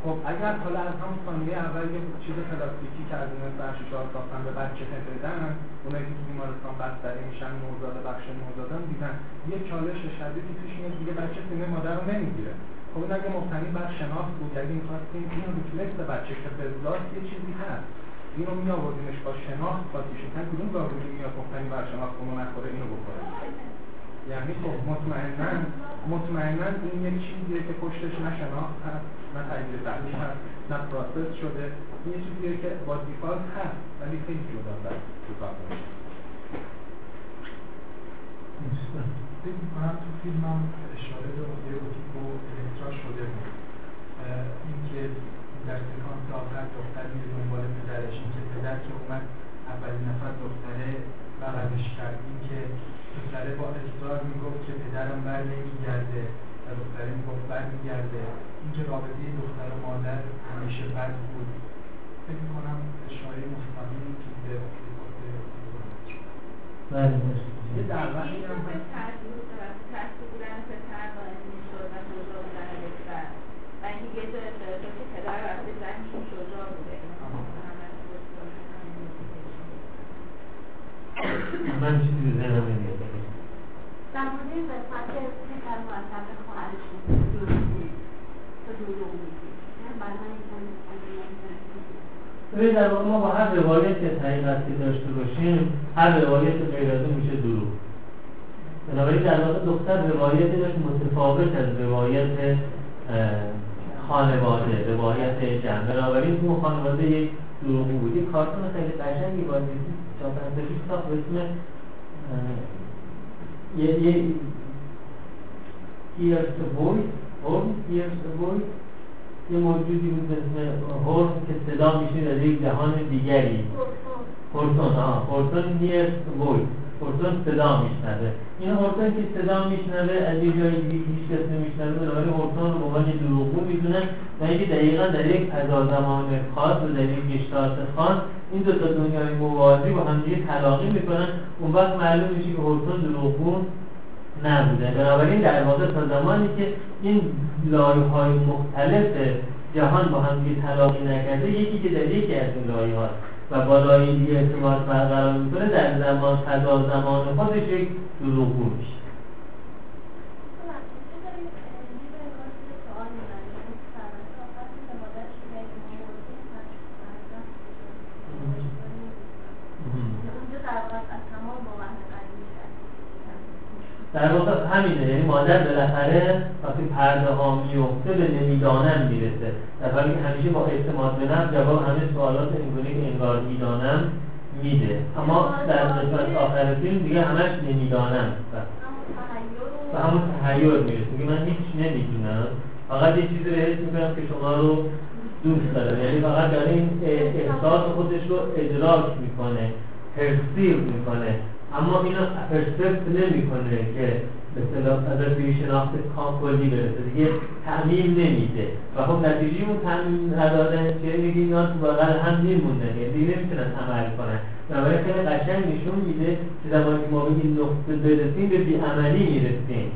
خب اگر حالا از همون ثانیه اول یه چیز پلاستیکی که از این فرشیشار ساختن به بچه بدن اونایی که بیمارستان بستری میشن نوزاد بخش نوزادان دیدن یه چالش شدیدی پیش میاد دیگه بچه سینه مادر رو نمی‌گیره. خب این اگه مبتنی بر شناخت بود اگه می‌خواستیم این ریفلکس بچه که به یه چیزی هست. اینو می آوردینش با شناخت قاطی شدن کدوم دارویی میاد مبتنی بر شناخت اونو نخوره اینو بخوره. یعنی خب مطمئنا مطمئنا این یک چیزیه که پشتش نه شناخت هست نه تجزیه تحلیل هست نه process شده. این یه چیزیه که با دیفالت هست ولی خیلی جدا در تو کار فکر می‌کنم تو فیلم هم اشاره به اوتیک و الکترا شده بود. اینکه در سکانس آخر دختر میره پدرش اینکه پدر که اومد اولین نفر دختره بغلش کرد. اینکه پسره با اصرار می‌گفت که پدرم بر نمیگرده و دختره می‌گفت بر میگرده اینکه رابطه دختر و مادر همیشه بد بود. فکر می‌کنم اشاره مستقیمی که به بله یه دعوتی هم ترتیب بودن پسر باعث می‌شد و شجاع بودن دختر و اینکه یه جای اختلافات که پدر وقتی زنشون شجاع بوده من چیزی به ذهنم نمیاد. در مورد قسمت پسر مرتب تو دروغ میگی ببین در واقع ما با هر روایت که حقیقتی داشته باشیم هر روایت غیر از میشه دروغ. بنابراین در واقع دختر روایتی داشت متفاوت از روایت خانواده روایت جمع. بنابراین اون خانواده یک دروغی بود یک کارتون خیلی قشنگی با چهار پنج ساخت به اسم یه یه Here's the voice, home, here's the voice یه موجودی بود به اسم هورن که صدا میشه در یک جهان دیگری. هورتون ها هورتون here's the voice هورتون صدا میشنوه. این هورتون که صدا میشنوه از یه جای دیگه هیچ کس نمیشنوه بنابراین هورتون رو به عنوان دروغگو می‌دونن و اینکه دقیقا در یک فضا زمان خاص و در یک گشتات خاص این دو تا دنیای موازی با هم دیگه تلاقی می‌کنن. اون وقت معلوم میشه که هورتون دروغگو نبوده. بنابراین در واقع تا زمانی که این لایه های مختلف جهان با هم تلاقی نکرده یکی که در یکی از این لایه و با لایه دیگه ارتباط برقرار می‌کنه در زمان فضا زمان خودش یک دروغگو میشه. در واقع همینه یعنی مادر بالاخره وقتی پرده ها میفته به نمی‌دانم می‌رسه. در حالی که همیشه با اعتماد به نفس جواب همه سوالات اینگونه که انگار می‌دانم میده. اما در قسمت آخر فیلم دیگه همش نمی‌دانم. و همون تحیر می‌رسه. میگه من هیچ نمی‌دونم. فقط یه چیزی رو حس می‌کنم که شما رو دوست داره یعنی فقط داره این احساس خودش رو ادراک می‌کنه پرسیو می‌کنه. اما اینو پرسپت نمی‌کنه که به از روی شناخت کلی برسه. دیگه تعمیم نمیده. و خب نتیجه اون تعمیم ندادن چه میگه اینا تو بغل هم میمونه یعنی نمی‌تونن عمل کنن. بنابراین خیلی قشنگ نشون میده که زمانی که ما به این نقطه برسیم به بیعملی می‌رسیم.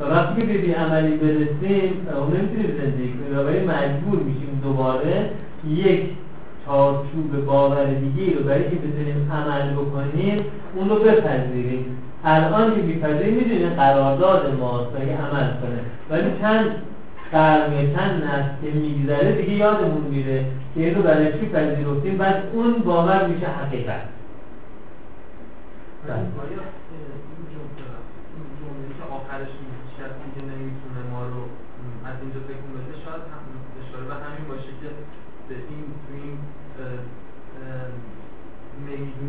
و وقتی که به بیعملی برسیم اون نمی‌تونیم زندگی کنیم بنابراین مجبور میشیم دوباره یک چارچوب باور دیگه رو برای که بتونیم عمل بکنیم اون رو بپذیریم. الان که میپذیریم می‌دونیم قرارداد ماست برای عمل کنه. ولی چند قرن چند نسل که میگذره دیگه یادمون میره که این رو برای چی پذیرفتیم؟ بعد اون باور میشه حقیقت بله. آخرش کسی که نمی‌تونه ما رو از اینجا تکون بده شاید هم اشاره به همین باشه که به این تو این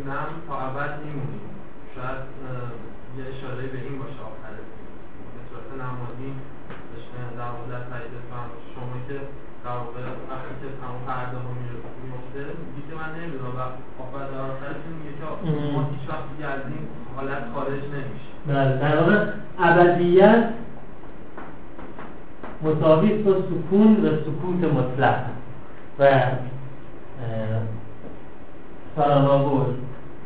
نمی‌دونم تا ابد میمونیم شاید یه اشاره به این باشه آخر به صورت نمادین در واقع در تایید شما که در واقع وقتی که همون پرده ها میفته میگه که من نمی‌دونم و آخر در آخرش میگه که ما هیچ وقت دیگه از این حالت خارج نمیشه بله در واقع ابدیت مساوی با سکون و سکوت مطلق. و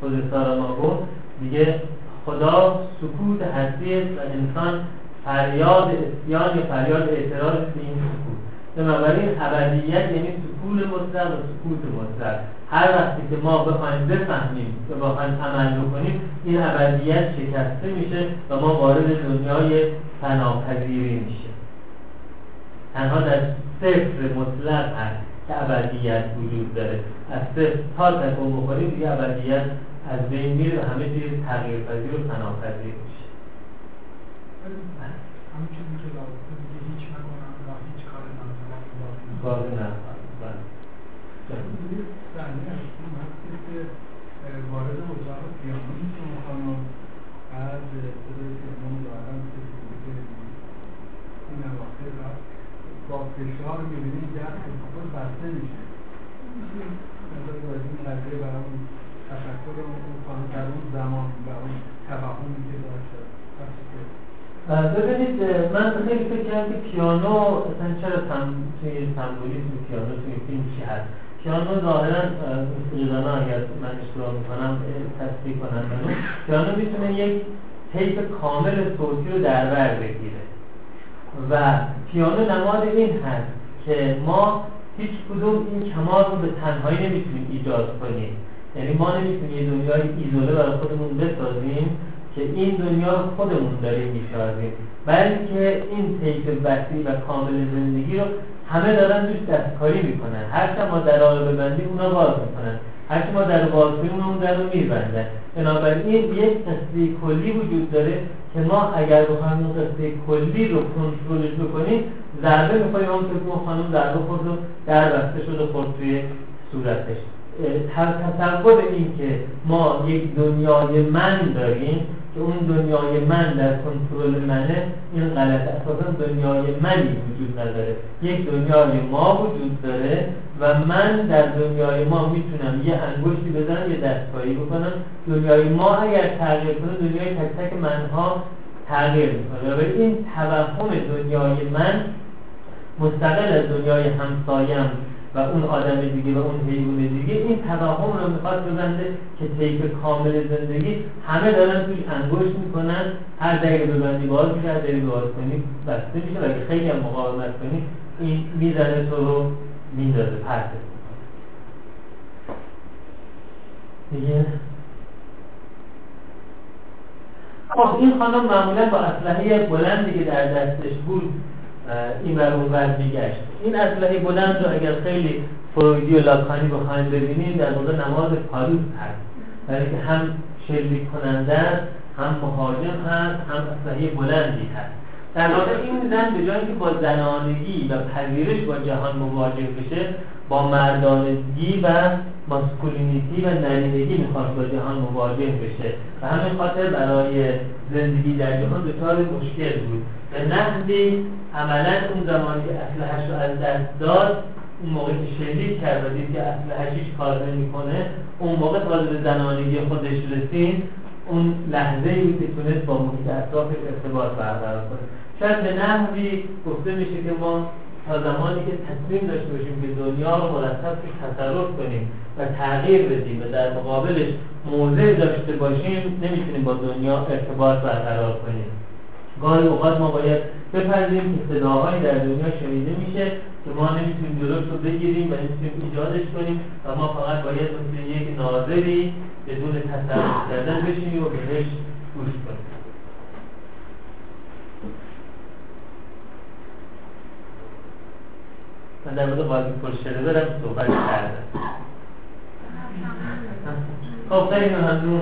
ساراماگو خود ساراماگو میگه خدا سکوت هستی و انسان فریاد اسیان یا فریاد اعتراض به این سکوت. بنابراین ابدیت یعنی سکون مطلق و سکوت مطلق. هر وقتی که ما بخوایم بفهمیم و بخوایم عمل بکنیم این ابدیت شکسته میشه و ما وارد دنیای فناپذیری میشه تنها در صفر مطلق هست که ابدیت وجود داره. از صفر تا تکون بخوریم دیگه ابدیت از بین میره و همه چیز تغییر پذیر و فناپذیر میشه. چیزی که لابد دیگه هیچ نکنم و هیچ کار نکنم باقی نکنم صحنه اصلی وقتی که وارد اتاق پیانو میشم خانم بعد صدای پیانو دارم که این اواخر رفت با فشار می‌بینید در خود بسته میشه میشه مقدار بازی کرده برای تفکر اون خانم در اون زمان و اون توهمی که داشته ببینید من کردم که پیانو اصلا چرا تم... توی سمبولیسم پیانو توی فیلم چی هست. پیانو ظاهرا موسیقیدانا اگر من اشتباه می‌کنم تصدیق کنم پیانو می‌تونه یک تیپ کامل صوتی رو در بر بگیره. و پیانو نماد این هست که ما هیچ کدوم این کمال رو به تنهایی نمی‌تونیم ایجاد کنیم. یعنی ما نمی‌تونیم یه دنیای ایزوله برای خودمون بسازیم که این دنیا خودمون داریم می‌سازیم. بلکه این طیف وسیع و کامل زندگی رو همه دارن دوست دستکاری می‌کنن. هر ما در آن ببندیم اونا باز می‌کنن. هر ما در باز کنیم اون در رو میبندن. بنابراین یک قصه کلی وجود داره که ما اگر بخوایم اون قصه کلی رو کنترلش بکنیم ضربه می‌خوریم. اون که اون خانم ضربه خود رو در بسته شده خود توی صورتش. تصور این که ما یک دنیای من داریم که اون دنیای من در کنترل منه این غلط اساسا دنیای منی وجود نداره. یک دنیای ما وجود داره و من در دنیای ما می‌تونم یه انگشتی بزنم یه دستکاری بکنم. دنیای ما اگر تغییر کنه دنیای تک تک منها تغییر می‌کنه. و این توهم دنیای من مستقل از دنیای همسایم و اون آدم دیگه و اون حیوان دیگه این توهم رو می‌خواد ببنده که طیف کامل زندگی همه دارن توش انگشت می‌کنن. هر دقیقه ببندی باز میشه هر باز کنی بسته میشه و خیلی هم مقاومت کنی این می‌زنه تو رو میندازه پرتت دیگه؟ خب این خانم معمولا با اسلحه بلندی که در دستش بود این بر اون ور میگشت این اسلحه بلند رو اگر خیلی فرویدی و لاکانی بخوایم ببینیم در واقع نماز پاروس هست. برای که هم شلیک کننده است هم مهاجم هست هم اسلحه بلندی هست. در واقع این زن به جای اینکه با زنانگی و پذیرش با جهان مواجه بشه با مردانگی و ماسکولینیتی و نرینگی می‌خواد با جهان مواجه بشه. و همین خاطر برای زندگی در جهان دچار مشکل بود. به نحوی عملا اون زمانی که اسلحه‌اش رو از دست داد اون موقع که شلیک کرد و دید که هیچ کار نمی‌کنه اون موقع تازه به زنانگی خودش رسید. اون لحظه ای که تونست با محیط اطرافش ارتباط برقرار کنه. شاید به نحوی گفته میشه که ما تا زمانی که تصمیم داشته باشیم که دنیا رو مرتب توش تصرف کنیم و تغییر بدیم و در مقابلش موضع داشته باشیم نمی‌تونیم با دنیا ارتباط برقرار کنیم. گاهی اوقات ما باید بپذیریم که صداهایی در دنیا شنیده میشه که ما نمی‌تونیم جلوش رو بگیریم و نمی‌تونیم ایجادش کنیم و ما فقط باید مثل یک ناظری بدون تصرف کردن بشینیم و بهش گوش کنیم. من در مورد قاضی پرشده برم صحبت کردم. خب خیلی ممنون.